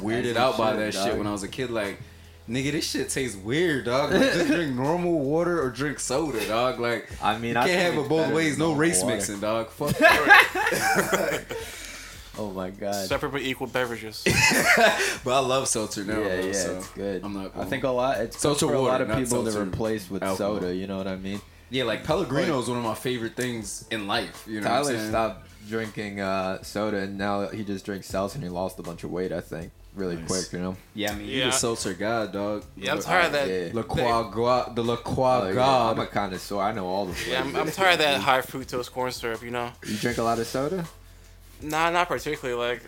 weirded out by should, that dog. shit when I was a kid. Like, nigga, this shit tastes weird, dog. Like, just drink normal water or drink soda, dog. Like, I mean, you I can't have it both ways. No race water. mixing, dog. Fuck. that. Oh my god. Separate but equal beverages. but I love seltzer now. yeah, bro, yeah, so it's good. I'm not. I think a lot. It's Seltzer good for a lot of people to seltzer replace with alcohol. soda. You know what I mean? Yeah, like Pellegrino is one of my favorite things in life. You know, what I'm Tyler stopped drinking uh, soda, and now he just drinks seltzer, and he lost a bunch of weight. I think really Nice. quick. You know. Yeah, I mean, you Yeah. a seltzer god, dog. Yeah, I'm tired of that. Yeah. La Croix, Gua- the La Croix Oh, yeah. I'm a connoisseur. I know all the. Flavors. Yeah, I'm. I'm tired of that high fructose corn syrup. You know, You drink a lot of soda, nah, not particularly. Like,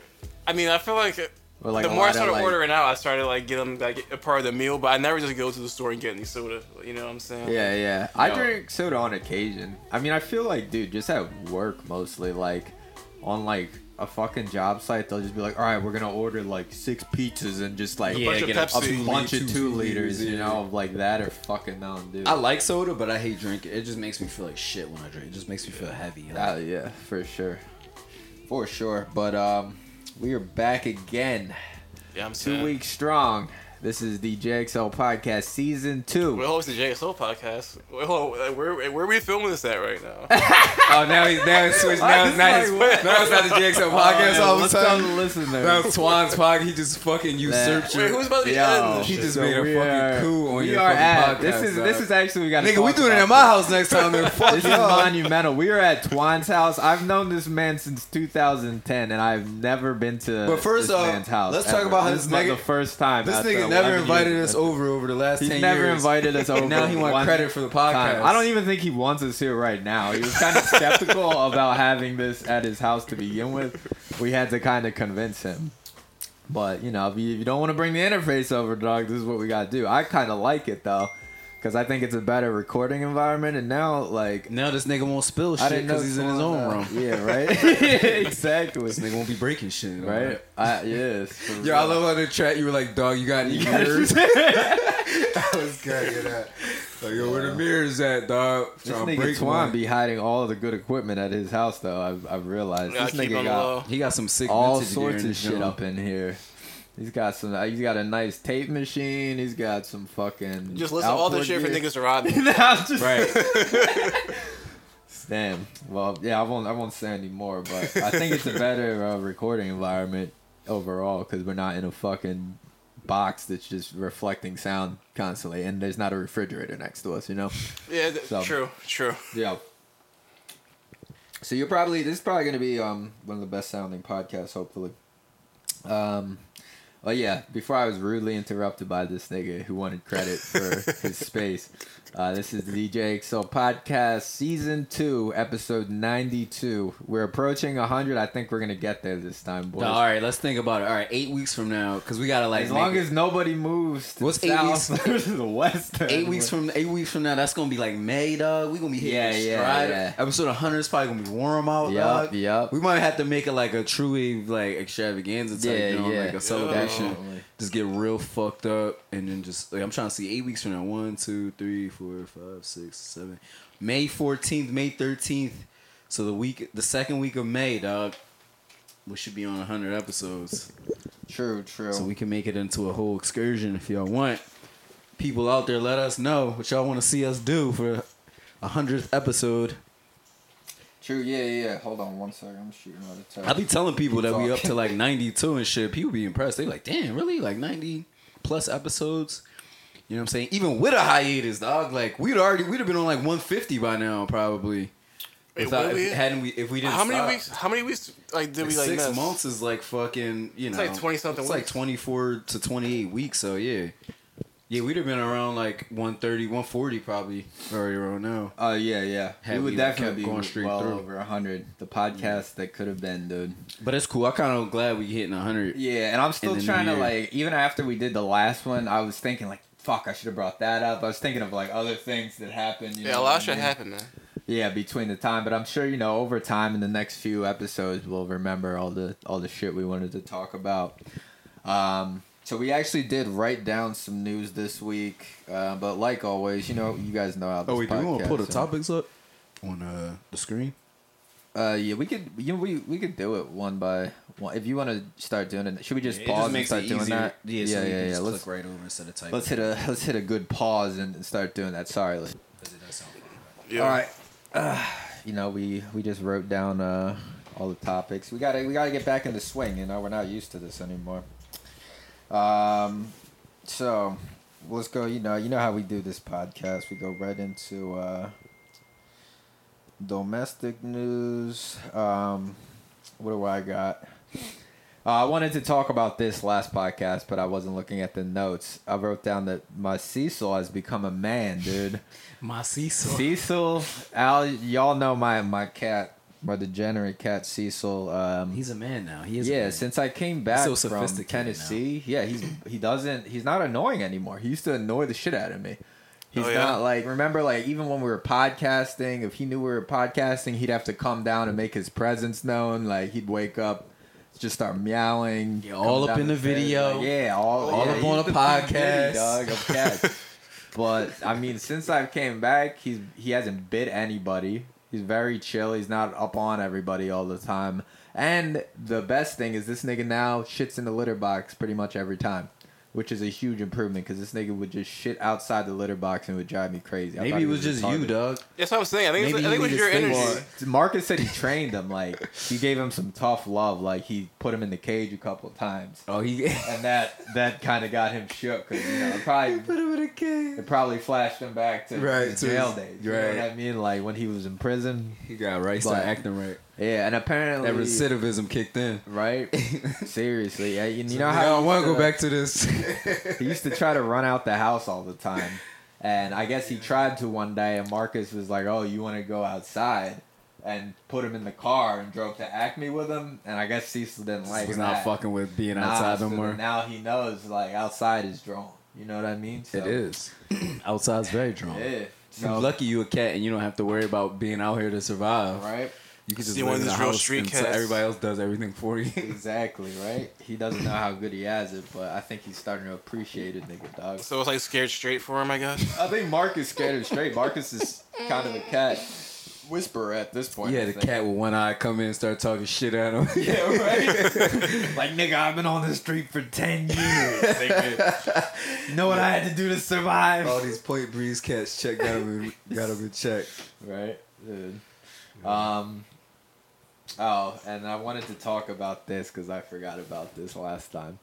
I mean, I feel like or like the more I lot of, started like- ordering out, I started like getting like a part of the meal. But I never just go to the store and get any soda. You know what I'm saying? Yeah, yeah. I No. drink soda on occasion. I mean, I feel like, dude, just at work mostly, like on like a fucking job site, they'll just be like, all right, we're gonna order like six pizzas and just like Yeah, bunch of a Pepsi. a bunch of two two liters, liters, you yeah. know, like that or fucking down, dude. I like soda, but I hate drinking. It just makes me feel like shit when I drink. It just makes me feel heavy. Like, Uh, yeah, for sure, for sure. But um, we are back again, Yeah, I'm two saying. weeks strong. This is the JXL podcast season two. We're hosting the JXL podcast. Wait, where, where are we filming this at right now? oh, now he's now it's switched. Now, It's now, like, it's, now it's not the JXL Oh, podcast yeah, all of a let's tell sudden. the listeners. Now it's Twan's podcast. He just fucking usurped Wait, who's about to be Yo, editing this He shit? just made a fucking are- coup on we your are fucking at podcast, this is this is actually we got Nigga, we doing it at my house next time. Then fuck This is monumental. We are at Twan's house. I've known this man since 2010, and I've never been to But first this off, man's house. let's talk about how this this is nigga- the first time. This after nigga 11 never invited us over over the last He's ten never years. invited us over. Now he wants credit for the podcast. time. I don't even think he wants us here right now. He was kind of skeptical about having this at his house to begin with. We had to kind of convince him. But you know, if you, if you don't want to bring the interface over, dog, this is what we got to do. I kind of like it though, because I think it's a better recording environment. And now, like, Now this nigga won't spill I shit didn't know because he's in his Twan, own uh, room. Yeah, right. exactly. This nigga won't be breaking shit. Right. I, yes. for Yo, I love how the chat you were like, dog, you got any You mirrors? I was cracking that. Like, yo, where the mirrors at, dog? This Trying to nigga break Twan one. be hiding all the good equipment at his house, though. I've, I've realized Gotta this nigga got low. He got some sick all sorts of shit joint. up in here. He's got some. uh, He's got a nice tape machine. He's got some fucking. Just listen to all the outboard shit for gear. niggas to rob me. No, I'm just- Right. Damn. Well, yeah, I won't. I won't say anymore. But I think it's a better uh, recording environment overall because we're not in a fucking box that's just reflecting sound constantly, and there's not a refrigerator next to us. You know. Yeah, th- So- true, true. Yeah. So you're probably this is probably gonna be um one of the best sounding podcasts, hopefully. Um, well, yeah. Before I was rudely interrupted by this nigga who wanted credit for his space. Uh, this is the DJ Excel podcast, season two, episode ninety-two. We're approaching hundred. I think we're gonna get there this time, boys. all right, let's think about it. All right, eight weeks from now, because we gotta like as make long it- as nobody moves to What's the eight south or to the west. eight weeks from eight weeks from now, that's gonna be like May, dog. We gonna be hitting Yeah, yeah, yeah, stride. yeah. Episode 100 is probably gonna be warm out, Yup, dog. yup. We might have to make it like a truly like extravaganza type, Yeah, you know, yeah. like a celebration. Just get real fucked up, and then just like I'm trying to see eight weeks from now. One, two, three, four, five, six, seven. May 14th, May 13th. So the week, the second week of May, dog. We should be on 100 episodes. True, true. So we can make it into a whole excursion if y'all want. People out there, let us know what y'all want to see us do for a hundredth episode. True, yeah, yeah, yeah. Hold on one second. I'm shooting out a text. I be telling people Keep that we up to like ninety two and shit. People be impressed. They like, damn, really? Like ninety plus episodes? You know what I'm saying? Even with a hiatus, dog. Like we'd already we'd have been on like one fifty by now, probably. Wait, Without, we- if, hadn't we if we didn't How many stop. weeks? How many weeks? Like did Like we like six miss? months is like fucking you know It's like 20-something It's like twenty four to twenty eight weeks. So yeah, yeah, we'd have been around like 130, 140 probably already around now. Oh yeah, yeah. Had we would we definitely kept going be straight well through. over hundred. The podcast that could have been, dude. But it's cool. I kind of glad we hitting hundred. Yeah, and I'm still trying to like. Even after we did the last one, I was thinking like, "Fuck, I should have brought that up." I was thinking of like other things that happened. You Yeah, know a lot I of shit mean? happened, man. Yeah, between the time, but I'm sure you know over time in the next few episodes we'll remember all the all the shit we wanted to talk about. Um, so we actually did write down some news this week, uh, but like always, you know, you guys know how. This Oh wait, do we want to podcast, pull the so- topics up on uh, the screen? Uh, yeah, we could. You know, we we could do it one by one. If you want to start doing it, should we just It pause just and start doing easier. that? Yeah, so yeah, you yeah. can yeah. just Let's click right over instead of typing. let's hit a let's hit a good pause and, and start doing that. Sorry. Let's, Because it does sound fun. Yeah. All right. Uh, you know, we we just wrote down uh, all the topics. We gotta we gotta get back in the swing. You know, we're not used to this anymore. Um, so let's go. You know, you know how we do this podcast. We go right into uh, domestic news. Um, what do I got? Uh, I wanted to talk about this last podcast, but I wasn't looking at the notes. I wrote down that my Cecil has become a man, dude. My Cecil. Cecil, Al, y'all know my my cat, my degenerate cat Cecil. Um, He's a man now. He is. a yeah, man. since I came back so from sophisticated Tennessee, yeah, he's he doesn't he's not annoying anymore. He used to annoy the shit out of me. He's Oh, yeah? not like remember like even when we were podcasting, if he knew we were podcasting, he'd have to come down and make his presence known. Like he'd wake up, just start meowing. Yeah, all up in the stairs, video. like, yeah, all, All yeah, up on a the podcast. Diddy, dog of cats. but I mean, since I came back, he's he hasn't bit anybody. He's very chill. He's not up on everybody all the time. And the best thing is this nigga now shits in the litter box pretty much every time, which is a huge improvement because this nigga would just shit outside the litter box and would drive me crazy. I Maybe it was just you, retarded. dog. That's what I was saying. I think, it's, Maybe I think it was your to stay energy. Well, Marcus said he trained him. Like he gave him some tough love. Like he put him in the cage a couple of times, Oh, he. and that that kind of got him shook because you know it probably put him in a cage. it probably flashed him back to Right, his to jail his- days. You know right. what I mean? Like when he was in prison. He got right. Started acting right. Yeah, and apparently That recidivism kicked in. right. Seriously, yeah. You, you know I how don't want to go back to this. He used to try to run out the house all the time. And I guess he tried to one day, and Marcus was like, "Oh, you want to go outside?" And put him in the car and drove to Acme with him. And I guess Cecil didn't like was that. not fucking with being Nah, outside so no more. Now he knows like outside is drawn. You know what I mean? So, It is. Outside's very drawn. Yeah. You're So, lucky you a cat and you don't have to worry about being out here to survive. right? You can just See, live one of in the these real house street and so cats. everybody else does everything for you. Exactly, right? He doesn't know how good he has it, but I think he's starting to appreciate it, nigga, dog. So it's like scared straight for him, I guess. I think Marcus scared him straight. Marcus is kind of a cat whisperer at this point. yeah, I the think. cat with one eye come in and start talking shit at him. Yeah, right. like nigga, I've been on the street for ten years. You know what I had to do to survive? All these Point Breeze cats check got him in, got him in check. Right, dude. Um. Oh, and I wanted to talk about this because I forgot about this last time.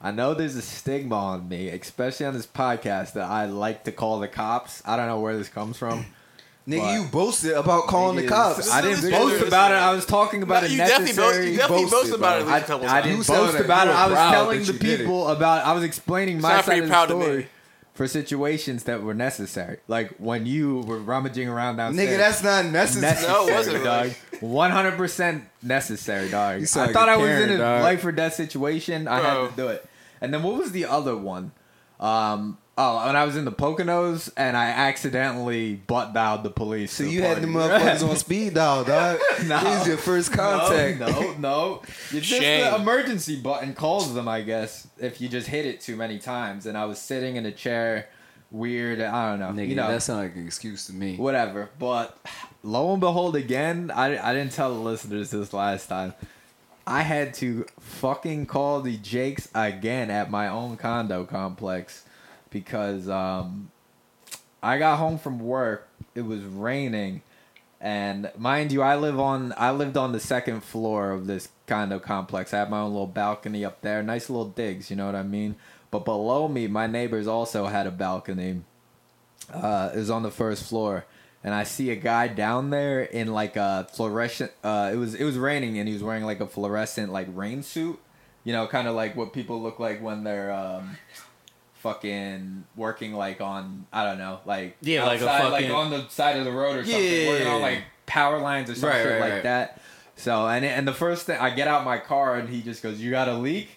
I know there's a stigma on me, especially on this podcast, that I like to call the cops. I don't know where this comes from. Nigga, But- you boasted about calling the cops. I didn't boast about it. I was talking about No, a you definitely boast, you definitely boasted boast about it at about least I, a couple I didn't You boast about it. I was telling the you it. people about. I was explaining my Sound side of the proud of me. story for situations that were necessary, like when you were rummaging around downstairs. Nigga, that's not necessary. necessary, No, it wasn't, dog. like- One hundred percent necessary, dog. I like thought I was Karen, in a dog. life or death situation. I had to do it. And then what was the other one? Um, oh, when I was in the Poconos and I accidentally butt dialed the police. So to a you had the motherfuckers on speed dial, dog. No. This is your first contact. No, no, no. You just Shame. the emergency button calls them, I guess, if you just hit it too many times. And I was sitting in a chair, weird. I don't know. Nigga, you know, that sounds like an excuse to me. whatever. But lo and behold, again, I, I didn't tell the listeners this last time. I had to fucking call the Jakes again at my own condo complex because um, I got home from work. It was raining, and mind you, I live on I lived on the second floor of this condo complex. I have my own little balcony up there, nice little digs. You know what I mean? But below me, my neighbors also had a balcony. Uh, it was on the first floor, and I see a guy down there in like a fluorescent. Uh, it was it was raining, and he was wearing like a fluorescent like rain suit. You know, kind of like what people look like when they're um, fucking working like on I don't know, like Yeah, like a fucking- like on the side of the road or something, Yeah. working on like power lines or something Right, right, like right. that. So and and the first thing I get out my car and he just goes, "You got a leak?"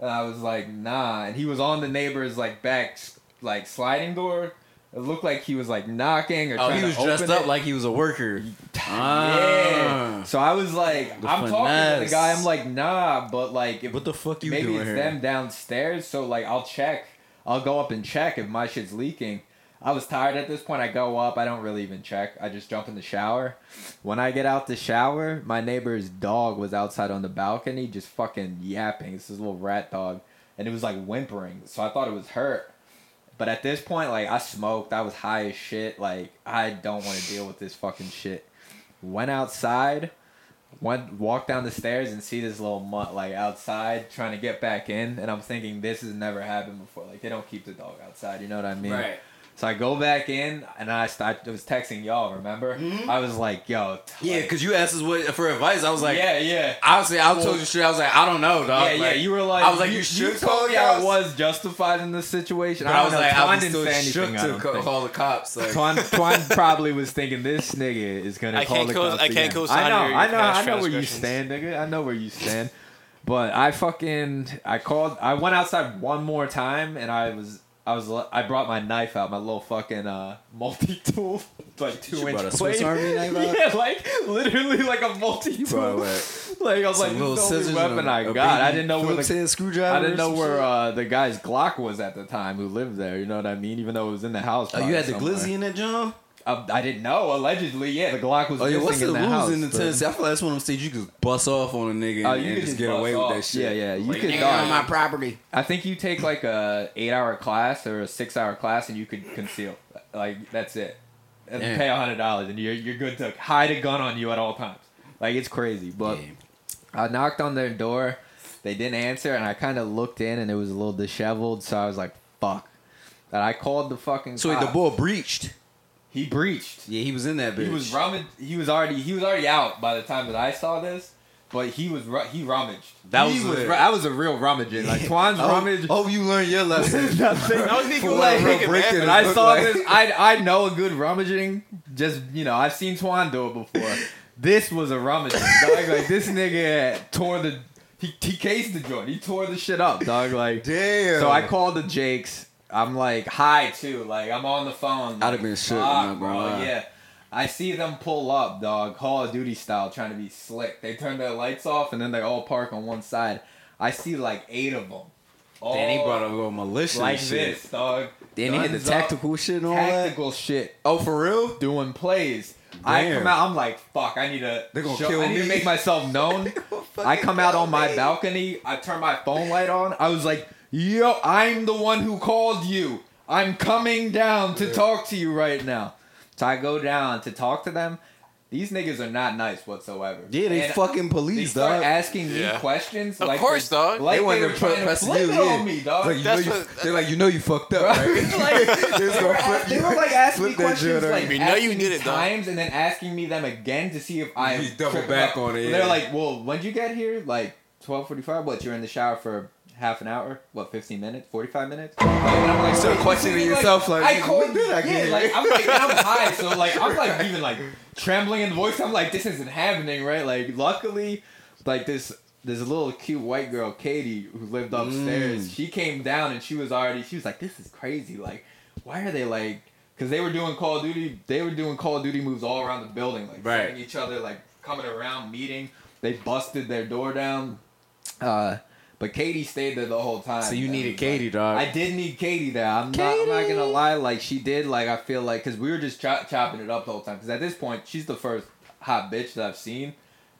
And I was like, "Nah." And he was on the neighbor's like back like sliding door. It looked like he was like knocking or Oh, he was dressed up it. like he was a worker. Yeah. Ah. So I was like, The I'm talking to the guy. I'm like, nah, but like, if What the fuck you maybe doing it's here? them downstairs. So like, I'll check. I'll go up and check if my shit's leaking. I was tired at this point. I go up. I don't really even check. I just jump in the shower. When I get out the shower, my neighbor's dog was outside on the balcony, just fucking yapping. It's this little rat dog, and it was like whimpering. So I thought it was hurt. But at this point, like I smoked, I was high as shit. Like I don't want to deal with this fucking shit. Went outside, went walked down the stairs and see this little mutt like outside trying to get back in, and I'm thinking this has never happened before. Like they don't keep the dog outside, you know what I mean? Right. So I go back in and I start, I was texting y'all. Remember? Mm-hmm. I was like, "Yo, t- Yeah, because you asked us what for advice. I was like, yeah, yeah." Honestly, I Well- told you straight. I was like, I don't know, dog. yeah, yeah, you were like, I was like, you, should told call me I was justified in this situation. But I I was was like, like, I was didn't still say shook anything. I to don't co- call the cops. Like, Twan, Twan probably was thinking this nigga is gonna I call the co- cops I can't again. co-sign I know, your- your I know, I know where you stand, nigga. I know where you stand. But I fucking, I called, I went outside one more time, and I was, I was, I brought my knife out, my little fucking uh, multi tool, like two You inch a Swiss. Army knife out? Yeah, like literally like a multi tool. Like I was like, Some this little is the only weapon I got. I didn't know where the screwdriver. I didn't know where uh, the guy's Glock was at the time who lived there. You know what I mean? Even though it was in the house. Oh, you had the glizzy in that, John? Uh, I didn't know. Allegedly, yeah, the Glock was Oh yeah, what's the in the rules house. in the but- Tennessee? I feel like that's one of them states you could bust off on a nigga Oh, and, you and just just get away bust with that shit. Yeah, yeah, you Like, could on my property. I think you take like a eight hour class or a six hour class and you could conceal. Like that's it. And Damn. pay a hundred dollars and you're you're good to hide a gun on you at all times. Like it's crazy. But Yeah. I knocked on their door. They didn't answer, and I kind of looked in, and it was a little disheveled. So I was like, "Fuck!" And I called the fucking. So wait, the cops. boy breached. He breached. Yeah, he was in that bitch. He was rummaged. He was already he was already out by the time that I saw this. But he was ru- he rummaged. That he was was that was a real rummaging. Like Twan's Oh, rummage. Oh, you learned your lesson. Nothing. That was me For going what like, real making break mad- it When I saw like- this, I I know a good rummaging. Just you know, I've seen Twan do it before. This was a rummaging, dog. Like this nigga tore the he, he cased the joint. He tore the shit up, dog. Like Damn. so, I called the Jakes. I'm like hi too. Like I'm on the phone. I'd have been shook, Fuck, bro. Yeah. I see them pull up, dog, Call of Duty style, trying to be slick. They turn their lights off and then they all park on one side. I see like eight of them. All Then he brought a little malicious like shit. this, dog. Then he had the Guns up, tactical shit and all that. tactical shit, Oh, for real? doing plays. I come out. I'm like, fuck. I need to. They're gonna show- kill I need me. to make myself known. I come out on my balcony. I turn my phone light on. I was like, yo, I'm the one who called you. I'm coming down to talk to you right now. So I go down to talk to them. These niggas are not nice whatsoever. Yeah, they And fucking They police, start dog. asking me Yeah. questions. Of like course, they, dog. Like they they, want were to trying to press flip you. it yeah. on me, dog. Like, you know That's you, what- they're like, you know you fucked up, Bro, right? like, They was they, gonna were, flip they you. were like asking me Flip that questions, joint like on you. know asking you me did it, dog. times, and then asking me them again to see if I You double tripped back up. on it, They're yeah. like, "Well, when'd you get here? Like twelve forty-five? What? You're in the shower for half an hour? What? Fifteen minutes? Forty-five minutes?" Like, and I'm like, Start "Wait, questioning like, yourself, like, I called, what did I yeah, like, I'm like, and I'm high, so like I'm like even like trembling in the voice. I'm like, this isn't happening, right? Like, luckily, like this. this little cute white girl, Katie, who lived upstairs. Mm. She came down and she was already. She was like, "This is crazy. Like, why are they like?" Because they were doing Call of Duty. They were doing Call of Duty moves all around the building, like Right. fighting each other, like coming around, meeting. They busted their door down. Uh, but Katie stayed there the whole time. So you needed Katie, like- dog. I did need Katie there. I'm not. I'm not gonna lie. Like she did. Like I feel like because we were just chop, chopping it up the whole time. Because at this point, she's the first hot bitch that I've seen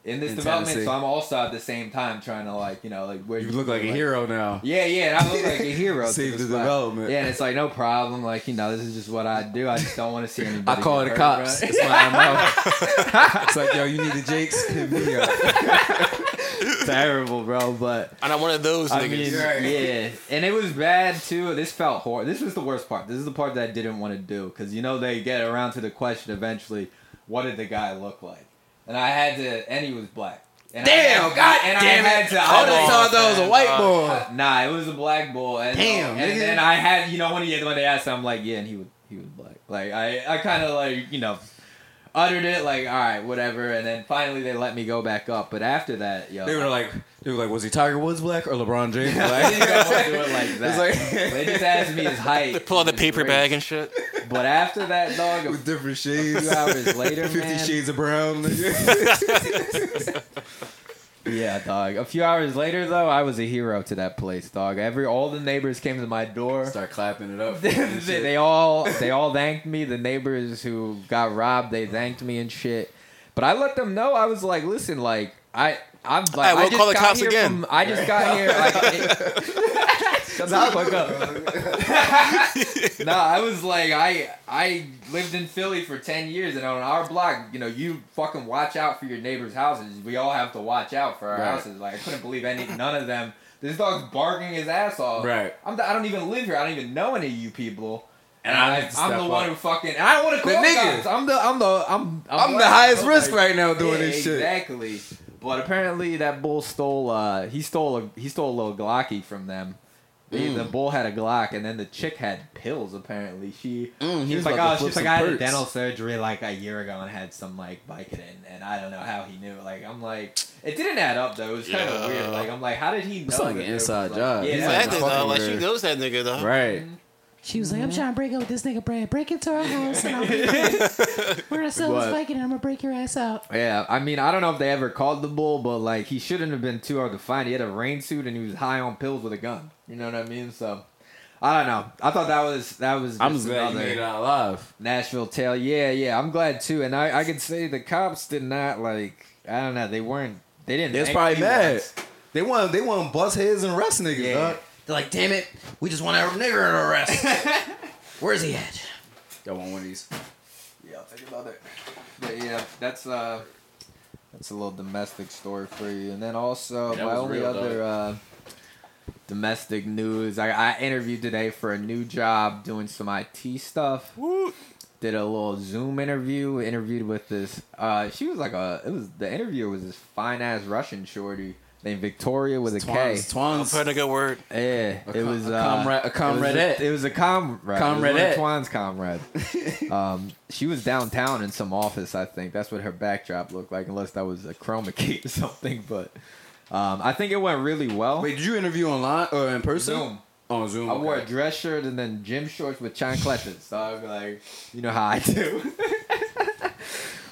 in this In development. Tennessee. So I'm also at the same time trying to like you know like where You look like a hero now. Yeah, yeah. and I look like a hero. Save the development. Yeah, and it's like no problem. Like you know, this is just what I do. I just don't want to see anybody. I call get the cops. bro. That's my MO. it's like, yo, you need the Jakes? Hit me up. Terrible, bro. But and I'm not one of those I niggas. mean, Right. yeah, and it was bad too. This felt horrible. This was the worst part. This is the part that I didn't want to do because you know they get around to the question eventually. What did the guy look like? And I had to, and he was black. And I Damn, had- God and damn I it. had to. I would've I thought that was a white uh, boy. Nah, it was a black boy. And, Damn, and then I had, you know, when he when they asked, him, I'm like, yeah, and he was he was black. Like I I kind of like you know. Uttered it like, all right, whatever, and then finally they let me go back up. But after that, yo, They were like, they were like, was he Tiger Woods black or LeBron James I black? didn't want to do it like that. It's like- they just asked me his height. They pull out the paper race. bag and shit. But after that, dog, With different shades few shades. hours later, Fifty man. Shades of Brown. Nigga. Yeah, dog. A few hours later, though, I was a hero to that place, dog. Every all the neighbors came to my door. Start clapping it up. they, they all they all thanked me. The neighbors who got robbed, they thanked me and shit. But I let them know I was like, listen, like I I'm like Hey, we'll I just call the got cops here again. From, I just got here. Like, it- Fuck up. no, I was like, I I lived in Philly for ten years, and on our block, you know, you fucking watch out for your neighbors' houses. We all have to watch out for our Right. houses. Like, I couldn't believe any none of them. This dog's barking his ass off. Right. I'm the, I don't even live here. I don't even know any of you people. And And I I, have to I'm the up. one who fucking. And I don't want to call the nigga. cops. I'm the. I'm the. I'm. I'm the highest I'm risk like- right now doing Yeah, this shit. Exactly. But apparently that bull stole. uh He stole a. He stole a little Glocky from them. The, Mm. the bull had a Glock, and then the chick had pills. Apparently, she. Mm, She he was was like, oh, she's like, I had a dental surgery like a year ago and had some like Vicodin, and I don't know how he knew. Like, I'm like, it didn't add up though. It was kind of Yeah. weird. Like, I'm like, how did he know? It's like an there was, inside like- job. Yeah, He's that's like, though. Like she knows that nigga though. Right. She was like, I'm trying to break up with this nigga, Brad. Break into our house and I'll be like, We're gonna sell What? this Viking and I'm gonna break your ass out. Yeah, I mean, I don't know if they ever called the bull, but like he shouldn't have been too hard to find. He had a rain suit and he was high on pills with a gun. You know what I mean? So I don't know. I thought that was that was. I'm just glad you made it out alive. Nashville tale. Yeah, yeah, I'm glad too. And I I could say the cops did not like. I don't know. They weren't. They didn't. Thank probably mad. once. They want they want bust heads and arrest niggas. Yeah. dog. They're like, damn it, we just want our nigger to arrest. Where's he at? Y'all want one of these? Yeah, I'll think about it. But yeah, that's uh, that's a little domestic story for you. And then also Yeah, my only real, other uh, domestic news. I, I interviewed today for a new job doing some IT stuff. Woo. Did a little Zoom interview. Interviewed with this. Uh, she was like a. It was the interviewer was this fine ass Russian shorty named Victoria with a K. Twans, I'm Twans. putting a good word. Yeah, A it was a uh, comrade- a comradette. It was a, it was a comrade. It was one of Comradette. Twan's comrade. um, she was downtown in some office. I think that's what her backdrop looked like, unless that was a chroma key or something. But um, I think it went really well. Wait, did you interview online or in person? Zoom. On Zoom. I wore a dress shirt and then gym shorts with chancletas. dog. like you know how I do.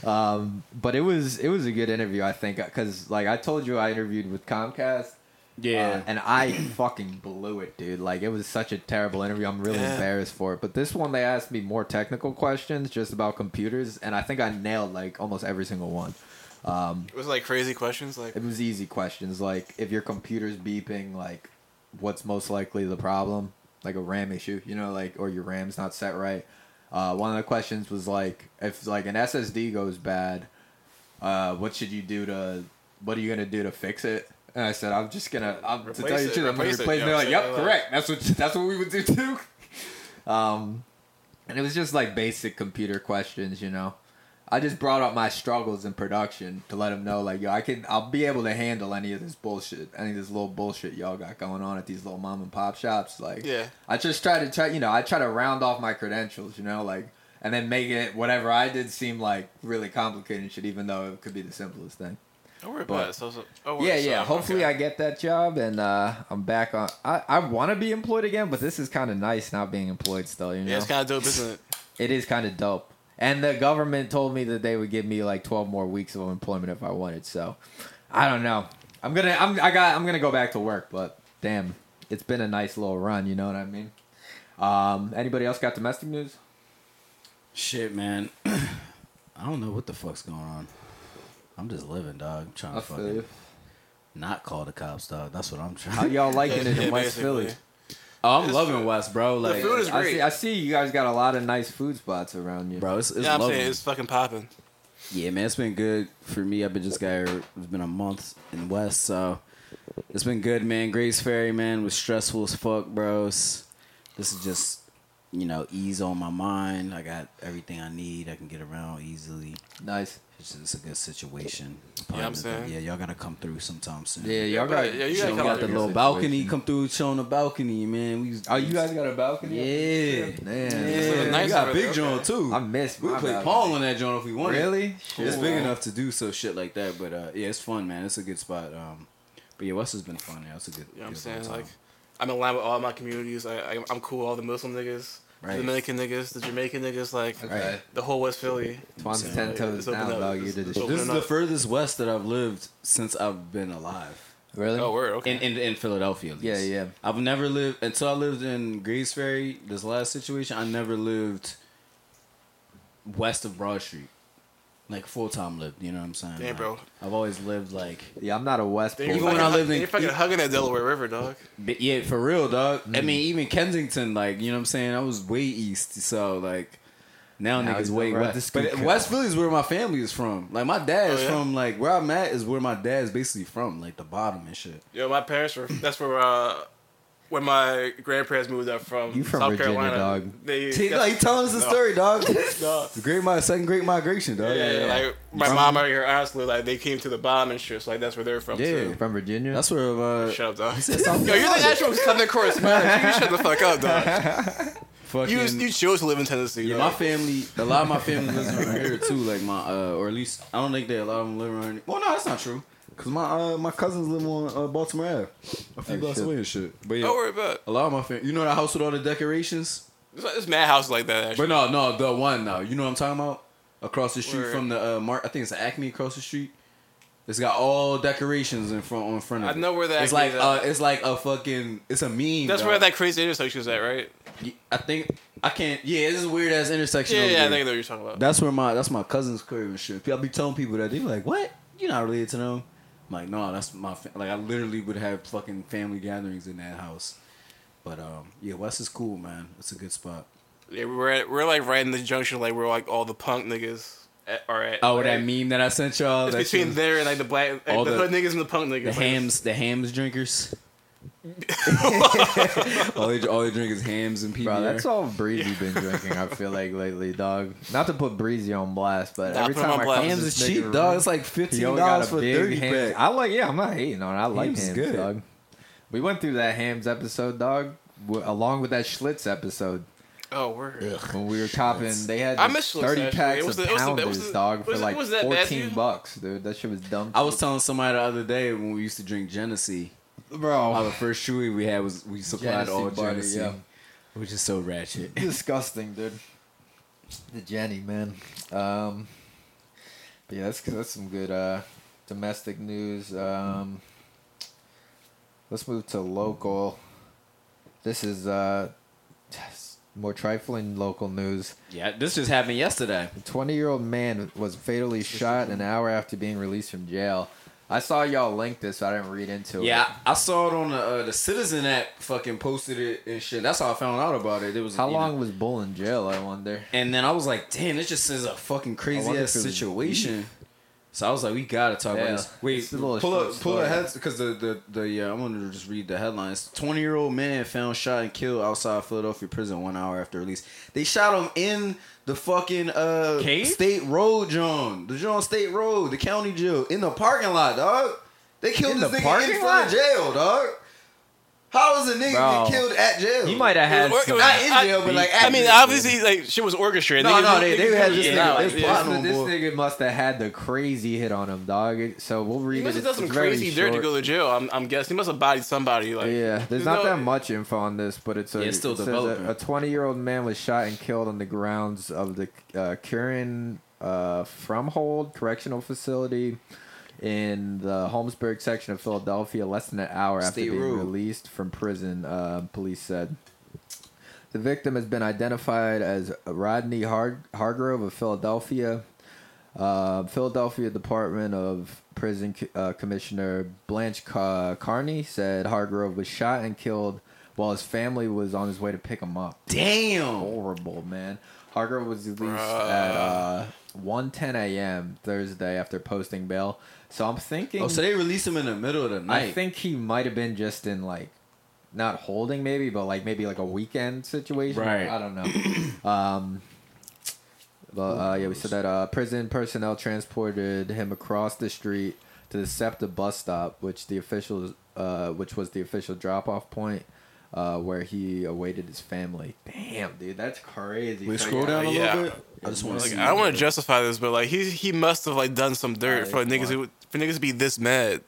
um, but it was it was a good interview. I think because like I told you, I interviewed with Comcast. Yeah. Uh, and I fucking blew it, dude. Like it was such a terrible interview. I'm really Yeah. embarrassed for it. But this one, they asked me more technical questions just about computers, and I think I nailed like almost every single one. Um, It was like crazy questions. Like it was easy questions, like if your computer's beeping, like what's most likely the problem, like a RAM issue, you know, like or your RAM's not set right. Uh, one of the questions was like if like an SSD goes bad, uh, what should you do to what are you gonna do to fix it? And I said I'm just gonna I'm, to Replace tell you the truth, I'm gonna replace it. They're like, yep, correct. That's what that's what we would do too. um, and it was just like basic computer questions, you know. I just brought up my struggles in production to let them know, like, yo, I can, I'll be able to handle any of this bullshit, any of this little bullshit y'all got going on at these little mom and pop shops. Like, Yeah. I just try to try, you know, I try to round off my credentials, you know, like, and then make it whatever I did seem like really complicated and shit, even though it could be the simplest thing. don't worry But- about it. Oh, Yeah, yeah. Hopefully, okay. I get that job and uh, I'm back on. I, I want to be employed again, but this is kind of nice not being employed still. You know, Yeah, it's kind of dope, isn't it? it is kind of dope. And the government told me that they would give me like 12 more weeks of employment if I wanted. So, I don't know. I'm gonna I'm I got I'm gonna go back to work, but damn, it's been a nice little run. You know what I mean? Um, anybody else got domestic news? Shit, man. I don't know what the fuck's going on. I'm just living, dog. I'm trying to fucking not call the cops, dog. That's what I'm trying. How y'all liking it Yeah, in West basically. Philly? Oh, I'm It's- loving West, bro. Like, food is I great. see, I see you guys got a lot of nice food spots around you. bro, it's, it's yeah, I'm lovely. saying it's fucking popping. Yeah, man, it's been good for me. I've been just got here. It's been a month in West, so it's been good, man. Grays Ferry, man, was stressful as fuck, bros. This is just, you know, ease on my mind. I got everything I need. I can get around easily. Nice. It's just a good situation. Yeah, I'm saying. Yeah, y'all gotta come through sometime soon. Yeah, y'all bro, got. yeah, you You gotta know, come got out the here. little Situation. balcony. Come through, show on the balcony, man. We Oh, you guys got a balcony? Yeah, Man. yeah. nice we got a big there. joint too. I missed. we my play balcony. Paul on that joint if we wanted. Really? It's big enough to do so shit like that, but uh, yeah, it's fun, man. It's a good spot. Um, but yeah, West has been fun. Yeah, it's a good. You know what I'm good saying? time. Like, I'm in line with all my communities. I, I, I'm cool with all the Muslim niggas. Right. Dominican niggas, the Jamaican niggas, like Okay. the whole West Philly. Twan's Saying, ten like, toes down, up. dog. You did it's the open This is up. the furthest west that I've lived since I've been alive. Really? Oh, word. Okay. In, in in Philadelphia, at Yeah, least. yeah. I've never lived until I lived in Grays Ferry. This last situation, I never lived west of Broad Street, like full time lived. You know what I'm saying? Damn, Like, bro. I've always lived like, Yeah, I'm not a West Then you're Even when fucking I lived in- you're fucking hugging that Delaware River, dog. but yeah, for real, dog. Mm. I mean, even Kensington, like you know what I'm saying. I was way east, so like. Now, Now niggas way over west, but camp. West Philly is where my family is from. Like my dad's Oh, yeah? from, like where I'm at is where my dad's basically from, like the bottom and shit. Yo, my parents were. That's where uh, when my grandparents moved up from. You from South Virginia, Carolina. dog. They, See, that's- like, telling us the No. story, dog. No. The great, mi- second great migration, dog. Yeah, like my From- mom and her aunts lived like they came to the bottom and shit. So like that's where they're from Yeah. too. From Virginia. That's where. Uh, Shut up, dog. Yo, you're the Carolina. actual Southern correspondent. You shut the fuck up, dog. fucking, You you chose to live in Tennessee. yeah, dog. my family. A lot of my family lives around here too. Like my, uh, or at least I don't think that a lot of them live around. Here. Well, no, that's not true. Cause my uh, my cousins live on uh, Baltimore Ave, a few Oh, blocks away and shit. But yeah, Don't worry about it. a lot of my family. You know that house with all the decorations. There's, there's mad houses like that. Actually. But no, no, the one now. You know what I'm talking about? Across the street Word. from the uh, Mark. I think it's the Acme across the street. It's got all decorations in front on front of it. I it. know where that It's Acme like is uh, it's like a fucking. It's a meme. That's dog. where that crazy intersection is at, right? I think I can't. Yeah, this is weird ass intersection. Yeah, over yeah, I there. think I know what you're talking about. That's where my that's my cousin's crib and shit. I be telling people that they be like, "What? You're not related to them?" Like, no, that's my fa-. like. I literally would have fucking family gatherings in that house. But um, yeah, West is cool, man. It's a good spot. Yeah, we're at, we're like right in the junction, like we're like all the punk niggas at, are at. Oh, right? that meme that I sent y'all. It's that between shit- there and like the black, like, All the, the- niggas and the punk niggas. the Hamm's, the Hamm's drinkers. all they all they drink is Hamm's and PBR. Bro, that's all Breezy been drinking. I feel like lately, dog. Not to put Breezy on blast, but Nah, every time on I blast. Hamm's is cheap, nigga dog. It's like fifteen dollars for thirty Hamm's. I like, yeah, I'm not hating on it. I like Hamm's is Hamm's, good. dog. We went through that Hamm's episode, dog, w- along with that Schlitz episode oh, word. when we were copping. They had I this miss thirty actually. packs It was of the- it was the- it was pounders, the- dog, for it- like was that bad fourteen you? bucks, dude. That shit was dumb. I was telling somebody the other day when we used to drink Genesee. Bro, the first chewy we had was we supplied Genesee all butter, Genesee, yeah. which is so ratchet. disgusting, dude. The Jenny, man. Um, but yeah, that's because that's some good uh, domestic news. Um, let's move to local. This is uh, more trifling local news. Yeah, this just happened yesterday. A 20 year old man was fatally shot an hour after being released from jail. I saw y'all link this, so I didn't read into it. Yeah, I saw it on the uh, the Citizen app. Fucking posted it and shit. That's how I found out about it. It was How you know- long was Bull in jail? I wonder. and then I was like, damn, this just is a fucking crazy ass situation. So I was like, we gotta talk Yeah, about this. Wait, it's a little pull up, pull the story. heads because the the the yeah. I'm gonna just read the headlines. Twenty year old man found shot and killed outside Philadelphia prison one hour after release. They shot him in the fucking uh Cave? state road, John. The John State Road, the county jail, in the parking lot, dog. They killed In this the nigga in front lot? of jail, dog. How is a nigga Bro. get killed at jail? He might have had It was- some. not in jail, but like at I mean, jail. obviously, like shit was orchestrated. No, Niggas- no, they- they had this yeah, nigga- like, this yeah. This, this nigga must have had the crazy hit on him, dog. So we'll read He it. must have It's- done some it's very crazy dirt to go to jail. I'm, I'm guessing he must have bodied somebody. Like, yeah, there's there's not no- that much info on this, but it's a, Yeah, it's still it says developing. A 20 year old man was shot and killed on the grounds of the uh, Curran uh, Fromhold Correctional Facility in the Holmesburg section of Philadelphia less than an hour after being Road. released from prison, uh, police said. The victim has been identified as Rodney Har- Hargrove of Philadelphia. Uh, Philadelphia Department of Prison uh, Commissioner Blanche Ca- Carney said Hargrove was shot and killed while his family was on his way to pick him up. Damn. Horrible, man. Hargrove was released Bruh. at uh, 1.10 a.m. Thursday after posting bail. So I'm thinking... Oh, so they released him in the middle of the night. I think he might have been just in like not holding maybe, but like maybe like a weekend situation. Right. I don't know. um but uh, yeah, we said that uh, prison personnel transported him across the street to the SEPTA bus stop, which the official, uh, which was the official drop-off point, uh, where he awaited his family. Damn, dude, that's crazy. Wait, So, scroll yeah, down a yeah. little bit. I just want to Like. I don't want to justify this, but like he he must have like done some dirt for it's niggas who, for niggas to be this mad.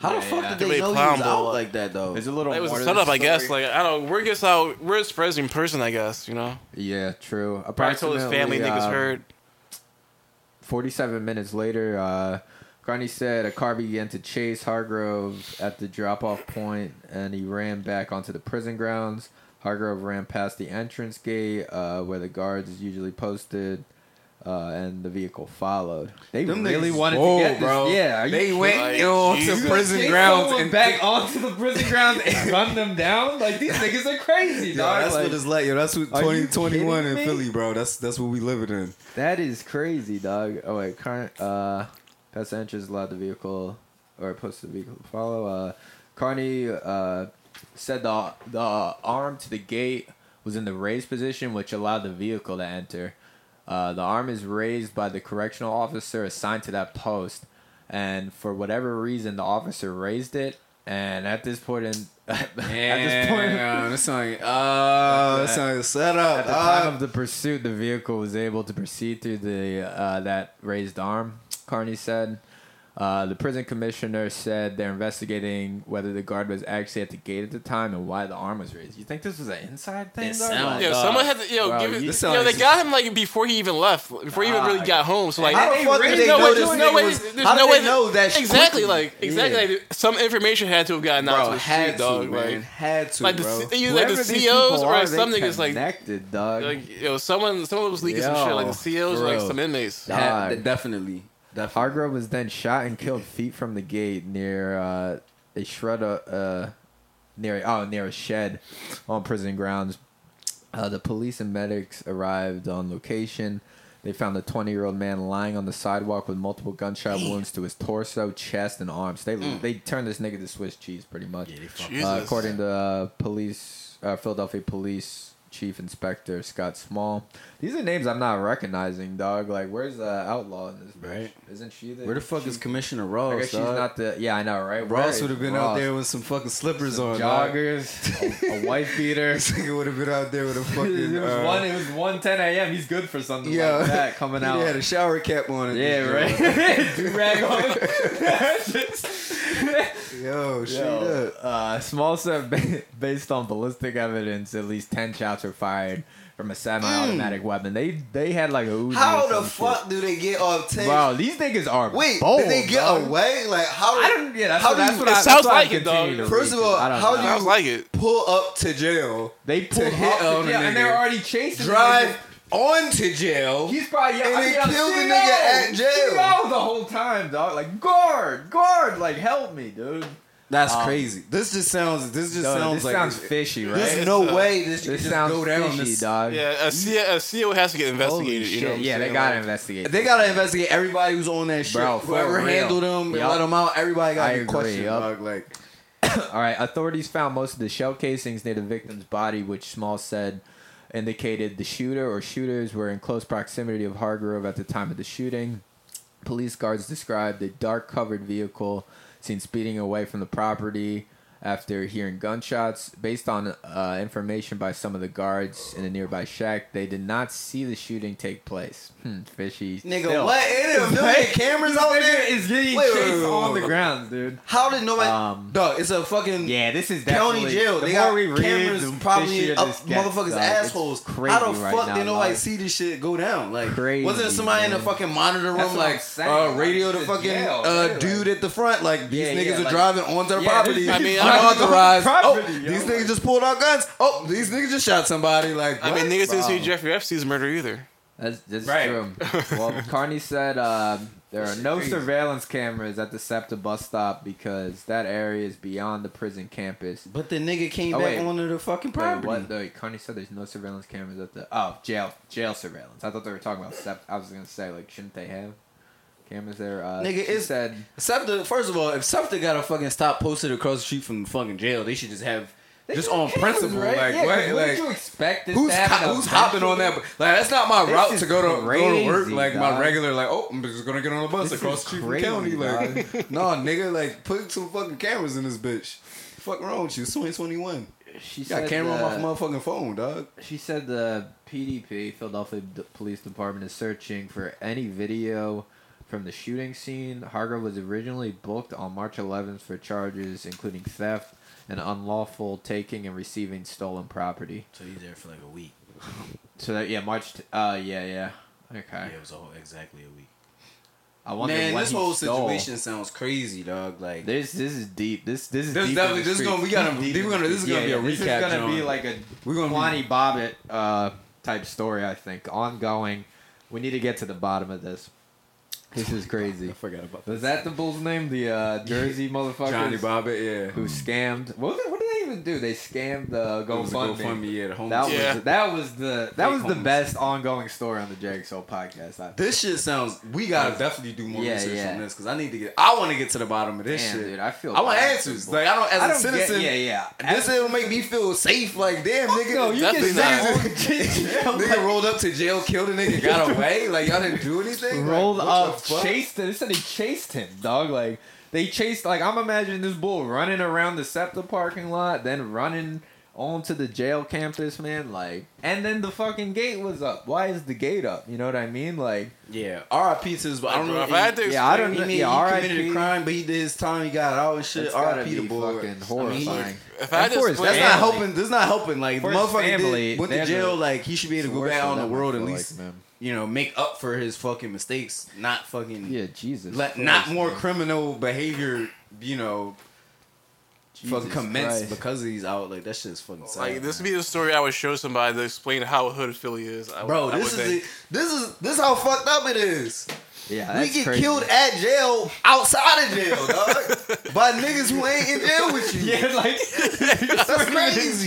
How the fuck yeah. did They they made know he clown was ball. out like that though? There's a little. It was more a setup, I guess. Like I don't. know. Word gets out. Word spreads in person, I guess. You know. yeah, true. Probably told his family Approximately, niggas um, heard. 47 minutes later, uh, Carney said a car began to chase Hargrove at the drop off point and he ran back onto the prison grounds. Hargrove ran past the entrance gate uh, where the guards is usually posted. Uh, and the vehicle followed. They Them really wanted to get this. bro. Yeah, They went Like, onto prison grounds and back onto the prison grounds and gun them down. Like these niggas are crazy, Yo, dog. that's Like, what it's like. Yo, that's what Are 2021 in me? Philly, bro. That's that's what we living in. That is crazy, dog. Oh wait, current uh, past entrance allowed the vehicle or posted the vehicle to follow. Uh, Carney uh, said the the arm to the gate was in the raised position, which allowed the vehicle to enter. Uh, the arm is raised by the correctional officer assigned to that post, and for whatever reason, the officer raised it. And at this point in at this point Damn, that sound like, oh, that sound like a setup. At the time of the pursuit, the vehicle was able to proceed through the uh, that raised arm. Carney said. Uh, the prison commissioner said they're investigating whether the guard was actually at the gate at the time and why the arm was raised. You think this was an inside thing? It though? sounds- Like- Yo, dog. someone had to, yo, Bro, give it, you- yo, they got him like before he even left, before he even really got home. So like, How the they fuck did they no know way- this there's no way- was? there's How no way they know that exactly quickly? like exactly Yeah. like some information had to have gotten out to the had street, to, dog. man. Like, Had to, like the bro. C- either like the COs or are, some they niggas like connected, dog. like yo, someone someone was leaking some shit like the COs or like some inmates. Definitely, definitely. Hargrove was then shot and killed feet from the gate near uh, a shred of, uh, near oh near a shed on prison grounds. Uh, the police and medics arrived on location. They found a 20 year old man lying on the sidewalk with multiple gunshot wounds to his torso, chest, and arms. They they turned this nigga to Swiss cheese pretty much. Jesus. Uh, according to uh, police, uh, Philadelphia Police Chief Inspector Scott Small. These are names I'm not recognizing, dog. Like, where's the outlaw in this? bitch? Right. Isn't she the? Where the fuck she- is Commissioner Ross? I guess she's dog? not the. Yeah, I know, right? Ross would have been Ross? out there with some fucking slippers on. dog. joggers, a, a wife beater. This nigga would have been out there with a fucking. it was uh, one. It was one ten a.m. He's good for something Yeah. like that coming out. He had a shower cap on. yeah, right. Do rag on. Yo, straight Yo, up. uh, Small said, ba- based on ballistic evidence, at least ten shots were fired from a semi-automatic weapon. They they had like a Uzi. How the fuck shit. do they get off ten? Bro, these niggas are Wait, bold, did they get dog. away? Like how? I don't. Yeah, that's how what, do that's you- what it I, sounds that's what I like it, dog. First of all, I how know. do Sounds like it. pull up to jail, they pulled hit off the on jail, and they're already chasing the drive nigga. On to jail? He's probably yeah. And he they mean, I'm killed the nigga out. at jail. Seeing out the whole time, dog. Like guard, guard, like help me, dude. That's Um, crazy. This just sounds. This just Dog, sounds this like. sounds fishy, right? There's no uh, way this, This just sounds go down. fishy, This, dog. Yeah, a CO, a CO has to get investigated. You know what shit. Yeah, they gotta Like, investigate. They gotta shit. investigate everybody who's on that shit. Bro, for Whoever real. handled them and Yup. let them out. Everybody got to be agree, questioned, dog. Like, All right, authorities found most of the shell casings near the victim's body, which Small said indicated the shooter or shooters were in close proximity of Hargrove at the time of the shooting. Police guards described a dark covered vehicle seen speeding away from the property after hearing gunshots. Based on uh, information by some of the guards in a nearby shack, they did not see the shooting take place. Fishy. nigga, Still. what? Ain't a million cameras out there? is getting Wait, wait, chased wait, wait, on the ground, dude. How did nobody? Um, dog, it's a fucking Yeah, this is county definitely jail. The They more got we read, cameras the probably fishier up this gets, motherfuckers' dog. Assholes. Crazy How the right fuck now, did nobody dog. see this shit go down? Like, Crazy, wasn't somebody in the fucking monitor room what like uh, radio the the fucking jail, uh, right? dude at the front? Like these Yeah, niggas yeah, are like- driving onto the Yeah, property, I mean, unauthorized. Oh, these niggas just pulled out guns. Oh, these niggas just shot somebody. Like, I mean, niggas didn't see Jeffrey Epstein's murder either. That's, that's Right. true. Well, Carney said um, there are no crazy. surveillance cameras at the SEPTA bus stop because that area is beyond the prison campus. But the nigga came Oh, back wait. onto the fucking Wait, property. what? No, Carney said there's no surveillance cameras at the oh jail jail surveillance. I thought they were talking about SEPTA. I was gonna say like shouldn't they have cameras there? Uh, Nigga, she it's- said SEPTA, first of all, if SEPTA got a fucking stop posted across the street from the fucking jail, they should just have just on principle. Like, yeah, what? Like, you expect this who's to happen ho- who's hopping on that? Like, that's not my This route to go to go to work. crazy, Like my regular, like, oh, I'm just gonna get on the bus This across is the street from crazy, county. Like, nah, nigga, like, put some fucking cameras in this bitch. Fuck wrong with you? It's 2021. She got said camera on my motherfucking phone, dog. She said the PDP, Philadelphia D- Police Department, is searching for any video from the shooting scene. Hargrove was originally booked on March 11th for charges including theft and unlawful taking and receiving stolen property. So he's there for like a week. So that yeah, March. T- uh, yeah, yeah. Okay. Yeah, it was a whole, exactly a week. I wonder Man, what this whole stole. situation sounds crazy, dog. Like This this is deep. This this is This deep definitely- this is gonna- we gotta- Deep we're gonna- this is streets. gonna be a This recap, is gonna be like a We're gonna be- Kwani Bobbitt uh, type story. I think ongoing. We need to get to the bottom of this. This is crazy. I forgot about Was that the bull's name? The uh, Jersey motherfucker Johnny Bobbitt, yeah. who scammed. What, was it- what even do? They scammed the a GoFundMe. GoFundMe, yeah, the homeless. That was Yeah. that was the that was the best ongoing story on the Soul podcast. I This shit sounds. We gotta definitely do more Yeah, research on this because I need to get. I want to get to the bottom of this Damn, shit. dude, I feel I want answers. Like I don't, as I a don't get- citizen. yeah, yeah. This it'll make me feel safe. Like damn, nigga. No, you Definitely not. nigga rolled up to jail, killed a nigga, got away. Like y'all didn't do anything. Rolled the up, chased him. They said they chased him, dog. Like they chased. Like I'm imagining this bull running around the SEPTA parking lot, then running onto the jail campus, man. Like, and then the fucking gate was up. Why is the gate up? You know what I mean? Like, Yeah, R.I.P. to his. I don't know If I had to Yeah, I don't He, know. made, he committed a crime, but he did his time. He got out and shit. it's gotta R.I.P. the be boy. fucking I mean, horrifying. If I had And to for his That's not helping. This is not helping. Like the For motherfucker family, did, went to jail. like he should be able to go Worse back out in the world at least. like, man. You know, make up for his fucking mistakes. Not fucking. Yeah, Jesus. Let Christ, not more man. criminal behavior. You know, fucking commence Christ. because he's out. Like that shit's fucking sad. like this would be the story I would show somebody to explain how hood Philly is. I, Bro, I this is it. This is this is how fucked up it is. Yeah, we get crazy. killed at jail outside of jail, dog, by niggas who ain't in jail with you. Yeah, like That's crazy.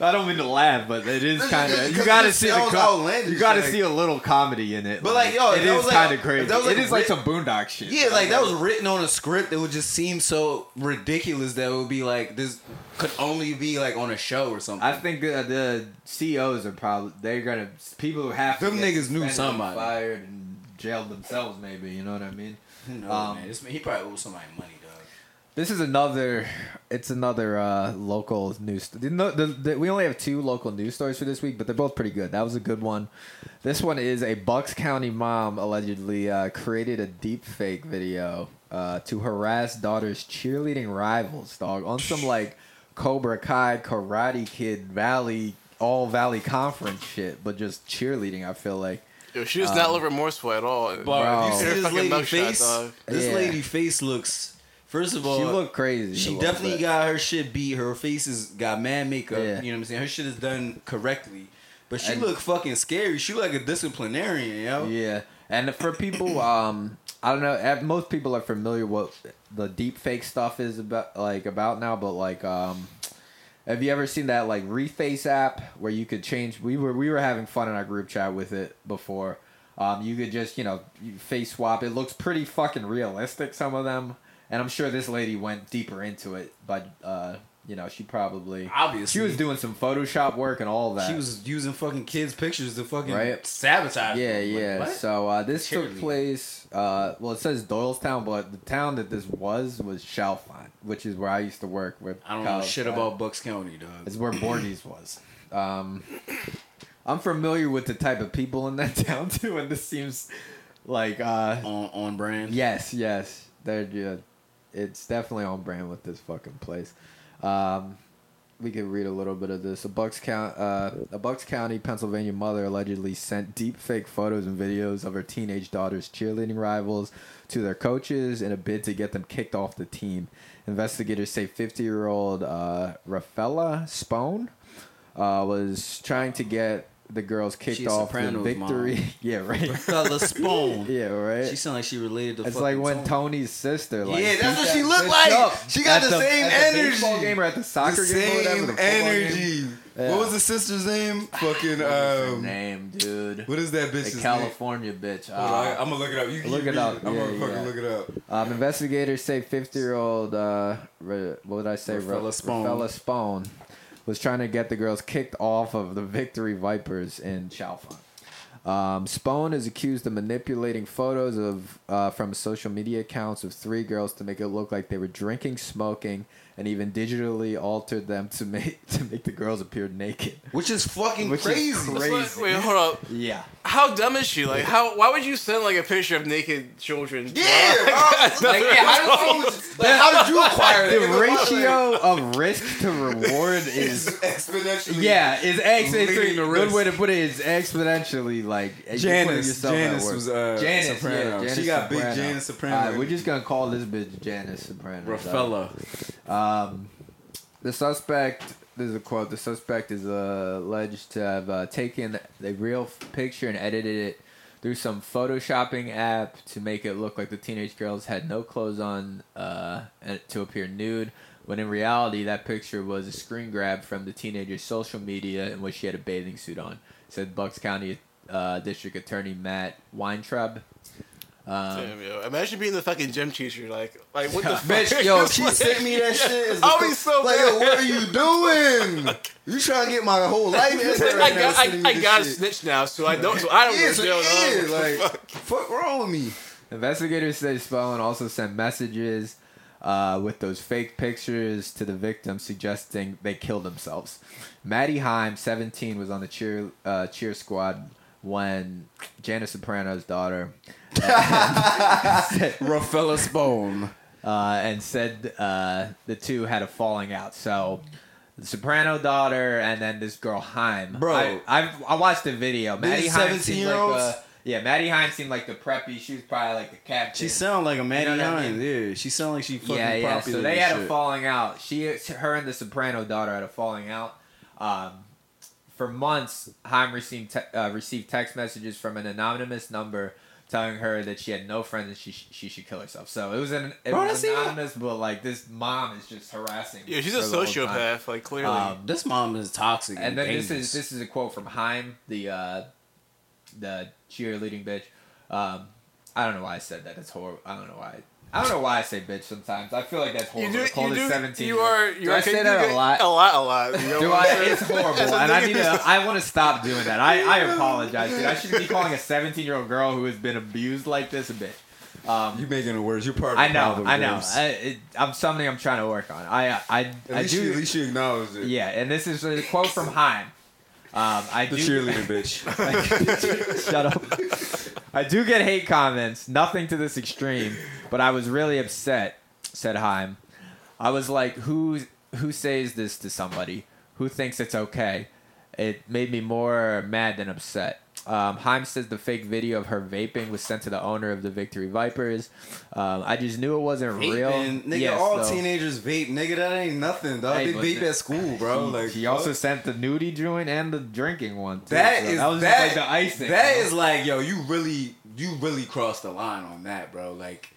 I don't mean to laugh, but it is kind of you got to see the co- you got to like- see a little comedy in it. But, like, yo, it that is like- kind of crazy. like, it is like some boondock shit. Yeah, like that was written on a script that would just seem so ridiculous that it would be like this could only be like on a show or something. I think uh, the CEOs are probably they're gonna people who have to Them niggas knew somebody. fired and jailed themselves. Maybe you know what I mean. no, um, man. This- he probably owes somebody money. This is another. It's another uh, local news. The, the, the, we only have two local news stories for this week, but they're both pretty good. That was a good one. This one is a Bucks County mom allegedly uh, created a deep fake video uh, to harass daughter's cheerleading rivals, dog, on some like Cobra Kai, Karate Kid, Valley, All Valley Conference shit, but just cheerleading. I feel like. Yo, she does Um, not look remorseful at all. But Bro. you see this lady mugshot, face, dog. this Yeah. lady face looks. First of all, she looked crazy. She definitely got her shit beat. Her face is got mad makeup. Yeah. You know what I'm saying? Her shit is done correctly. But she And- look fucking scary. She like a disciplinarian, yo. Yeah, and for people, um, I don't know. eh, Most people are familiar what the deep fake stuff is about, like about now. But like, um, have you ever seen that like Reface app where you could change? We were we were having fun in our group chat with it before. Um, you could just you know face swap. It looks pretty fucking realistic. Some of them, and I'm sure this lady went deeper into it. But uh, you know, she probably Obviously, she was doing some Photoshop work and all that. She was using fucking kids' pictures to fucking Right. sabotage. Yeah, them. Yeah. what? So uh, this took Cheerleading. place. Uh, well, it says Doylestown, but the town that this was was Chalfont, which is where I used to work with. I don't know shit about Bucks County, dog. It's where Bordy's was. Um, I'm familiar with the type of people in that town too, and this seems like uh, On on brand. yes, yes, they're good. It's definitely on brand with this fucking place. Um, we could read a little bit of this. A Bucks County, uh, a Bucks County, Pennsylvania mother allegedly sent deep fake photos and videos of her teenage daughter's cheerleading rivals to their coaches in a bid to get them kicked off the team. Investigators say 50-year-old uh, Rafaela Spone uh, was trying to get the girls kicked She's off the Sopranos' victory. mom. yeah, right. Fella Spoon. yeah, right. She sound like she related to. It's fucking like when Tony. Tony's sister, like, Yeah, that's what she looked like. up She got at the same at the baseball energy. game or at the soccer the game or whatever. same The football game. energy. Yeah. What was the sister's name? Fucking What's her um. name, dude? What is that The bitch's name? California bitch. Hold on, Uh, I'm gonna look it up. You can Look keep it up. reading. I'm Yeah, gonna fucking yeah. look it up. um, investigators say 50 year old, uh, Ra- what did I say? Ra- Rafaela Spone. Rafaela Spone was trying to get the girls kicked off of the Victory Vipers in Chalfont. Um, Spone is accused of manipulating photos of uh, from social media accounts of three girls to make it look like they were drinking, smoking, and even digitally altered them to make to make the girls appear naked. Which is fucking Which is crazy. crazy. Wait, wait, hold up. Yeah. How dumb is she? Like, how? Why would you send like a picture of naked children? Yeah, bro. Like, yeah, how, did, like, how did you acquire The that? ratio of risk to reward is exponentially. yeah, is ex- it's a good risk. way to put it is exponentially like Janice, yourself Janice was uh, Janice, Soprano. yeah, Janice she got Soprano. big Janice Soprano. Alright, we're just gonna call this bitch Janice Soprano. Raffaella. Um, the suspect. There's a quote. The suspect is uh, alleged to have uh, taken a real picture and edited it through some photoshopping app to make it look like the teenage girls had no clothes on uh, to appear nude. When in reality, that picture was a screen grab from the teenager's social media in which she had a bathing suit on. Said Bucks County uh, District Attorney Matt Weintraub. Um, Damn, yo. Imagine being the fucking gym teacher. Like, like what the fuck? Bitch, yo, she like- sent me that shit. as I'll a be co- so like, mad. yo, what are you doing? You trying to get my whole life? ended I right now got, sending I, me I this got a snitch now, so I don't, so I don't Yeah, go so jail. yeah, dog. like, fuck wrong with me? Investigators say Spellman also sent messages uh, with those fake pictures to the victim suggesting they killed themselves. Maddie Heim, 17, was on the cheer uh, cheer squad when Janice Soprano's daughter Raffaella Spone. uh, and said uh, the two had a falling out. So the Soprano daughter and then this girl Heim. Bro. I, I've, I watched the video. Maddie Heim seemed like 17-year-olds? a, yeah, Maddie Heim seemed like the preppy. She was probably like the captain. She sounded like a Maddie You know what I Hines. Yeah, she sounded like she fucking yeah, yeah. So they had a falling out. She, her, and the Soprano daughter had a falling out. Um, for months, Heim received te- uh, received text messages from an anonymous number telling her that she had no friends and she sh- she should kill herself. So it was an it Bro, was that's even- anonymous, but like this mom is just harassing. Yeah, she's a her the whole time. sociopath. Like clearly. Um, This mom is toxic. and then this is this is a quote from Heim, the uh, the cheerleading bitch. Um, I don't know why I said that. It's horrible. I don't know why. I don't know why I say bitch sometimes. I feel like that's you horrible. do, to you this do, 17 you are, you do are I say that a lot? A lot, a lot. You know Do I? I'm? It's horrible, It's and I nigga need to. I want to stop doing that. I, I apologize, dude. I shouldn't be calling a 17 year old girl who has been abused like this a bitch. Um, you making it worse. You're part of the I know, problem, I know. I, it, I'm something I'm trying to work on. I, I, At I least, you, do. at least you acknowledge it. Yeah, and this is a quote from Heim. Um, I The do, cheerleader bitch. Shut up. I do get hate comments, nothing to this extreme, but I was really upset, said Heim. I was like, who who says this to somebody? Who thinks it's okay? It made me more mad than upset. Um, Heim says the fake video of her vaping was sent to the owner of the Victory Vipers. Um, I just knew it wasn't real. Nigga, Yes, all though. teenagers vape. Nigga, that ain't nothing, dog. Hey, they vape the- at school, bro. He- like he also sent the nudie joint and the drinking one. Too, That so is that was that, like the icing. That you is like, yo, you really, you really crossed the line on that, bro. Like,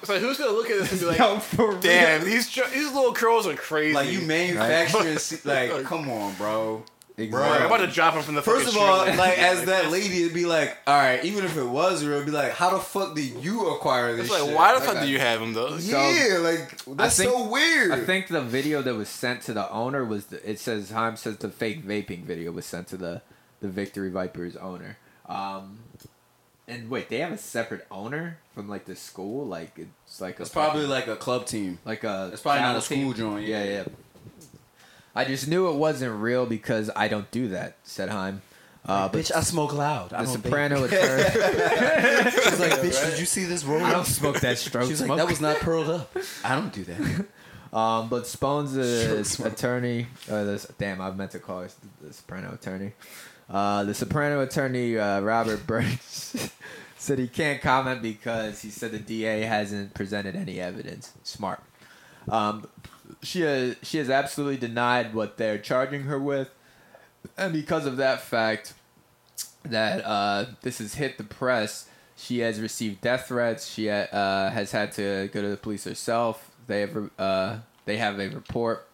It's like, who's gonna look at this and be like, Yo, for real. damn, these these little curls are crazy. like you manufacturing, like, come on, bro. Bro, I'm about to drop him from the. First of all, tree. like as that lady, it'd be like, all right, even if it was real, it'd be like, how the fuck did you acquire this? it's like, shit? why the Like, fuck I- do you have him though? Yeah, like that's think- so weird. I think the video that was sent to the owner was the, it says Heim says the fake vaping video was sent to the the Victory Vipers owner. Um, and wait, they have a separate owner from like the school. Like it's like it's a probably like a club team. like a. It's probably not a channel team. school joint. Yeah, yeah. I just knew it wasn't real because I don't do that," said Heim. Uh, but I smoke loud. the Soprano attorney. She's like, bitch, did you see this roll? I don't smoke that stroke She's smoke. like, that was not pearled up. I don't do that. Um, but Spone's uh, Sure, attorney, uh, this, damn, I meant to call her the Soprano attorney. Uh, the Soprano attorney, uh, Robert Burns, said he can't comment because he said the DA hasn't presented any evidence. Smart. Um, she has, she has absolutely denied what they're charging her with, and because of that fact, that uh, this has hit the press. She has received death threats. She uh, has had to go to the police herself. They have uh, they have a report.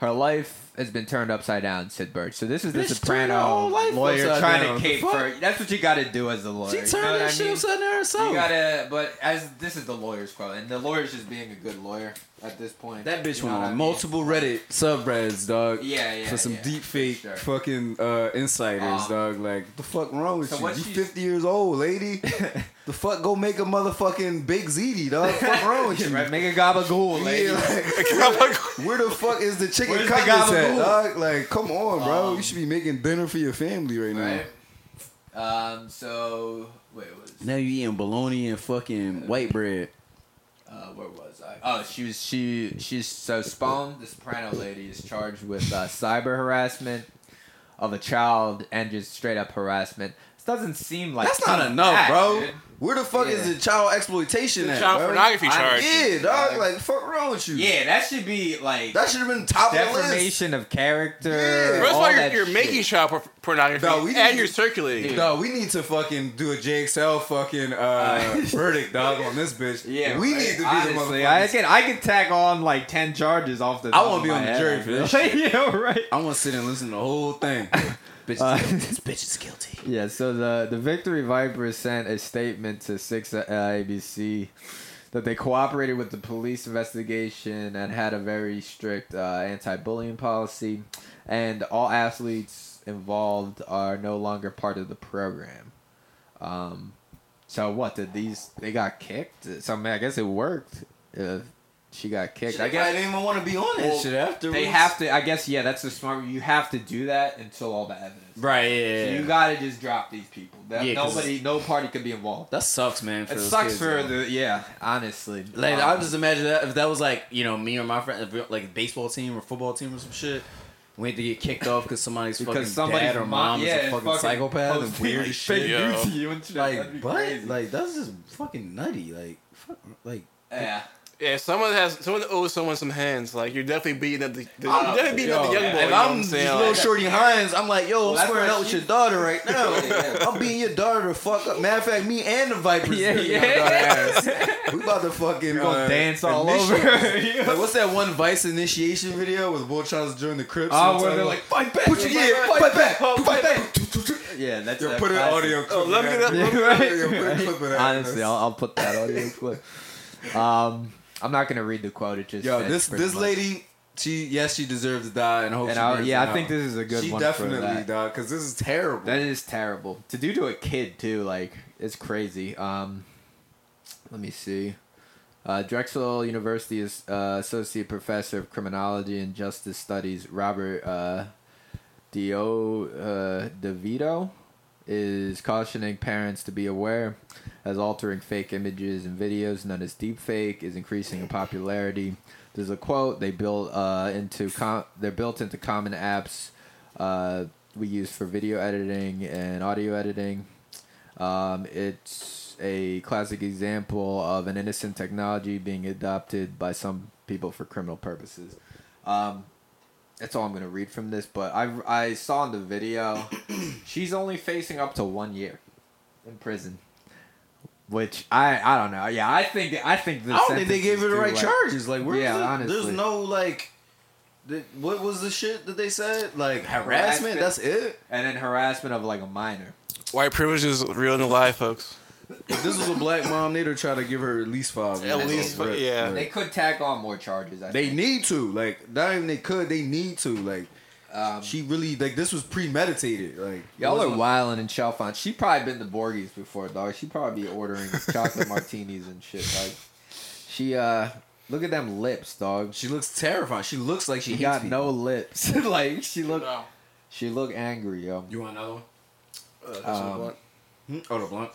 Her life has been turned upside down, said Birch. So this is the Bitch, turn her Soprano whole life lawyer upside trying down. to cape The fuck? for. That's what you got to do as a lawyer. She you know turned what that I shit mean? upside down herself. You gotta, but as this is the lawyer's quote, and the lawyer's just being a good lawyer at this point. That bitch You know went what on mean? multiple Reddit subreddits, dog. Yeah, yeah, For some yeah, deep for fake sure. fucking uh, insiders, Um, dog. Like, what the fuck wrong with so you? You she's- 50 years old, lady. The fuck, go make a motherfucking big ziti, dog. Fuck wrong with you? Right, make a gabagool, lady. Yeah, like, where the fuck is the chicken Where's the cutlets at, dog? Like, come on, bro. Um, you should be making dinner for your family right now. Right. Um. So wait, what is Now you eating bologna and fucking white bread. uh, where was I? Oh, she was she she's so Spone, the soprano lady, is charged with uh, cyber harassment of a child and just straight up harassment. This doesn't seem like That's not enough, bad, bro. dude. Where the fuck is the child exploitation The at, child bro? pornography I- charge. Yeah, dog. Uh, Like, fuck wrong with you? Yeah, that should be like That should have been top of the list. defamation of character. Yeah. First of all all, you're, you're making child por- pornography No, we and need- you're circulating. No, we need to fucking do a JXL fucking uh, verdict, dog, on this bitch. Yeah, we right. need to be Honestly, the I can I can tack on like ten charges off the. I top wanna be on the jury I for feel. this shit. yeah, right. I want to sit and listen to the whole thing. bitch, Uh, this bitch is guilty. Yeah, so the the Victory Vipers sent a statement to six uh, ABC that they cooperated with the police investigation and had a very strict uh, anti-bullying policy, and all athletes involved are no longer part of the program. Um, so what did these? They got kicked. So I, mean, I guess it worked. If she got kicked, I guess I didn't even want to be on that Well, shit after. they have to. I guess yeah, that's the smart. You have to do that until all the evidence. Right, So yeah. you gotta just drop these people. That, Yeah, 'cause- nobody, no party could be involved. that sucks, man. For It those sucks kids, for though. the yeah. Honestly, Like Um, I just imagine that if that was like you know me or my friend, if we- like a baseball team or football team or some shit, we had to get kicked off because somebody's because fucking somebody's dad or mom is a fucking, psychopath and weird like, shit. Yo. news to you and shit. Like, be but like that's just fucking nutty. Like, fuck, like yeah. Yeah, someone has someone owes someone some hands. Like you're definitely beating up the, the you're definitely beating up the young boy. If you know I'm what I'm just saying? little Shorty Hines, I'm like, yo, Well, I'm that's squaring why up with your daughter right now. Yeah, yeah. I'm beating your daughter to fuck up. Matter of fact, me and the Vipers Yeah, beating yeah. your daughter ass. We about to fucking We're gonna uh, dance all initiate- over. Like, what's that one Vice initiation video with Bull Charles join the Crips? Oh, and where they're like, fight back, put your fight yeah, back, fight back, fight fight back. back. yeah, that's Yo, that put an classic. audio clip. Oh, let me get that. that- Yeah, right, Yo, put a right. clip of that. Honestly, I'll, I'll put that audio clip. Um, I'm not gonna read the quote. It just Yo, this this much. lady, she yes, she deserves to die, and hope And I, yeah, I think this is a good she one. definitely for that. dog because this is terrible. That is terrible to do to a kid too. Like it's crazy. Um, let me see. Uh, Drexel University is uh, associate professor of criminology and justice studies Robert uh, Dio uh, D'Ovidio is cautioning parents to be aware as altering fake images and videos known as deepfake is increasing in popularity. There's a quote they built uh, into com- they're built into common apps uh, we use for video editing and audio editing. Um, it's a classic example of an innocent technology being adopted by some people for criminal purposes. Um, that's all I'm gonna read from this. But I I saw in the video, she's only facing up to one year in prison. Which I I don't know. Yeah, I think I think the I don't think they gave her the right like- charges. Like, where Yeah, is it? honestly. there's no like, what was the shit that they said? Like harassment. Harassment. That's it. And then harassment of like a minor. white privilege is real in the life, folks. If this was a black mom, they'd have tried to give her at least five. At years. least, Right, yeah. They could tack on more charges. I They think. need to like not even they could. They need to like. Um, She really like this was premeditated. Like Y'all are wasn't- wilding and Chalfont. She probably been to Borgie's before, dog. She probably be ordering chocolate martinis and shit. Like, she uh, look at them lips, dog. She looks terrifying. She looks like she, She got people. no lips. like she look, No. she look angry, yo. You want another one? Um, Hmm? Oh, the blunt.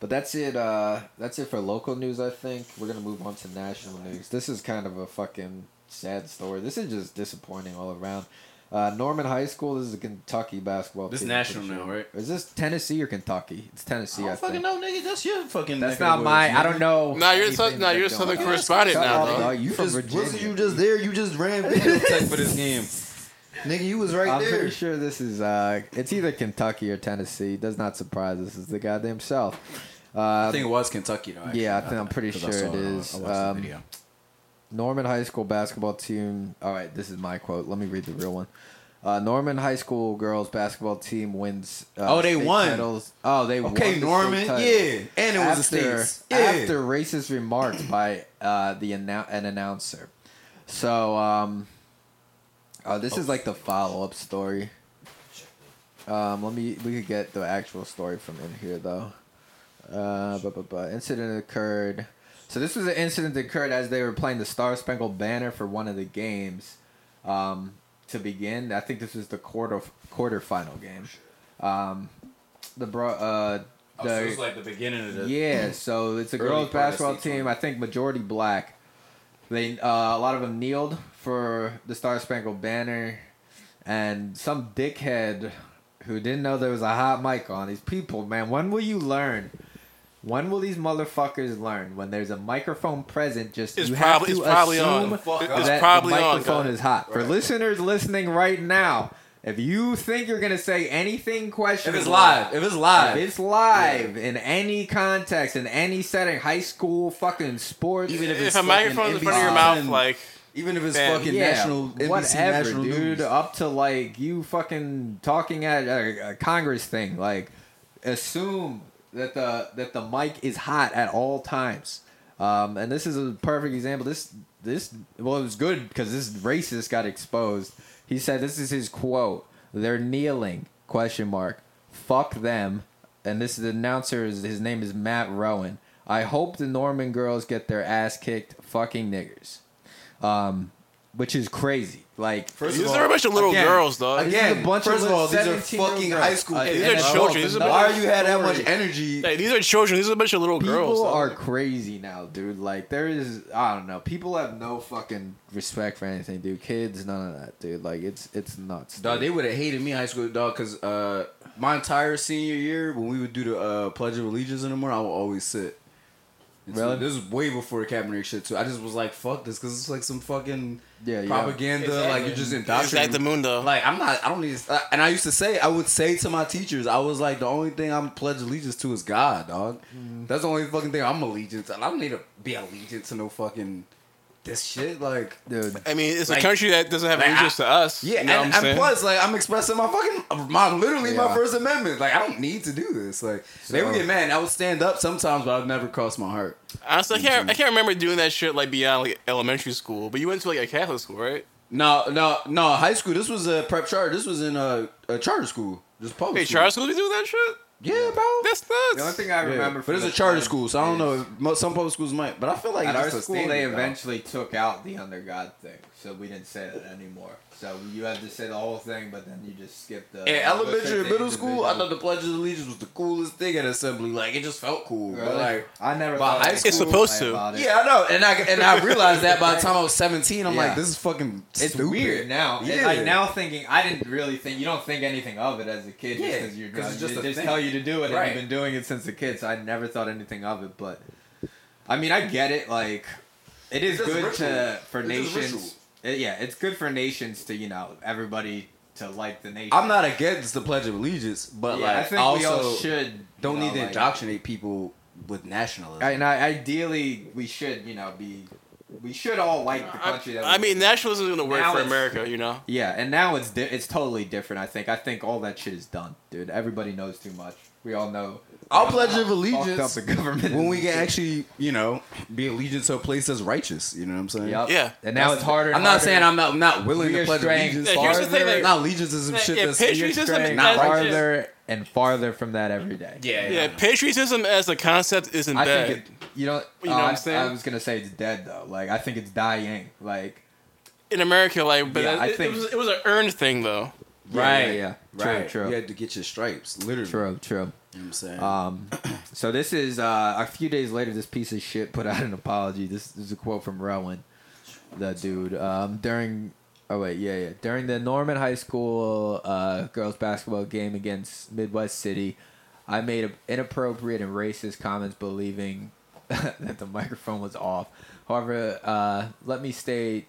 But that's it. Uh, that's it for local news. I think we're gonna move on to national news. This is kind of a fucking sad story. This is just disappointing all around. Uh, Norman High School. This is a Kentucky basketball. This team, national pretty now, right? Is this Tennessee or Kentucky? It's Tennessee. I I, don't fucking think. know, nigga. That's your fucking. That's not of my. woods, I don't nigga. know. Nah, you're a anything nah, you're a Southern correspondent now, up, dog. dog. You You from just, Virginia? wasn't you just there? You just ran video tech for this game. Nigga, you was right there. I'm pretty sure this is. Uh, it's either Kentucky or Tennessee. It does not surprise us. It's the goddamn South. Uh, I think it was Kentucky though. actually. Yeah, I think I'm pretty 'Cause I sure saw it is. I watched Um, the video. Norman High School basketball team. All right, this is my quote. Let me read the real one. Uh, Norman High School girls basketball team wins. Uh, Oh, they won. Titles. Oh, they won. the Okay, Norman. Yeah, and it was after, states. Yeah. after racist remarks by uh, the annou- an announcer. So, um, uh, this is like the follow up story. Um, let me. We could get the actual story from in here though. Uh, but, but, but incident occurred. So this was an incident that occurred as they were playing the Star Spangled Banner for one of the games. Um, to begin, I think this was the quarter quarterfinal game. Um, the bro, uh, Oh, the, so it was like the beginning of the. yeah, so it's a girls basketball team. I think majority black. They uh, a lot of them kneeled for the Star Spangled Banner, and some dickhead who didn't know there was a hot mic on. These people, man, when will you learn? When will these motherfuckers learn? When there's a microphone present, just It's you probably- have to it's probably assume on. Fuck It's that probably the microphone guys. is hot. For Right. listeners listening right now, if you think you're gonna say anything question If it's live, if it's live, if it's live in any context, in any setting, high school, fucking sports, Even if If it's a fucking microphone's in front of your NBC mouth, like even if it's Man. fucking yeah, national, NBC whatever, national dude, news. up to like you fucking talking at a, a Congress thing, like assume that the that the mic is hot at all times. Um, and this is a perfect example. This this well, it was good because this racist got exposed. He said this is his quote: "They're kneeling?" Question mark. Fuck them. And this is the announcer. His name is Matt Rowan. I hope the Norman girls get their ass kicked. Fucking niggers. Um, which is crazy. Like First these of are a bunch of little again, girls, dog. This is Again, a bunch first of of all, these are fucking girls. high school Uh, kids. these are children. These are Why are you had that much energy? Hey, these are children. These are a bunch of little girls. People are crazy now, dude. Like there is, I don't know. People have no fucking respect for anything, dude. Kids, none of that, dude. Like it's it's nuts. Dog, dude. they would have hated me high school, dog, because uh, my entire senior year, when we would do the uh, Pledge of Allegiance in the morning, I would always sit. And so Really? this is way before the Kaepernick shit, too. I just was like, fuck this, because it's like some fucking Yeah, yeah. propaganda. Exactly. Like, you're just It's like indoctrinating. the mundo. Like, I'm not, I don't need to, and I used to say, I would say to my teachers, I was like, the only thing I'm pledge allegiance to is God, dog. Mm. That's the only fucking thing I'm allegiance to. I don't need to be allegiance to no fucking this shit. Like, dude. I mean, it's Like- a country that doesn't have like, allegiance to us. Yeah, you know and, what I'm and plus, like, I'm expressing my fucking, my literally Yeah. my First Amendment. Like, I don't need to do this. Like, they would get mad. and I would stand up sometimes, but I'd never cross my heart. Honestly, I can't. I mm-hmm. can't remember doing that shit like beyond like elementary school. But you went to like a Catholic school, right? No, no, no. High school. This was a prep charter. This was in a, a charter school. Just public. Hey, school. charter schools be doing that shit. Yeah, bro. That's nuts. The only thing I Yeah. remember, but from it's a charter school, so I don't is- know. Mo- Some public schools might, but I feel like At it's our a school, standard, they dog. eventually took out the under God thing, so we didn't say that anymore. So you had to say the whole thing, but then you just skipped the. In uh, elementary and middle school, I thought the Pledge of Allegiance was the coolest thing at assembly. Like it just felt cool. But like, I never. by thought high anything school- It's supposed to. it. yeah, I know, and I and I realized that by the time I was seventeen, I'm Yeah. like, this is fucking. It's stupid. weird now. Yeah. Yeah. Like now thinking, I didn't really think. You don't think anything of it as a kid, Yeah, just because you're 'cause young. it's just they a just thing. tell you to do it, Right. and you've been doing it since a kid. So I never thought anything of it. But I mean, I get it. Like it is It's good ritual. to for It's just nations. It- yeah, it's good for nations to you know everybody to like the nation. I'm not against the Pledge of Allegiance, but yeah, like I think also we all should. don't know, need to like- indoctrinate people with nationalism. And I, ideally, we should you know be. We should all like the country that. I, we I mean, nationalism is gonna work Now for America. You know. Yeah, and now it's di- it's totally different. I think. I think all that shit is done, dude. Everybody knows too much. We all know. I'll pledge of allegiance up the government. when is we can actually, you know, be allegiance to a place that's righteous. You know what I'm saying? Yep. Yeah. And now it's harder. I'm not saying I'm not I'm not willing We to pledge straying allegiance. Yeah, here's the thing, like- not allegiance to some Yeah, shit yeah, that's patriotism We're is not righteous. farther and farther from that every day. yeah, Yeah, patriotism as a concept isn't I bad. think it, you know. You know uh, what I'm saying? I was gonna say it's dead though. Like I think it's dying. Like in America, like, but Yeah, it, I it think- was it was an earned thing though. Right, yeah, yeah. True, right. true. You had to get your stripes, literally. true, true. You know what I'm saying? Um, so this is uh, a few days later. This piece of shit put out an apology. This, this is a quote from Rowan, the dude. Um, during oh wait, yeah, yeah. During the Norman High School uh, girls basketball game against Midwest City, I made a, inappropriate and racist comments, believing that the microphone was off. However, uh, let me state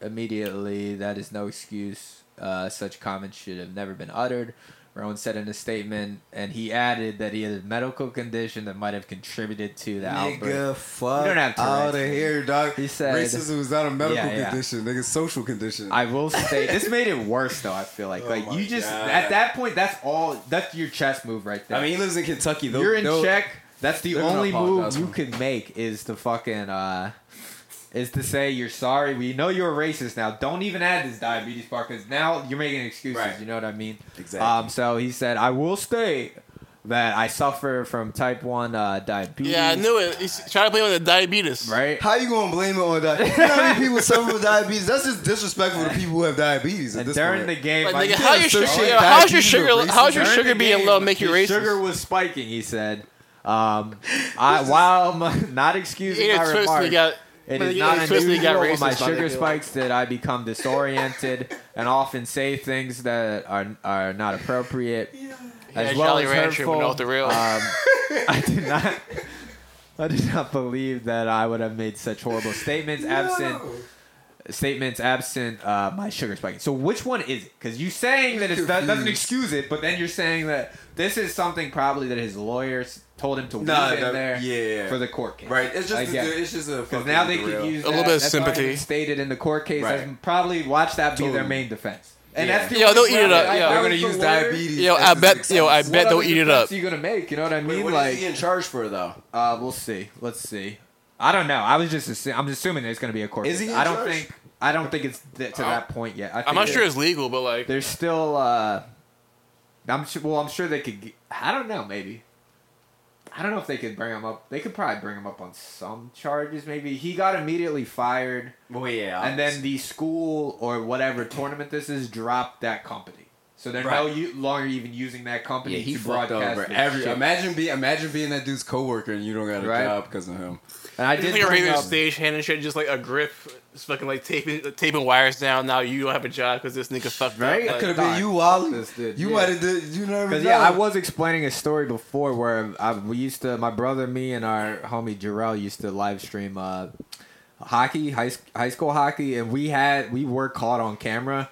immediately that is no excuse. Uh, such comments should have never been uttered. Rowan said in a statement, and he added that he had a medical condition that might have contributed to the outbreak. Nigga, fuck don't have out of here, dog. He said- racism is not a medical Yeah, yeah. condition, nigga. Social condition. I will say this made it worse though. I feel like Oh like you just God. at that point that's all that's your chest move right there. I mean, he lives in Kentucky. They'll- you're in check. That's the only move you can make is to fucking uh is to say you're sorry. We know you're a racist now. Don't even add this diabetes part because now you're making excuses. Right. You know what I mean? Exactly. Um. So he said, "I will state that I suffer from type one uh, diabetes. Yeah, I knew it. He's trying to blame it on the diabetes. Right? How you gonna blame it on diabetes? You know how many people suffer from diabetes? That's just disrespectful to people who have diabetes. And during point. the game, Like, like, nigga, you how can't your sugar? yo, How's your sugar? How's your sugar being game, low? Make you racist? Sugar was spiking. He said. Um, I, while I'm not excusing my ate a twist and remarks, he got. It But is not ate a twist and he got unusual with my sugar spikes that I become disoriented and often say things that are are not appropriate, as Yeah, well Jolly as Rancher went hurtful. off the rails. Um, I did not. I did not believe that I would have made such horrible statements absent statements absent uh, my sugar spiking. So which one is it? Because you saying that it that doesn't excuse it, but then you're saying that this is something probably that his lawyers told him to leave Nah, in there yeah. for the court case. Right. It's just I a, get it. it's just a Because now they could derail. use A little bit of that's sympathy. stated in the court case. Right. And probably watch that be their main defense. And Yeah. that's the Yo, they'll eat it up. Like, yo. They're gonna use lawyer, diabetes. Yo, I bet- yo, I what bet they'll eat it defense up. Are you gonna make? You know what I Wait, mean? what is like, he getting charged for though? uh, we'll see. Let's see. I don't know. I was just assu- I'm assuming there's gonna be a court. Is he in I don't charge? think. I don't think it's th- to that point yet. I I'm not sure it's legal, but like, There's still. uh I'm sure. Well, I'm sure they could. Get, I don't know. Maybe. I don't know if they could bring him up. They could probably bring him up on some charges. Maybe he got immediately fired. Well, yeah. and then the school or whatever tournament this is dropped that company. So they're no Right. u- longer even using that company yeah, he to fucked broadcast over the every. shit. Imagine being imagine being that dude's coworker and you don't got a Right. job because of him. And I it's did like a regular up, stage hand and shit, just like a grip, just fucking like taping taping wires down. Now you don't have a job because this nigga fucked Right? up. That could have been you, Wally. dude, You yeah. might have did. You never Because know. yeah, I was explaining a story before where I, we used to, my brother, me, and our homie Jarrell used to live stream uh, hockey, high, high school hockey, and we had we were caught on camera.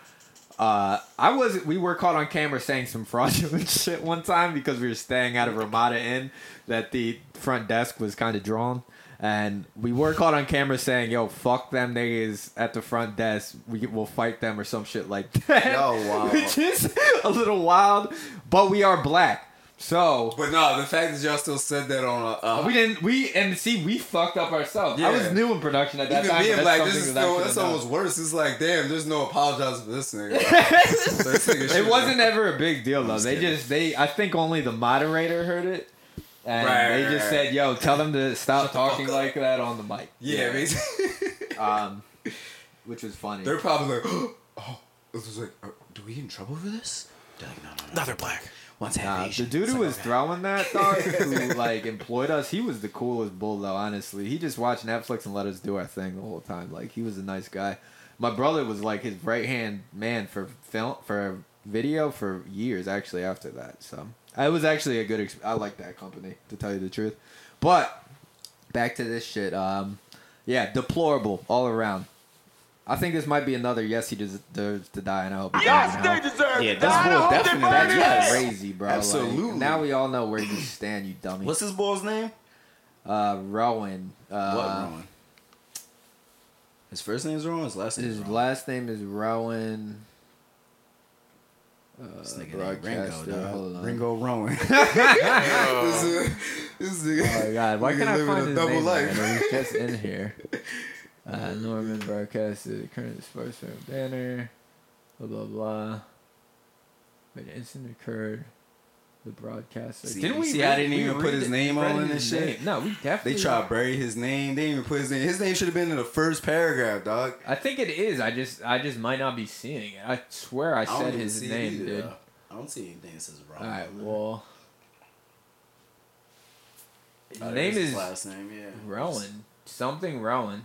Uh, I was we were caught on camera saying some fraudulent shit one time because we were staying at a Ramada Inn that the front desk was kind of drawn. And we were caught on camera saying, "Yo, fuck them niggas at the front desk. We will fight them or some shit like that." Oh, wow. Which is a little wild, but we are black, so But no, the fact that y'all still said that on a. Uh, we didn't. We and see, we fucked up ourselves. Yeah. I was new in production at that even time. being black, that's this is that I still, that's almost done. worse. It's like, damn, there's no apologizing for this nigga. This nigga It wasn't ever a big deal though. just They kidding. just they. I think only the moderator heard it, and Right, they right, just right. said, "Yo, tell them to stop Shut talking fuck up. like that on the mic." Yeah, basically. Um, which was funny. They're probably like, oh, this was like, uh, do we get in trouble for this? They're like, no, no, no. now they're black. Once Nah, the dude who was throwing that dog, who like employed us, he was the coolest bull though. Honestly, he just watched Netflix and let us do our thing the whole time. Like he was a nice guy. My brother was like his right hand man for film for video for years. Actually, after that, so it was actually a good. Exp- I like that company to tell you the truth. But back to this shit. Um, yeah, deplorable all around. I think this might be another yes. He deserves to die, and I hope he dies in hell. Yeah, this bull definitely. That's yes. crazy, bro. Like, Absolutely. now we all know where you stand, you dummy. What's this bull's name? uh Rowan? Uh, what, Rowan? His first name is Rowan. His last name is His Rowan. last name is Rowan. Uh, This nigga Ringo, dog. Hold on. Ringo Rowan. Oh. this nigga. Oh my god, why nigga can't I living find a his double name? life. Man? He's just in here. Uh, Norman broadcasted the current sports banner. Blah blah blah. When an incident occurred, the broadcaster. See- didn't we? see read- they didn't even put his it- name read on in his this shit? name. No, we definitely. They try to bury his name. They didn't even put his name. His name should have been in the first paragraph, dog. I think it is. I just, I just might not be seeing it. I swear I, don't said his name, either, dude. though. I don't see anything that says Rowan. All right, well, his Oh, name there's his is last name. Yeah, Rowan. Something Rowan.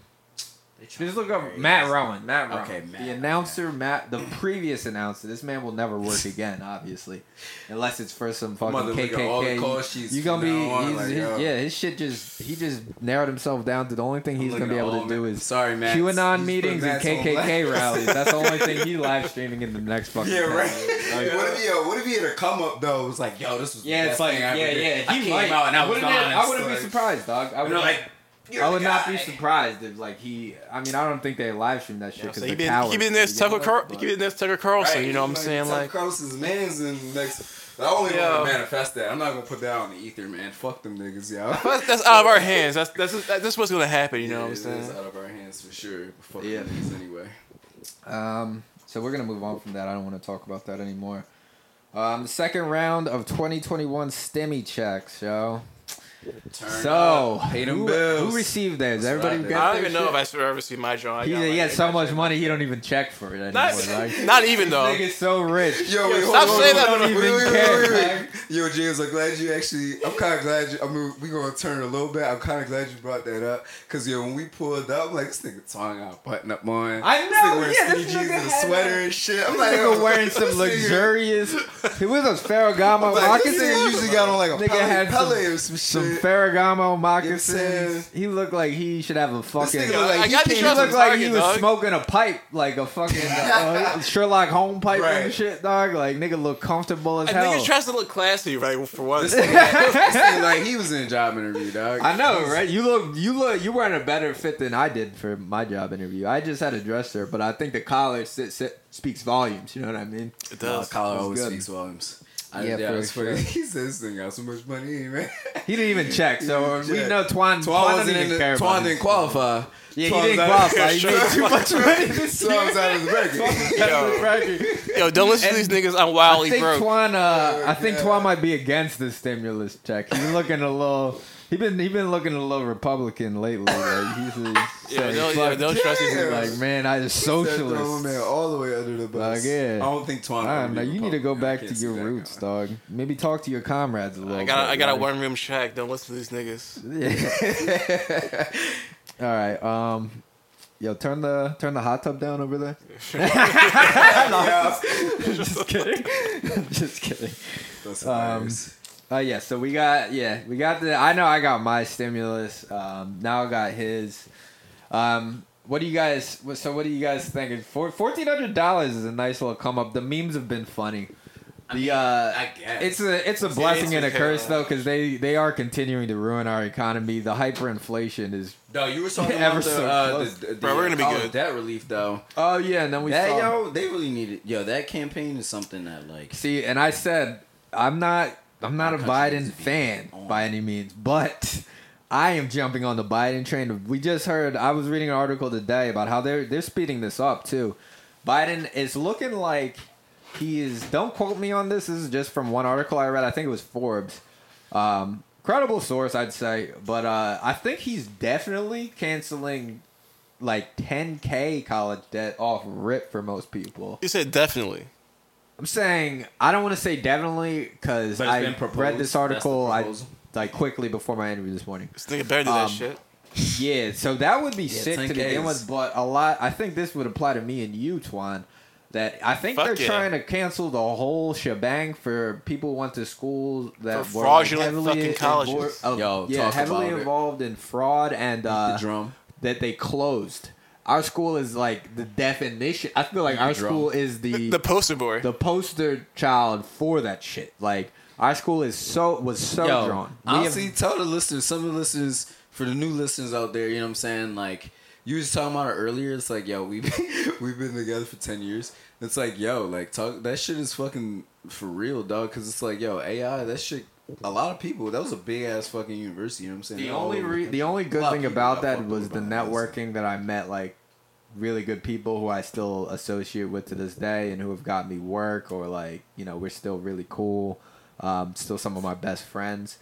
They try Just look up bury Matt Rowan. Matt Rowan. Okay, Matt, The announcer, Matt, the previous announcer. This man will never work again, obviously, unless it's for some fucking Mother look at all the KKK. You, sheets gonna be, on, he's, like, his- yeah, his shit just, he just narrowed himself down to the only thing I'm he's gonna be able all to do is sorry, Matt. QAnon He's meetings and KKK rallies. That's the only thing he live streaming in the next fucking. Yeah, 10 right. Like, What if he, uh, what if he had a come up though? It was like, yo, this was Yeah, the it's like, thing yeah, I ever did. yeah. I He came out and I, was wouldn't be, honest. I wouldn't be surprised, dog. I would You know, not. like, you're I would not be surprised if like he. I mean, I don't think they live stream that shit Yeah, because so he the been cowards. he been this Tucker with, he been this Tucker Carlson. Right, You know what I'm like, saying? Tucker Like, Carlson's man's in next. I only Yo. want to manifest that. I'm not gonna put that on the ether, man. Fuck them niggas, yo. that's, that's out of our hands. That's that's that's what's gonna happen. You know Yeah, what I'm it is saying? out of our hands for sure. But fuck Yeah. them niggas anyway. Um, so we're gonna move on from that. I don't want to talk about that anymore. Um, the second round of 2021 stimmy checks, yo. Turn So, up, pay who, bills. who received theirs? That's Everybody got I don't their even know shit? if I ever see my joint. I He, got, he like, has so much shit. money he don't even check for it anymore. Not, like, not even though. nigga's so rich. Yo, wait, Stop on, saying hold that. on. Don't Wait, even wait, care, wait, wait, wait. Yo, James, I'm glad you actually. I'm kind of glad you. I mean, we gonna turn a little bit. I'm kind of glad you brought that up because yo, when we pulled up, I'm like this nigga tongue out, button up on. I This know, nigga wearing yeah, this skinny jeans nigga and a sweater and shit. I'm This like, nigga yo, wearing some luxurious. He was those Ferragamo I'm like, this moccasins. usually got on like a Nigga Pele, had or some, some shit. Ferragamo moccasins. he looked like he should have a fucking. nigga like I he got came- he looked like Target, he was dog. smoking a pipe, like a fucking uh, Sherlock Holmes pipe Right. and shit, dog. Like nigga look comfortable as I hell. think he tries to look classy, right? For once. This nigga, this nigga like he was in a job interview, dog. I know, right? You look, you look, you were in a better fit than I did for my job interview. I just had a dresser, but I think the collar sit, sit, speaks volumes. You know what I mean? It No, does. collar always good. speaks volumes. I, Yeah, yeah, for it's sure. He says this thing got so much money, man. He didn't even check, so He we didn't know Twan. Twan, Twan doesn't wasn't even in the, care. Twan didn't qualify. Yeah, he didn't qualify. He Sure. made too much money this year. Twan was out of his bracket. Yo, don't listen to these niggas. I'm wildly I think broke. Twan. Uh, I think God. Twan might be against the stimulus check. He's looking a little. He been he been looking a little Republican lately. Like he's, he's Yeah, saying, don't, yeah, don't trust these damn. niggas. Like man, I just Throw socialist. man all the way under the bus. Like, yeah. I don't think Twan. I would don't know. You need to go back to your roots, going. dog. Maybe talk to your comrades a little. I got, bit, I got a one room shack. Don't listen to these niggas. All right. Um, yo, turn the turn the hot tub down over there. just kidding. just kidding. That's Um, hilarious. Uh, yeah. So we got yeah we got the. I know I got my stimulus. Um, now I got his. Um, what do you guys? So what do you guys think? For fourteen hundred dollars is a nice little come up. The memes have been funny. The uh, I guess. it's a it's a Yeah, blessing it's and a curse though because they they are continuing to ruin our economy. The hyperinflation is No, you were talking Ever about the, so uh, close. the, the, Bro, we're gonna be college good. Debt relief though. oh yeah, and then we that saw yo, they really needed. Yo, that campaign is something that like. see, and I said I'm not I'm not a Biden needs to be fan by any means, but I am jumping on the Biden train. We just heard I was reading an article today about how they're they're speeding this up too. Biden is looking like he is. Don't quote me on this. This is just from one article I read. I think it was Forbes. Um, credible source, I'd say, but uh, I think he's definitely canceling like 10k college debt off rip for most people. You said definitely. I'm saying I don't want to say definitely because I been read this article I proposal. like quickly before my interview this morning. This nigga better do Um, that shit. Yeah, so that would be Yeah, sick to 10K begin with, but a lot. I think this would apply to me and you, Twan. That I think Fuck they're yeah. trying to cancel the whole shebang for people who went to schools that For were fraudulent heavily fucking colleges. invor- of- Yo, yeah, talk heavily about it. involved in fraud and the uh, drum. that they closed. Our school is like the definition. I feel like our drum. school is the The poster boy. the poster child for that shit. Like our school is so was so Yo, drawn. We honestly, have- tell the listeners, some of the listeners, for the new listeners out there, you know what I'm saying? Like, you was talking about it earlier. It's like, yo, we've we've been together for ten years. It's like, yo, like talk that shit is fucking for real, dog. Because it's like, yo, AI, that shit. A lot of people. That was a big ass fucking university. You know what I'm saying? the All only re- the only good thing about that was the networking that I met like really good people who I still associate with to this day and who have got me work or like you know we're still really cool. Um, still some of my best friends.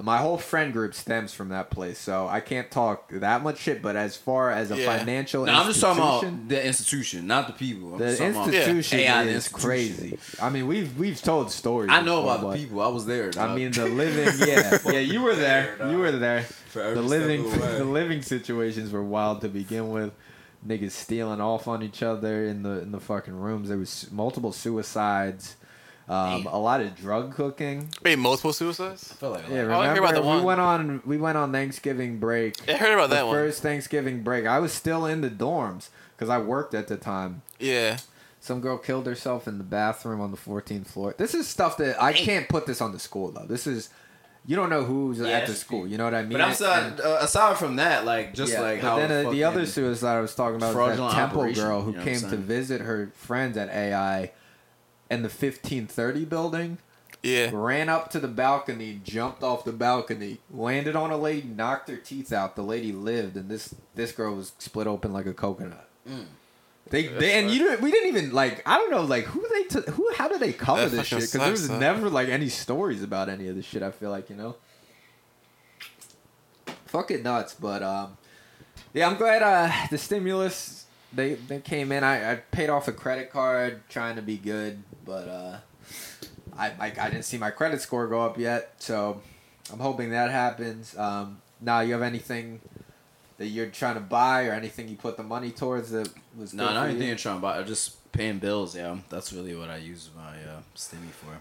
My whole friend group stems from that place, so I can't talk that much shit. But as far as a Yeah. financial, No, I'm just talking about the institution, not the people. I'm The just talking about institution is institution. crazy. I mean, we've we've told stories. I know before, about the people. I was there. I mean, the living. Yeah, yeah. You were there. There, You were there. The living, of the way. the living situations were wild to begin with. Niggas stealing off on each other in the in the fucking rooms. There was multiple suicides. Um, a lot of drug cooking. Wait, multiple suicides? I feel like Yeah, Oh, I heard remember about the we went on we went on Thanksgiving break. I heard about the that one. first Thanksgiving break. I was still in the dorms because I worked at the time. Yeah. Some girl killed herself in the bathroom on the 14th floor. This is stuff that I can't put this on the school though. This is you don't know who's Yeah, at the school. You know what I mean? But I'm And- aside, uh, aside from that, like just yeah, like but how then uh, the other suicide I was talking about was that Temple girl who you know came to visit her friends at AI in the 1530 building. Yeah. Ran up to the balcony, jumped off the balcony, landed on a lady, knocked her teeth out. The lady lived, and this this girl was split open like a coconut. They, they and you didn't, we didn't even like I don't know like who they t- who how did they cover That this shit because there was sucks, huh? never like any stories about any of this shit I feel like you know fuck it nuts but um yeah I'm glad uh the stimulus they they came in I, I paid off a credit card trying to be good but uh I, I I didn't see my credit score go up yet so I'm hoping that happens um now you have anything that you're trying to buy or anything you put the money towards that was No, not anything you? I'm trying to buy. I'm just paying bills. Yeah, that's really what I use my uh, stimmy for.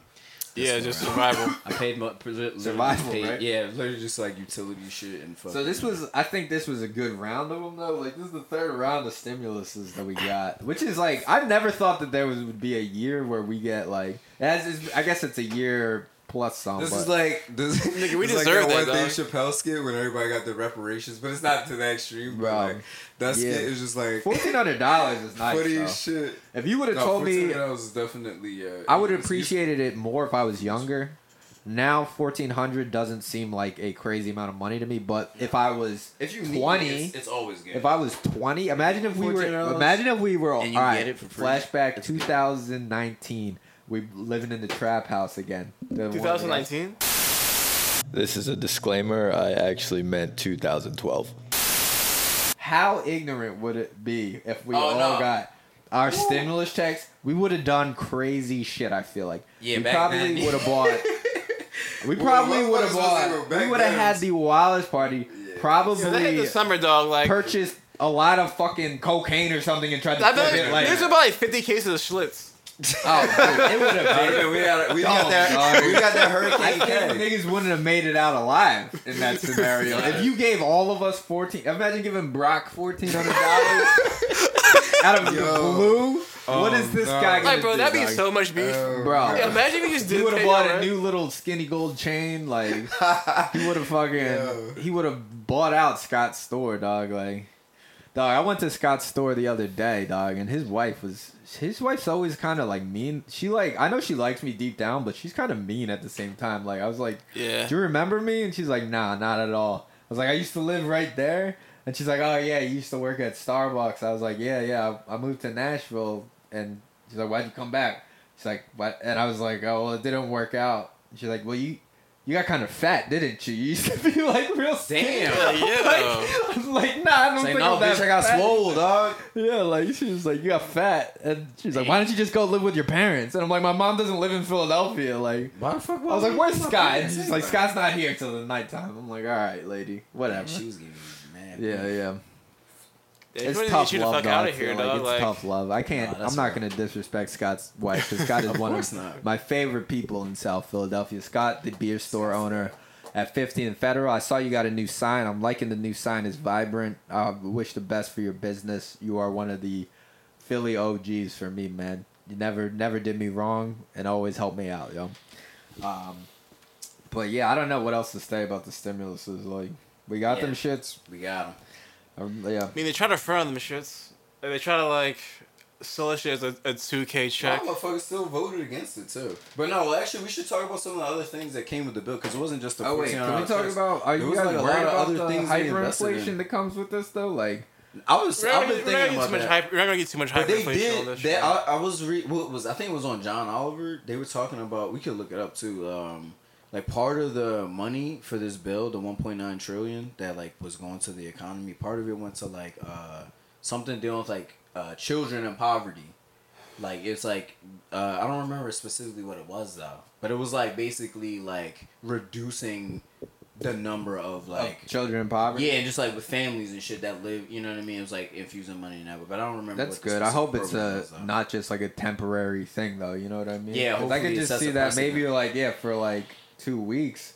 Yeah, just what survival. I paid my literally Survival, paid- right? Yeah, literally just like utility shit and fucking. So this was, I think this was a good round of them though. Like this is the third round of stimuluses that we got, which is like I never thought that there was would be a year where we get like, as is, I guess it's a year plus some. This but- is like this. Nigga, we it's like deserve that that, one thing dog. Chappelle skit when everybody got the reparations, but it's not to that extreme. Bro, Bro, like, that skit is just like fourteen hundred dollars is nice. funny though. as shit. If you would have No, told me, $14 is definitely. Uh, I would have appreciated it more if I was younger. Now fourteen hundred doesn't seem like a crazy amount of money to me, but if I was if you need it, 20, it's, it's always good. If I was twenty, imagine if we were. Imagine if we were. And you all right, get it for free. Flashback That's 2019. We living in the trap house again. 2019. This is a disclaimer. I actually meant 2012. How ignorant would it be if we Oh, all no. got our stimulus checks? We would have done crazy shit. I feel like. Yeah, we back probably would have bought. We probably would have what was I saying, bought. We would have had the wildest party. Probably Yeah, they had the summer dog. Like purchased a lot of fucking cocaine or something and tried to I flip bet it like. there's about like 50 cases of Schlitz. Oh, dude, it would have I been. we got we Oh, got that we got that I hurricane. think K. niggas wouldn't have made it out alive in that scenario. if you gave all of us fourteen, imagine giving Brock fourteen hundred dollars out of the Yo. blue. Oh, what is this no. guy gonna Like, bro, do, that'd be dog? so much beef. Oh, Bro. Yeah, imagine if you just did. He would have bought a rent. new little skinny gold chain. Like he would have fucking. Yo. He would have bought out Scott's store, dog. Like, dog. I went to Scott's store the other day, dog, and his wife was. His wife's always kind of like mean. She like I know she likes me deep down, but she's kind of mean at the same time. Like I was like, Yeah. do you remember me? And she's like, nah, not at all. I was like, I used to live right there. And she's like, oh yeah, you used to work at Starbucks. I was like, yeah, yeah. I I moved to Nashville. And she's like, why'd you come back? She's like, what? And I was like, oh, well, it didn't work out. She's like, well, you you got kind of fat, didn't you? You used to be like real skinny. Damn. Yeah. Like, like, nah, I don't think no, I'm that bitch. I got fat." swole, dog. Yeah, like she was like, you got fat, and she's like, why don't you just go live with your parents? And I'm like, my mom doesn't live in Philadelphia. Like, Why the fuck? I was like, "Where's Scott?" And she's like, "Scott's not here till the nighttime." I'm like, "All right, lady, whatever." She was giving me mad. Yeah, yeah. Yeah, It's tough get the love, fuck though, out of here, like. dog. It's Like, tough love. I can't. Nah, I'm not gonna disrespect Scott's wife because Scott is one of not. my favorite people in South Philadelphia. Scott, the beer store owner at 15 and Federal. I saw you got a new sign. I'm liking the new sign. It's vibrant. I wish the best for your business. You are one of the Philly OGs for me, man. You never, never did me wrong, and always helped me out, yo. Um, but yeah, I don't know what else to say about the stimuluses. Like, we got Yeah. them shits. We got him. Um, yeah. I mean, they try to front on them shits. Like, they try to like sell it shit as a, a 2K check. Y'all motherfuckers still voted against it too. But no, well, actually, we should talk about some of the other things that came with the bill because it wasn't just the. Oh wait, can we talk tax. about? Are There you guys like, worried of about other the things hyperinflation that comes with this though? Like, I was. We're I've not, been gonna- thinking get about too much that. hype. We're not gonna get too much But they hyperinflation on did. this. They, shit. I, I was re, what was I think it was on John Oliver. They were talking about. We could look it up too. Um, like part of the money for this bill, the 1.9 trillion that like was going to the economy. Part of it went to like uh something dealing with like uh children and poverty. Like it's like uh, I don't remember specifically what it was though, but it was like basically like reducing the number of like of children in poverty. yeah, and just like with families and shit that live, you know what I mean? It was like infusing money in that, way, but I don't remember. That's good. I hope it's program uh, was, not just like a temporary thing though. You know what I mean? Yeah, I could just see that maybe like yeah for like two weeks,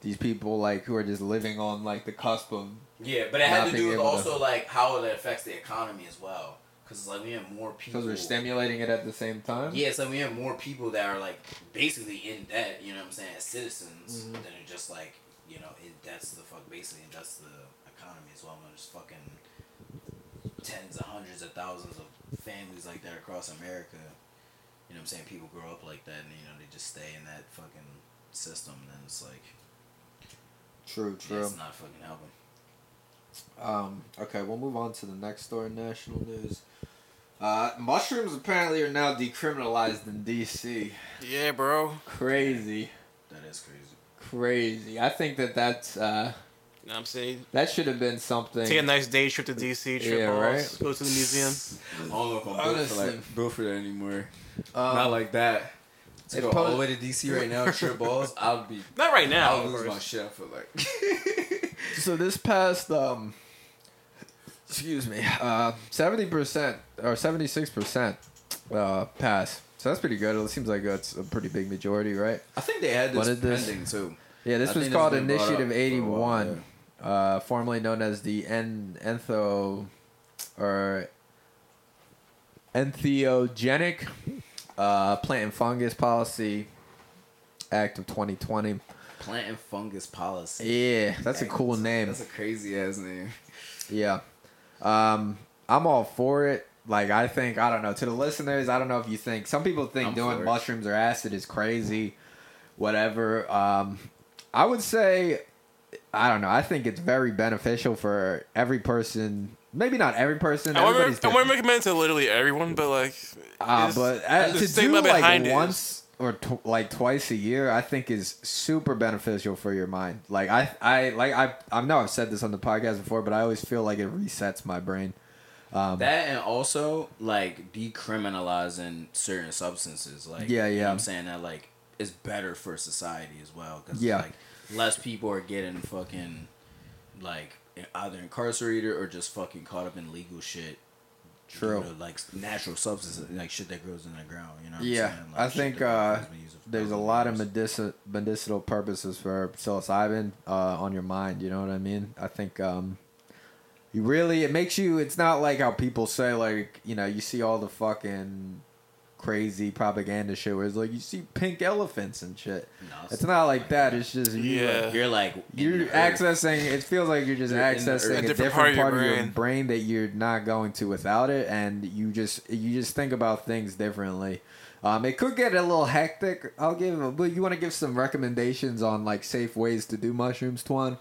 these people like who are just living on like the cusp of Yeah, but it had to do with able to- also like how it affects the economy as well, because it's like we have more people. because we're stimulating it at the same time. Yeah, so we have more people that are like basically in debt. You know what I'm saying? As citizens, Mm-hmm. than are just like you know it debts the fuck basically and debts the economy as well. And there's fucking tens of hundreds of thousands of families like that across America. You know what I'm saying? People grow up like that, and you know they just stay in that fucking system. And it's like True, yeah, true. it's not fucking helping. Um, okay, we'll move on to the next story. National news. Uh, mushrooms apparently are now decriminalized in DC. Yeah, bro. Crazy, That is crazy. crazy. I think that that's uh, You know I'm saying? that should have been something. Take a nice day trip to DC, trip Yeah, off, right. go to the museum. I don't know if I'm built for, Honestly. like, built for that anymore. Um, Not like that. To it go pos- all the way to DC right now, trip balls, I'll be. Not right now, I'll lose my shit. I feel like. So this past um excuse me, uh 70% or 76% uh pass. So that's pretty good. It seems like that's a pretty big majority, right? I think they had this What is this? pending too. Yeah, this I was called it's been brought Initiative up for a while, 81, uh formerly known as the en- entho or entheogenic uh plant and fungus policy act of 2020. Plant and fungus policy. Yeah, that's a cool name. That's a crazy ass name. Yeah. Um, I'm all for it. Like I think I don't know to the listeners. I don't know if you think some people think I'm doing mushrooms or acid is crazy, whatever. Um, I would say I don't know. I think it's very beneficial for every person. Maybe not every person. I wouldn't, Everybody's I wouldn't different. recommend to literally everyone, but like, Uh, it's- but uh, to do like behind it is- once or tw- like twice a year, I think is super beneficial for your mind. Like I, I like I, I know I've said this on the podcast before, but I always feel like it resets my brain. Um, That and also like decriminalizing certain substances. Like Yeah, you know yeah. I'm saying that like is better for society as well because Yeah. like less people are getting fucking like either incarcerated or just fucking caught up in legal shit. True. due to, like natural substances, like shit that grows in the ground. You know. What Yeah, I'm? Like, I think uh, has been used for there's a lot of years. medici- medicinal purposes for psilocybin uh, on your mind. You know what I mean? I think um, you really it makes you. It's not like how people say like you know you see all the fucking crazy propaganda shit where it's like you see pink elephants and shit. No, It's not like that. It's just you. Yeah. You're like You're the earth. accessing. It feels like you're just You're accessing earth. a A different, different part, part of of your your brain. brain that you're not going to without it, and you just you just think about things differently. Um, it could get a little hectic. I'll give, but you want to give some recommendations on like safe ways to do mushrooms, Twan?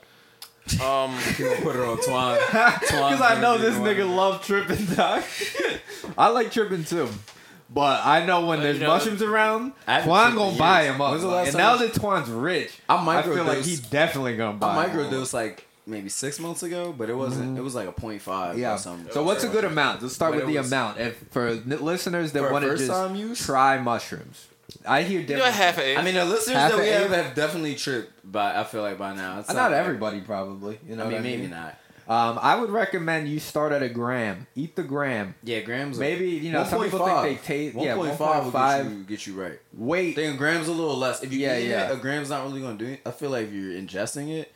um, put it on Twan. Because I know this nigga love tripping, dog. I like tripping too. But I know when there's you know, mushrooms around, I haven't Twan gonna buy years. him up. When's the last and now that Twan's rich, I'm I feel like microdosed- he definitely gonna buy. I him up. microdosed like maybe six months ago, but it wasn't. Mm-hmm. It was like a 0.5 Yeah. or something. So what's a good amount? Let's start But with the was- amount. If for listeners that want to just use? try mushrooms, I hear you know, different. half an. I mean, the listeners Half that we have have definitely tripped, but I feel like by now it's not like- everybody probably. You know, I what mean, maybe not. Um, I would recommend you start at a gram. Eat the gram. Yeah, grams. Maybe you know some people think they taste. Yeah, one 1.5 will five. get you, get you right. Weight. Then grams a little less. If you Yeah, yeah, yeah. it, a gram's not really gonna do it. I feel like if you're ingesting it,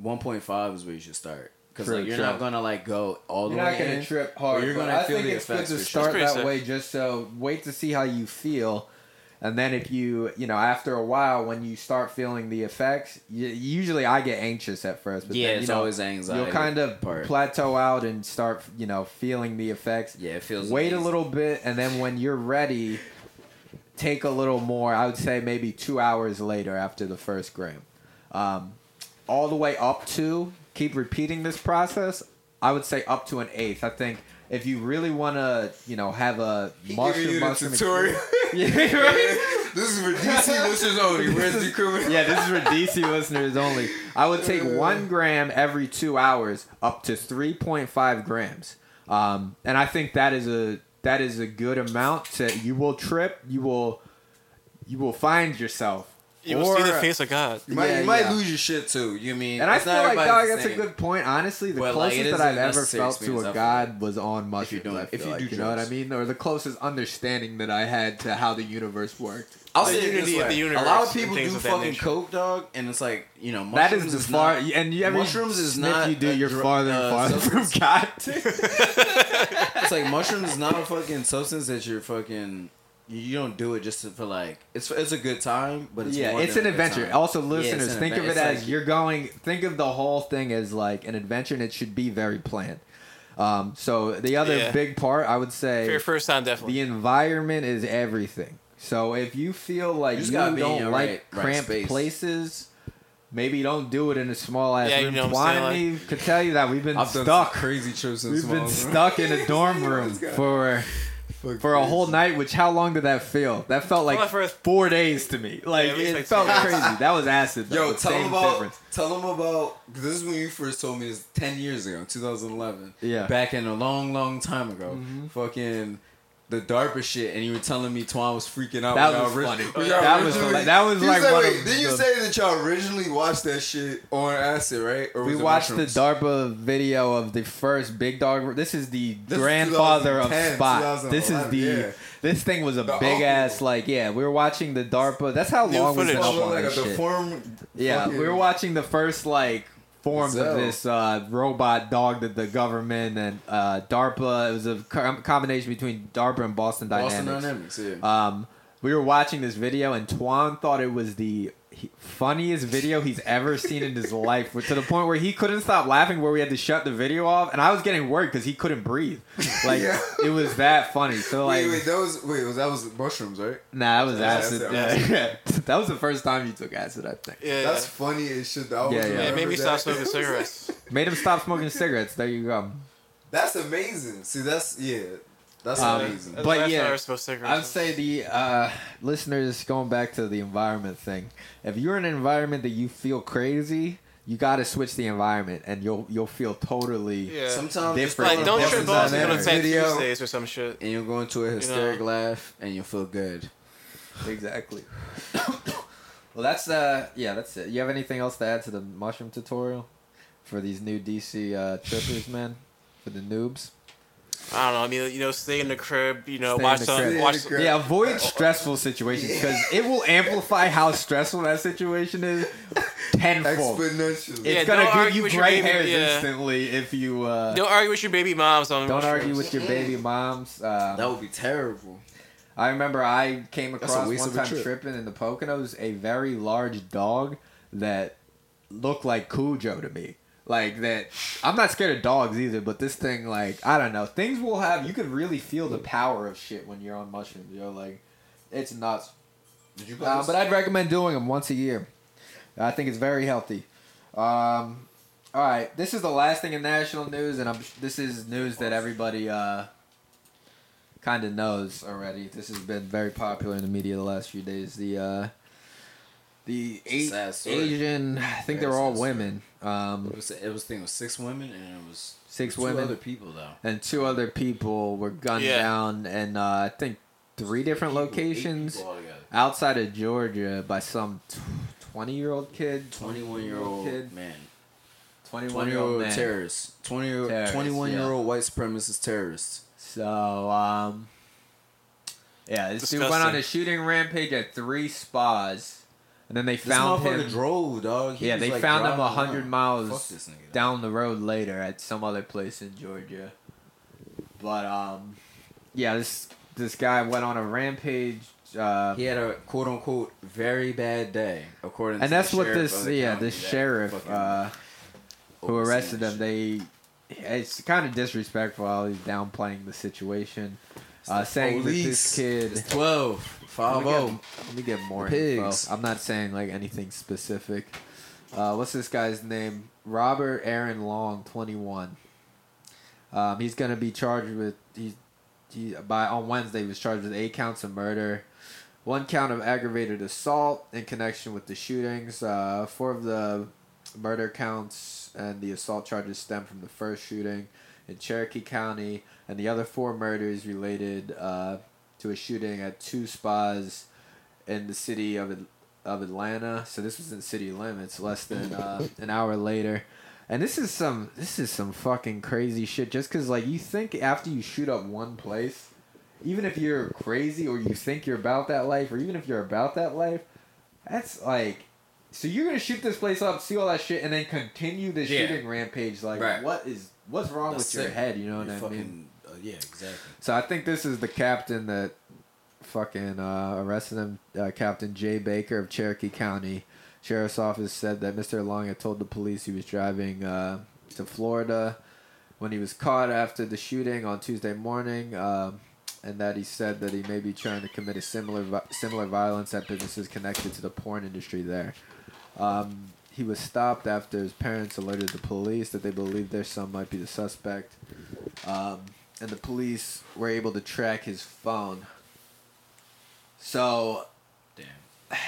1.5 is where you should start. Because like you're true. not gonna like go all the way. You're not gonna in, trip hard. You're gonna I feel think the it's good effects to for sure. start that sick. way, just so wait to see how you feel, and then if you you know after a while when you start feeling the effects, you, usually I get anxious at first, but Yeah, then, you it's know, always anxiety. You'll kind of part. plateau out and start you know feeling the effects. Yeah, it feels. Wait a little bit, and then when you're ready, take a little more. I would say maybe two hours later after the first gram, um, all the way up to keep repeating this process. I would say up to an eighth. I think if you really want to, you know, have a mushroom, mushroom tutorial. yeah, right? this is for DC listeners only. Where's the criminal? yeah, this is for DC listeners only. I would take one gram every two hours, up to three point five grams, um, and I think that is a that is a good amount. To you will trip, you will you will find yourself. You will see the face of God. You might, Yeah, you might yeah. lose your shit too. You mean? And I it's feel not like dog, everybody's that's a same. good point. Honestly, the But, like, closest it that is I've ever necessary felt to experience, a I god was on mushrooms. doing- I if feel you like, do you know what I drugs. mean, or the closest understanding that I had to how the universe worked. I'll The say it unity this of way. the A lot of and people do things of that fucking nature. coke, dog, and it's like you know, That mushrooms is the far, not- and you every mushrooms is sniff not you do, a you're dr- farther and uh, farther from substance. God. It's like mushrooms is not a fucking substance that you're fucking. You you don't do it just for like it's it's a good time, but it's yeah, more it's than an adventure. time. Also, listeners, it's an think of it as like- you're going. Think of the whole thing as like an adventure, and it should be very planned. Um, so the other Yeah. big part, I would For say, your first time, definitely. the environment is everything. So if you feel like You you, just gotta be in don't like right- right cramped space. places, maybe don't do it in a small ass Yeah, you room. know what Twan I'm and saying, me could tell you that we've been I've done some stuck. crazy trips in We've small been rooms. stuck in a dorm room for Fuck for a whole night. Which how long did that feel? That felt like Well, at first- four days to me. Like at least it like felt two days. crazy. That was acid. Though, Yo, but tell same him about. difference. Tell him about. This is when you first told me. This ten years ago, 2011. Yeah. Back in a long, long time ago. Mm-hmm. Fucking the DARPA shit, and you were telling me Twan was freaking out. That was funny. ori- That was originally- like- that was You like said- one wait, of Did you the- say that y'all originally watched that shit on acid, right? Or We watched mushrooms? the DARPA video of the first big dog. This is the This grandfather of 2010, Spot. This is the. yeah. This thing was a The big uncle. ass like yeah. We were watching the DARPA. That's how New long we've been up on like this a shit. deformed. Yeah, we were watching the first like forms of this uh, robot dog that the government and uh, DARPA. It was a co- combination between DARPA and Boston Boston Dynamics. Dynamics, yeah. Um, we were watching this video, and Twan thought it was the he- funniest video he's ever seen in his life, to the point where he couldn't stop laughing, where we had to shut the video off, and I was getting worried because he couldn't breathe. Like Yeah. it was that funny. So like, Wait, wait, that was wait, was that was mushrooms, right? nah, that was Yeah, acid. that's- Yeah, that was the first time you took acid, I think. Yeah, That's funny as shit. That Yeah, yeah, yeah. yeah. It made me stop smoking cigarettes. Made him stop smoking cigarettes. There you go. That's amazing. See, that's yeah, that's Um, amazing. That's But the yeah, I ever smoked cigarettes. I'd say the uh, listeners going back to the environment thing. If you're in an environment that you feel crazy, you got to switch the environment, and you'll you'll feel totally. Yeah. Sometimes it's Different. like don't Boston trip balls and go to Dynamics St. video. Tuesdays or some shit. and you'll go into a hysteric know. laugh, and you'll feel good. Exactly. well, that's uh, yeah, that's it. You have anything else to add to the mushroom tutorial for these new DC uh, trippers, man? For the noobs. I don't know. I mean, you know, stay in the crib. You know, Stay watch some. Watch. Stay in the crib. Yeah, avoid stressful situations because it will amplify how stressful that situation is tenfold. Exponentially. Yeah, It's gonna give you with your gray baby, hairs yeah. instantly if you uh, Don't argue with your baby moms on. don't mushrooms. argue with your baby moms. Uh, That would be terrible. I remember I came That's a across waste one of time trip. tripping in the Poconos a very large dog that looked like Cujo to me. Like that, I'm not scared of dogs either, but this thing, like, I don't know, things will have. You could really feel the power of shit when you're on mushrooms. Yo, like, it's nuts. Did you Uh, but I'd recommend doing them once a year. I think it's very healthy. Um, all right, this is the last thing in national news, and I'm, this is news that everybody uh, kind of knows already. This has been very popular in the media the last few days. The uh, the eight. Asian, I think they're all women. Um, It was it was thing with six women, and it was Six two women. other people though. and two other people were gunned Yeah. down in uh, I think three different People- eight locations people altogether. outside of Georgia by some twenty year old kid, Twenty-one year old kid, man. twenty one Twenty year year old old man. terrorist. Twenty year Terrorist, twenty-one year yeah. old white supremacist terrorist. So, um, yeah, this dude went Disgusting. on a shooting rampage at three spas, and then they This found him. drove, dog. He yeah, they like, found him a hundred miles nigga. down the road later at some other place in Georgia. But um, yeah, this this guy went on a rampage. Uh, He had a quote unquote very bad day, according to and that's what this yeah that sheriff uh, who arrested them they it's kind of disrespectful how he's downplaying the situation uh, saying that this police. kid It's 12, let me, get, let me get more Pigs. info. I'm not saying like anything specific. Uh, what's this guy's name? Robert Aaron Long, 21. Um, he's gonna be charged with he's he by on Wednesday he was charged with eight counts of murder, one count of aggravated assault in connection with the shootings. Uh, four of the murder counts and the assault charges stem from the first shooting in Cherokee County, and the other four murders related uh, to a shooting at two spas in the city of of Atlanta. So this was in city limits, less than uh, an hour later. And this is some this is some fucking crazy shit. Just because like you think after you shoot up one place, even if you're crazy or you think you're about that life, or even if you're about that life, that's like. So you're gonna shoot this place up, see all that shit, and then continue the Yeah. shooting rampage. Like, Right. what is what's wrong That's with your head? You know what You I mean? Yeah, exactly. So I think this is the captain that fucking uh, arrested him, uh, Captain Jay Baker of Cherokee County. Sheriff's office said that Mr. Long had told the police he was driving uh, to Florida when he was caught after the shooting on Tuesday morning, um, and that he said that he may be trying to commit a similar similar violence at businesses connected to the porn industry there. Um, he was stopped after his parents alerted the police that they believed their son might be the suspect. Um, and the police were able to track his phone. So, Damn.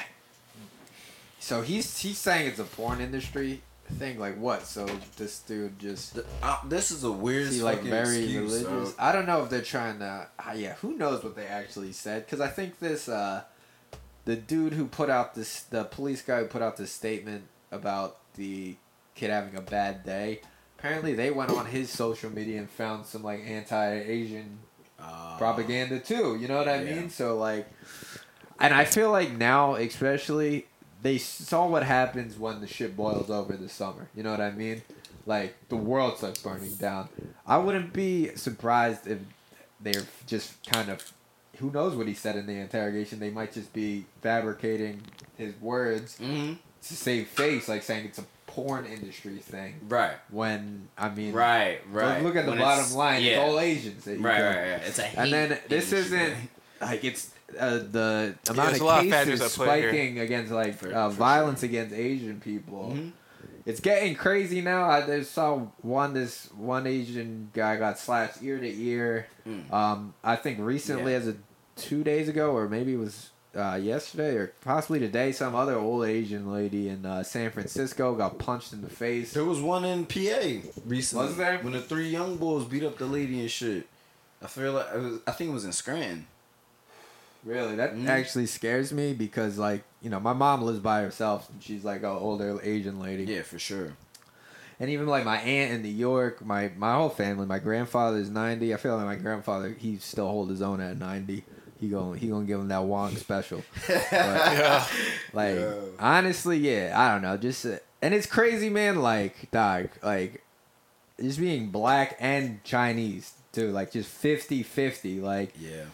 so he's he's saying it's a porn industry thing. Like what? So this dude just Th- uh, this is a weird. is he like very excuse, religious? dog. I don't know if they're trying to. Uh, yeah, who knows what they actually said? Because I think this uh, the dude who put out this the police guy who put out this statement about the kid having a bad day. Apparently, they went on his social media and found some like anti-Asian Uh, propaganda too. You know what I yeah. mean? So like, and I feel like now, especially, they saw what happens when the shit boils over this summer. You know what I mean? Like the world starts burning down. I wouldn't be surprised if they're just kind of. Who knows what he said in the interrogation? They might just be fabricating his words mhm. to save face, like saying it's a porn industry thing. Right. When I mean, Right. Right. Look at the When bottom it's- line. Yeah. It's all Asians. that you right, right. Right. It's a. And then this industry, isn't man. like it's uh, the amount there's of a lot of factors cases here. spiking against like For- uh, for violence against Asian people. Mhm. It's getting crazy now. I just saw one this one Asian guy got slashed ear to ear. Mm. Um, I think recently, Yeah. as a two days ago, or maybe it was uh, yesterday, or possibly today, some other old Asian lady in uh, San Francisco got punched in the face. There was one in PA recently. Was there? When the three young bulls beat up the lady and shit. I feel like it was, I think it was in Scranton. Really, that Mhm. actually scares me because, like, you know, my mom lives by herself and she's like an older Asian lady. Yeah, for sure. And even like my aunt in New York, my my whole family, my grandfather's ninety. I feel like my grandfather, he still hold his own at ninety. He gonna he gonna give him that Wong special. But, Yeah. like Yeah. honestly, yeah, I don't know. Just uh, and it's crazy, man. Like dog, like just being black and Chinese too. Like just 50-50. Like Yeah.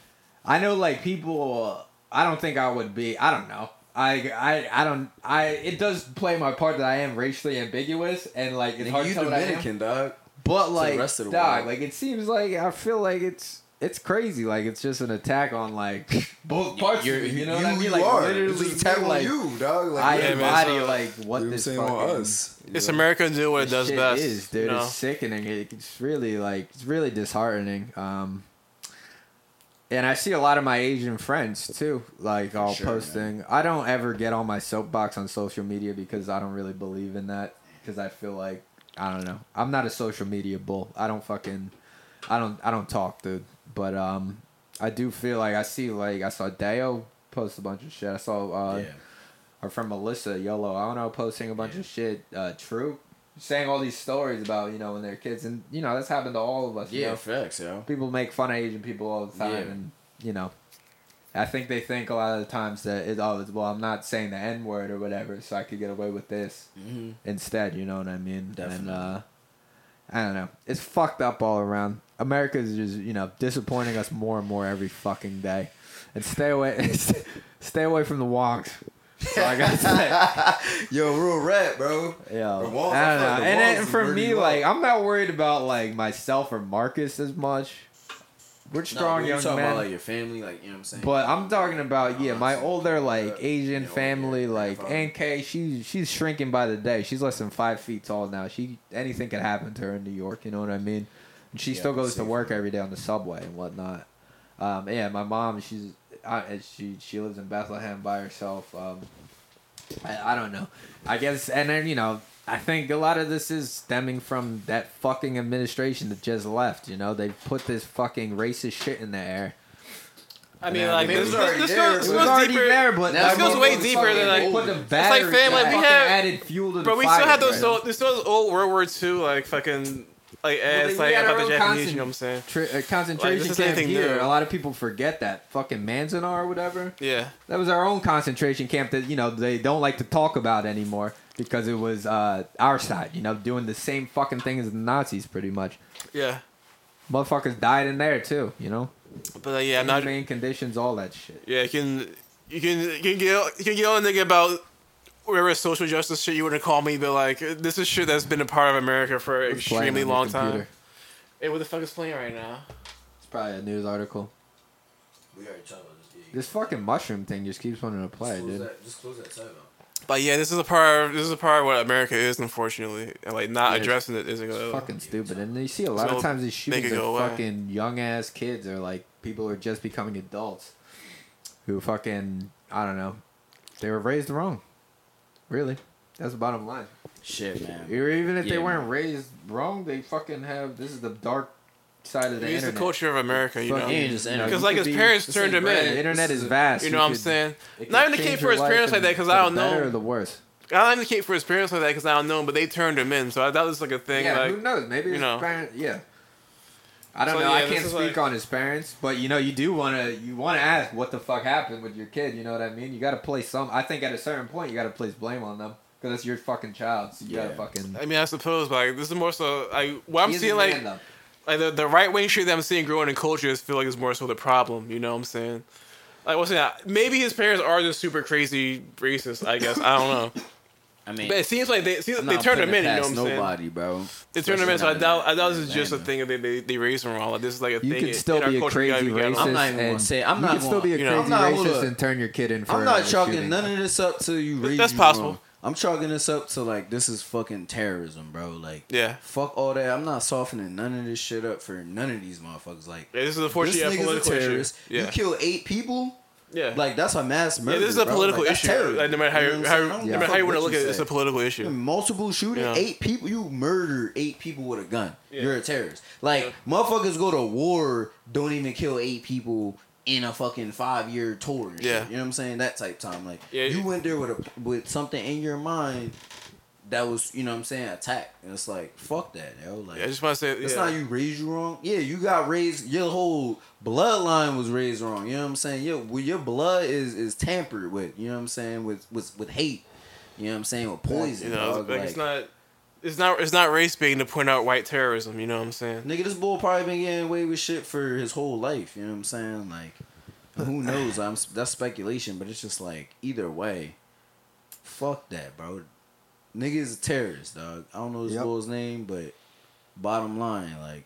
I know like people. I don't think I would be. I don't know. I, I I don't I it does play my part that I am racially ambiguous and like it's Nigga, hard to you tell what I am. Dominican, dog. But like, rest of the dog, world. like it seems like I feel like it's it's crazy. Like it's just an attack on like both parts. You're- you know you, what I mean? Like are. literally, It's attack on like you, dog. Like, I Yeah, man, embody so- like what this what on fucking us. It's America do what it does shit best. is, dude. you know? It's sickening. It's really like it's really disheartening. Um, and I see a lot of my Asian friends too, like all Sure, posting. I don't ever get on my soapbox on social media because I don't really believe in that. Because I feel like I don't know. I'm not a social media bull. I don't fucking. I don't. I don't talk, dude. But um, I do feel like I see like I saw Deo post a bunch of shit. I saw uh, yeah. our friend Melissa Yolo, I don't know, posting a bunch of shit. Uh, True, saying all these stories about you know when they're kids, and you know that's happened to all of us. You Yeah, know? facts, yo. people make fun of Asian people all the time, Yeah. and you know, I think they think a lot of the times that it, oh, well, I'm not saying the N word or whatever, so I could get away with this Mm-hmm. instead. You know what I mean? Definitely. And uh, I don't know. It's fucked up all around. America is just you know disappointing us more and more every fucking day. And stay away, stay away from the walks. So I gotta say. Yo, real rap, bro. Yeah, I I don't know. like And then for me, like, I'm not worried about like myself or Marcus as much. We're strong no, young you talking men, about like your family, like you know what I'm saying. but I'm talking about yeah, my older like Uh, Asian you know, family, yeah, like. NK. She's she's shrinking by the day. She's less than five feet tall now. She anything could happen to her in New York. You know what I mean? And she Yeah, still goes to safe. work every day on the subway and whatnot. Um, yeah, my mom, she's I, she she lives in Bethlehem by herself. Um, I, I don't know. I guess, and then you know, I think a lot of this is stemming from that fucking administration that just left. You know, they put this fucking racist shit in the air. I mean, like I mean, it this, this, this goes, this It It was goes already deeper. there, but This goes way deeper than, like- they put the like, battery, fam, like, that we have- added fuel to the But we fire. still have those, right? so, there's still those old World War II, like fucking, like ads, we like had our about the Japanese. constant- You know what I'm saying? Tra- uh, concentration is camp here. new. A lot of people forget that fucking Manzanar or whatever. Yeah. That was our own concentration camp that you know they don't like to talk about anymore because it was uh, our side. You know, doing the same fucking thing as the Nazis, pretty much. Yeah. Motherfuckers died in there too. You know, But uh, yeah, not. main conditions, all that shit. Yeah, you can, you can, you can get, you can get on a nigga about whatever social justice shit you want to call me, but like this is shit that's been a part of America for an extremely long time. computer? Hey, what the fuck is playing right now? It's probably a news article. we already talked about this. This fucking mushroom thing just keeps wanting to play, dude. Just close that tab out. But yeah, this is a part. Of, this is a part of what America is, unfortunately, and like not Yeah, addressing it isn't gonna. fucking stupid. And you see a lot So of times these shootings it go are away. fucking young ass kids or like people who are just becoming adults who fucking I don't know. They were raised wrong. Really. That's the bottom line. Shit, man. Or even if they weren't man. raised wrong, they fucking have this is the dark side of the it's the culture of America, you know. Fucking, Yeah, just you know. Because like his be- parents turned him in. the internet is is- vast. You know what I'm could- saying? Not could the indicate change for your his parents like that because I don't know. Or know. the worst. I don't indicate for his parents like that because I don't know, but they turned him in. So I thought it was like a thing. Yeah, like who knows? Maybe you know. parents. Yeah. I don't So, know. yeah, I can't speak like- on his parents, but you know, you do want to. You want to ask what the fuck happened with your kid. You know what I mean? You got to place some. I think at a certain point, you got to place blame on them because it's your fucking child. So you Yeah. gotta fucking. I mean, I suppose, but like, this is more so. I what I'm seeing like though. like the, the right wing shit that I'm seeing growing in culture is feel like it's more so the problem. You know what I'm saying? Like what's that? Maybe his parents are just super crazy racist. I guess I don't know. I mean, But it seems like they it seems they not turned him putting in. You know what I'm saying? Nobody, bro. They turned him in, so I Especially doubt I doubt in this is just a thing that they they, they raised him wrong. Like this is like a thing. You thing. could still in be a culture we gotta- crazy racist. I'm not even gonna and say- I'm you not could still gonna- be a crazy know, I'm not racist and turn your kid in for. I'm not chalking none of this up to you. raised That's possible. I'm chalking this up to like this is fucking terrorism, bro. Like, Yeah. fuck all that. I'm not softening none of this shit up for none of these motherfuckers. Like, Yeah, this is this unfortunately a nigga's a political issue. terrorist. You kill eight people. Yeah. Like that's a mass murder. yeah, this is a bro. political Like, issue. Like, no matter how You know how, no saying? I don't matter how you want to look at it, it's a political issue. Multiple shooting, Yeah. eight people. You murder eight people with a gun. Yeah. You're a terrorist. Like motherfuckers go to war, don't even kill eight people in a fucking five year tour. Yeah. shit. you know what I'm saying? That type time. Like you- went there with a with something in your mind that was, you know what I'm saying, attack. And it's like fuck that, yo. Like Yeah, I just want to say, it's yeah. not you raised you wrong. Yeah, you got raised. Your whole bloodline was raised wrong. You know what I'm saying? Your well, your blood is is tampered with. You know what I'm saying? With with with hate. You know what I'm saying? With poison. You know, dog. like, Like, it's not, it's not, it's not race baiting to point out white terrorism. You know what I'm saying? nigga, this bull probably been getting away with shit for his whole life. You know what I'm saying? Like, who knows? I'm that's speculation, but it's just like either way, fuck that, bro. Nigga is a terrorist, dog. I don't know this Yep. bull's name, but bottom line, like.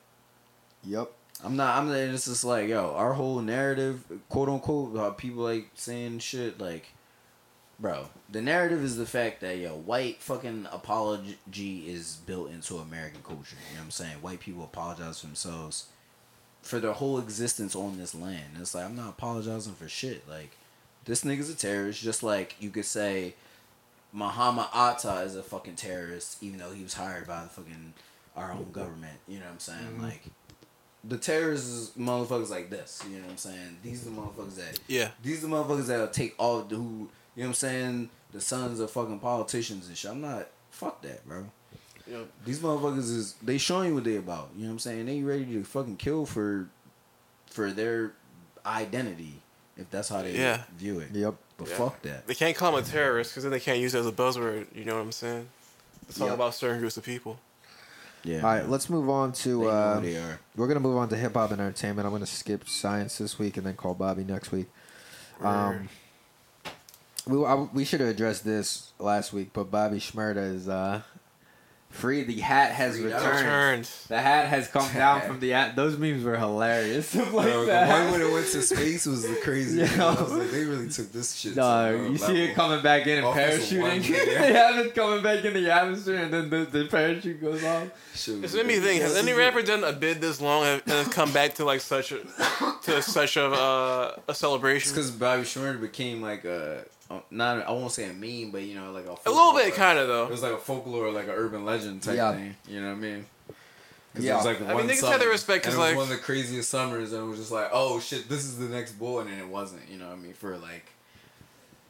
Yep. I'm not. I'm. It's just like yo, our whole narrative, quote unquote, how people like saying shit like, bro. The narrative is the fact that yo, white fucking apology is built into American culture. You know what I'm saying? White people apologize for themselves for their whole existence on this land. And it's like I'm not apologizing for shit. Like this nigga's a terrorist, just like you could say Muhammad Atta is a fucking terrorist, even though he was hired by the fucking our own government. You know what I'm saying? Mm-hmm. Like the terrorists is motherfuckers like this. You know what I'm saying? These are the motherfuckers that Yeah. these are the motherfuckers that'll take all the who you know what I'm saying, the sons of fucking politicians and shit. I'm not fuck that, bro. Yep. These motherfuckers is they showing you what they about. You know what I'm saying? They ready to fucking kill for for their identity if that's how they Yeah. view it. Yep. But Yeah. fuck that. They can't call him a terrorist because then they can't use it as a buzzword. You know what I'm saying? It's all Yep. about certain groups of people. Yeah. All right, let's move on to. Uh, who they are. we're gonna move on to hip hop and entertainment. I'm gonna skip science this week and then call Bobby next week. Um, we I, we should have addressed this last week, but Bobby Shmurda is uh, free. The hat has Freed. returned. Returned. The hat has come down from the hat. Those memes were hilarious. Like Bro, the that. one when it went to space was the craziest. Yeah. I was like, they really took this shit. No, another you see it coming back in and Officer one, parachuting. they have it coming back in the atmosphere, and then the, the parachute goes off. Shit was It's made me think. Has any rapper done a bid this long and has come back to like such a to such a uh, a celebration? Because Bobby Shmurda became like a not I won't say a meme, but you know like a A little bit, kind of though. It was like a folklore, like an urban legend type Yeah. thing. You know what I mean? 'Cause Yeah. it was like I mean, one niggas had summer, their respect 'cause, and it was like- one of the craziest summers, and it was just like, oh shit, this is the next bull, and then it wasn't. You know what I mean? For like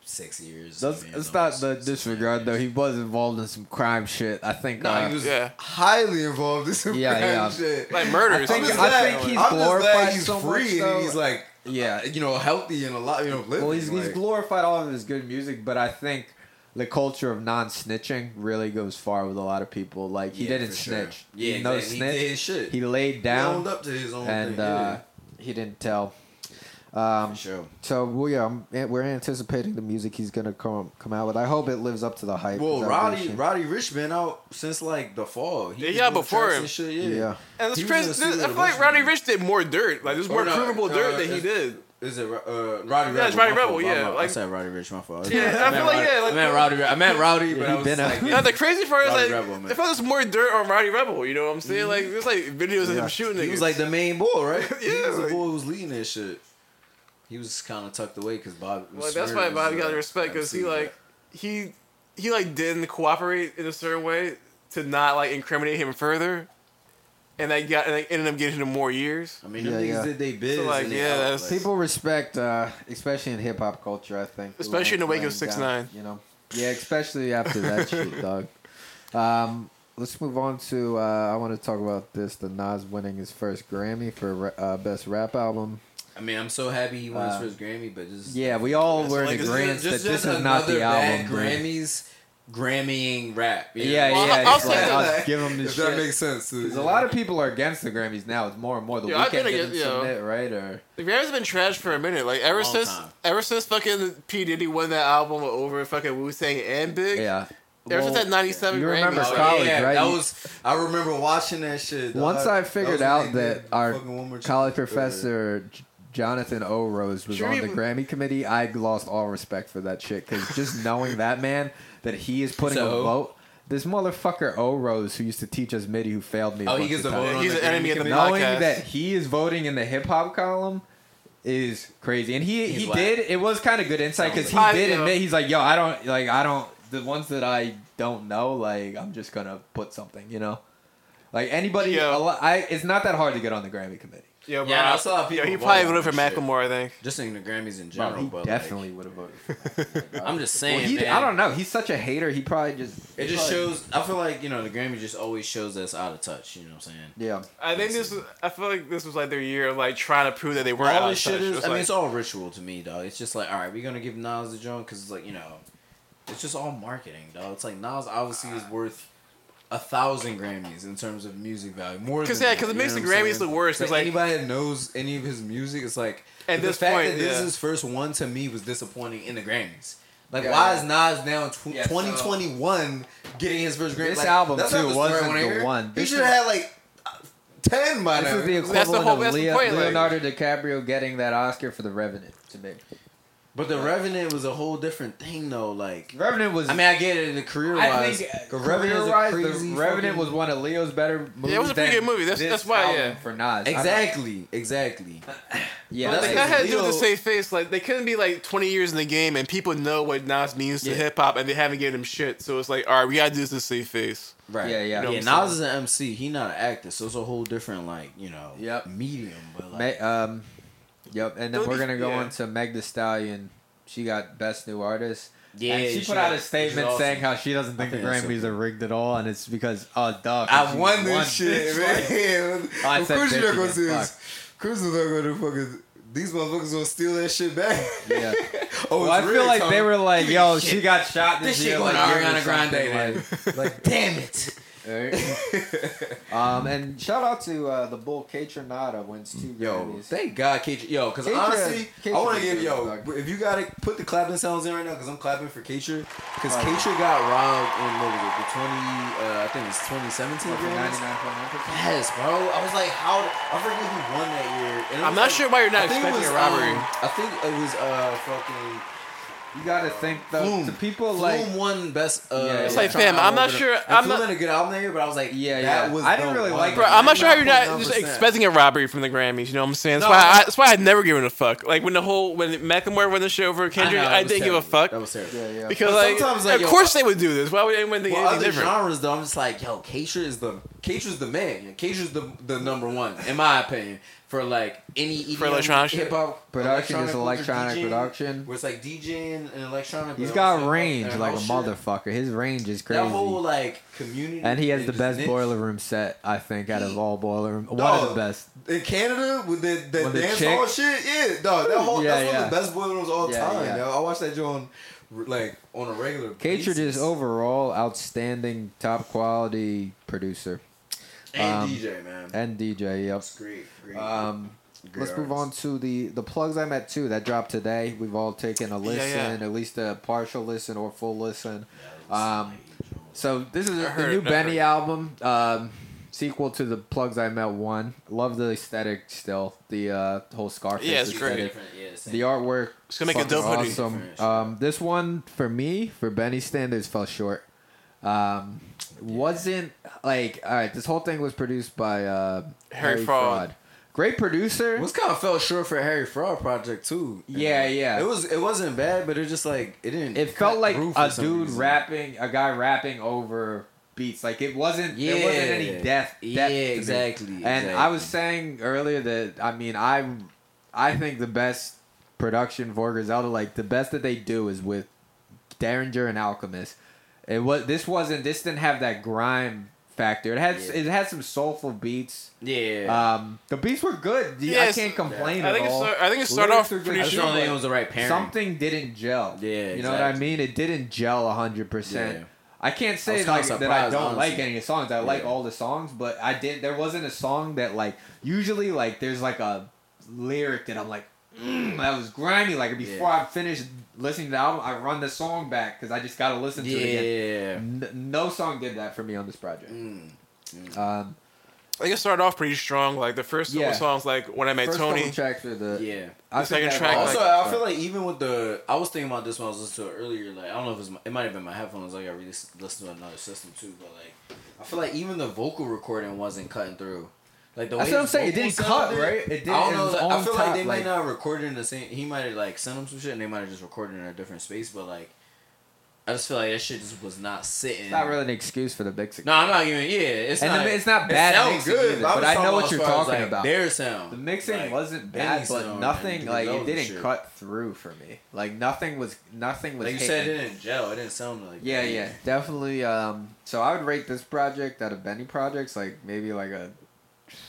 six years. That's, I mean, it's it's not almost the six disregard though. He was involved in some crime shit. I think. No, uh, he was Yeah. highly involved in some Yeah, crime yeah. shit. Like murder. I or think- something. I glad- think he's I'm just glad glorified he's so free much, and he's like, yeah. you know, healthy and a lot, you know, living. Well, he's, he's glorified all of his good music, but I think the culture of non-snitching really goes far with a lot of people. Like he Yeah, didn't for sure. snitch. Yeah, He no exactly. He snitch. did his shit. He laid He down owned up to his own and thing. uh, yeah. he didn't tell. Um, sure. so well, yeah, I'm, we're anticipating the music he's gonna come come out with. I hope it lives up to the hype. Well, 'cause that Roddy bullshit- Roddy Ricch been out since like the fall. He Yeah, yeah, before him. and Shit, yeah. Yeah. And it's He was crazy. in I feel like Busta Roddy Ricch did more dirt. Like there's more not, provable uh, dirt that he did. Is it uh, Rowdy Rebel? Yeah, it's Roddy My Rebel, fault, my yeah, fault. I said Roddy Ricch. My fault. Yeah, I meant feel like, Roddy- yeah, like- I meant Rowdy. I meant Rowdy, but he I was been like, out. No, the crazy part is like, Rebel, man. I felt there's more dirt on Rowdy Rebel. You know what I'm saying? Like, there's like videos of him shooting. he niggas. was like the main bull, right? he Yeah, was the like- bull who was leading that shit. He was kind of tucked away because Bob. Like that's why Bobby got the respect because he like he he like didn't cooperate in a certain way to not like incriminate him further, and that got and they ended up getting him more years. I mean, Yeah, niggas yeah. did they biz. So, like, yeah, out, that's- like- People respect, uh, especially in hip hop culture. I think, Especially in the wake of 6ix9ine. You know, yeah, especially after that shit, dog. Um, let's move on to. Uh, I want to talk about this: the Nas winning his first Grammy for uh, best rap album. I mean, I'm so happy he won Uh, his first Grammy, but just Yeah, we all That's were in like- this is agreement that this is not the another bad album. Grammys, Grammying rap. Yeah, Well, yeah. I'll it's say like, that. I'll give them the If shit. that makes sense. too. Because a lot of people are against the Grammys now. It's more and more. The Yeah, I've Weeknd been didn't against- yeah. submit, right? Or The Grammys have been trash for a minute. Like ever since time. ever since fucking P Diddy won that album over fucking Wu Tang and Big. yeah. Ever since Well, that '97 you Grammys. remember like, college, yeah, right? That You- was. I remember watching that shit. Once I That figured was out that did our fucking college professor J- Jonathan O. Rose was Sure on the you- Grammy committee, I lost all respect for that shit because just knowing that man that he is putting So- a vote. This motherfucker O. Rose who used to teach us MIDI who failed me. a Oh, he bunch gets of the times. vote on He's the an enemy Grammy of the committee? podcast. knowing that he is voting in the hip hop column is crazy. And he He's he whack. did. It was kind of good insight because he I did know. admit he's like, yo, I don't like I don't the ones that I don't know like I'm just gonna put something, you know. Like anybody, Yeah. a lo- I it's not that hard to get on the Grammy committee. Yo, bro, Yeah, I saw people Yo, he probably on voted for. Macklemore. I think. Just in the Grammys in Bro, general, he but definitely would have voted. For that. I'm just Well, saying, he, man. I don't know. He's such a hater. He probably just. It just probably- shows. I feel like you know the Grammy just always shows us out of touch. You know what I'm saying? Yeah. I think this. Was, I feel like this was like their year of like trying to prove that they weren't out all of this touch. shit It is. was I mean, it's all ritual to me, dog. It's just like, all right, we're gonna give Nas the joint because it's like you know, it's just all marketing, dog. It's like Nas obviously is ah. worth a thousand Grammys in terms of music value, more. 'Cause, than yeah, that, 'cause it makes the Grammys saying? look worse, 'cause, like- anybody that knows any of his music, it's like At the this fact point, that this yeah. is his first one to me was disappointing in the Grammys. Like, Yeah, why yeah. is Nas now tw- Yeah, so- 2021 getting his first Grammy? This Like, album, that's not too, the story I wasn't wanna the hear. one. He This should have had like uh, ten by This now. is the That's the equivalent whole- of that's the Leo, point, like- Leonardo DiCaprio getting that Oscar for The Revenant to me. But the Revenant was a whole different thing, though. Like, Revenant was. I mean, I get it, the career wise. The Revenant is a career-wise, crazy. the Revenant was one of Leo's better movies. it was a pretty good movie. That's- that's why, yeah. For Nas, exactly, exactly. Yeah, But that's they like kind had to do with the same face. Like they couldn't be like 20 years in the game and people know what Nas means to Yeah. hip hop and they haven't given him shit. So it's like, all right, we gotta do this to save face. Right. Yeah, yeah. You know yeah. what I'm Nas is an MC. He not an actor, so it's a whole different, like, you know, Yep. medium. But like, Ma- um, yep, and then It'll we're be- gonna go yeah. on to Meg Thee Stallion. She got Best New Artist. yeah, and she, she put out a statement she's saying how she doesn't think, think the that's so Grammys are rigged at all, and it's because oh, duh, 'cause I she won this shit, Like, man. Oh, I of said course you're not gonna again, see fuck. this. Chris is not gonna fucking. These motherfuckers gonna steal that shit back. Yeah. oh, Well, I feel rigged, like Tom. they were like, "Yo, shit. she got shot this, This shit year." going like, to year Ariana Grande. Like, like, damn it. Like- um, and shout out to uh, the Bull Kaytranada wins two Yo, Grammys. thank God, Keisha. Yo, because Keisha- honestly, Keisha I want to give yo. dog. If you gotta put the clapping sounds in right now, because I'm clapping for Keisha. Because. Keisha got robbed in what was it? The 20, uh, I think it's 2017 Like, 99.9%. Yes, bro. I was like, how? I forget who won that year. And I'm not like- sure why you're not I it expecting was, a robbery. um, I think it was uh fucking You gotta think though. Flume. The people Flume like won best. Uh, Yeah, it's like, fam, I'm not sure- I'm Flume not- had a good album that year, but I was like, Yeah, that yeah. was. I didn't the really one. like Bro, I'm not sure how you're not 99.9%. just expecting a robbery from the Grammys. You know what I'm saying? That's No, why. no. I, that's why I'd never given a fuck. Like when the whole when Macklemore won the show for Kendrick, know, I, was didn't give a fuck That was terrible. yeah, yeah. because But like, sometimes, like, of yo, course they would do this. Why would anyone think Well, anything other different? genres though, I'm just like, yo, Keisha is the Keisha's the man. Keisha's the the number one, in my opinion, for like any EDM, For electronic hip hop Production is electronic DJing, production. Where it's like DJing and electronic. He's got range and like a shit. motherfucker. His range is crazy. That whole like community, and he has the best niche. boiler room set, I think, out of all boiler room. One Dog, of the best. in Canada with the, the With dance chick? hall shit. Yeah, dog, that whole Yeah, that's one of the best boiler rooms of all Yeah, time. yeah. Yo. I watch that joint like on a regular. Catridge is overall outstanding, top quality producer and um, DJ man. and DJ. Yep. That's great. great. Um, Great let's move on to the the plugs I met too that dropped today. We've all taken a listen, yeah. at least a partial listen or full listen. Um, so this is the new Benny heard album. Um, sequel to the Plugs I Met one. Love the aesthetic still. The uh, whole Scarface Yeah, it's great. aesthetic. Yeah. The artwork. It's gonna make a fucking dope hoodie. awesome. Um, this one for me, for Benny standards, fell short. Um, wasn't like all right. This whole thing was produced by uh, Harry Fraud. Great producer. It was kind of fell short for Harry Fraud project too. Yeah, yeah. It was. It wasn't bad, but it just like it didn't. it felt like a dude reason. rapping, a guy rapping over beats. Like it wasn't. there wasn't any death. depth. Yeah, depth to me. exactly, And I was saying earlier that I mean I, I think the best production for Griselda, like the best that they do, is with Daringer and Alchemist. It was this wasn't this didn't have that grime factor. It had Yeah. it had some soulful beats. Yeah. Um, the beats were good. Yeah, I can't complain I at think all. it's I think it started Lyrics off are good. pretty I just think it was the right pairing. Something didn't gel. Yeah, you know what I mean. It didn't gel hundred percent. I can't say was like that I don't like any of the songs. I like all the songs, but I did. There wasn't a song that like usually like there's like a lyric that I'm like mm, that was grimy. Like before I finish listening to the album, I run the song back because I just gotta listen to it again. Yeah. N- no song did that for me on this project. Mm. Um, I think it started off pretty strong. Like the first couple songs, like when I met first Tony. tracks are the Yeah. I The second track, Also, like- I feel like even with the, I was thinking about this when I was listening to it earlier. Like, I don't know if it's my, it might have been my headphones. Like, I really listened to another system too. But like, I feel like even the vocal recording wasn't cutting through. Like the That's what I'm saying. It didn't cut, sounded, right? It did- I it don't know. like, I feel top, like they like- might not record it in the same. He might have like sent them some shit, and they might have just recorded in a different space. But like, I just feel like that shit just was not sitting. It's not really an excuse for the big No, I'm not even. Yeah, it's And the not. mi- it's not it bad sounds mixing good, either, but, I'm but just I know what you're talking like, about. Their sound. The mixing Like, wasn't bad, but nothing like it didn't shit. cut through for me. Like nothing was nothing was. Like you said, it didn't gel. It didn't sound like. Yeah, yeah, definitely. Um, so I would rate this project out of Benny projects like maybe like a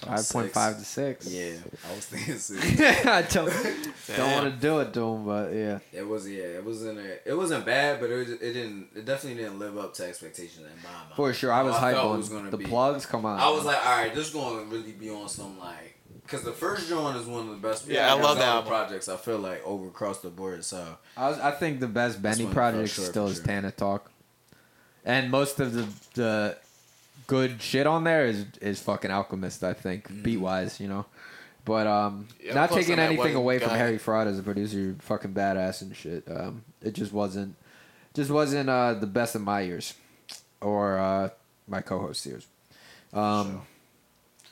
five point five to six. Yeah, I was thinking. six. I don't, don't want to do it to him, but yeah. It was yeah. It wasn't. A, it wasn't bad, but it was, it didn't. It definitely didn't live up to expectations in my mind. For sure, I was hyped on was the be. plugs. Come on, I was like, all right, this is going to really be on some like. Because the first joint is one of the best. Yeah, I love that album. projects. I feel like over across the board. So I, was, I think the best This Benny project short still is sure. Tana Talk, and most of the the good shit on there is is fucking Alchemist. I think Mm. beat wise, you know. But um, Yeah, not taking anything one away from. Harry Fraud as a producer, you're fucking badass and shit. Um, it just wasn't, just wasn't uh the best of my ears, or uh my co-host ears. Um,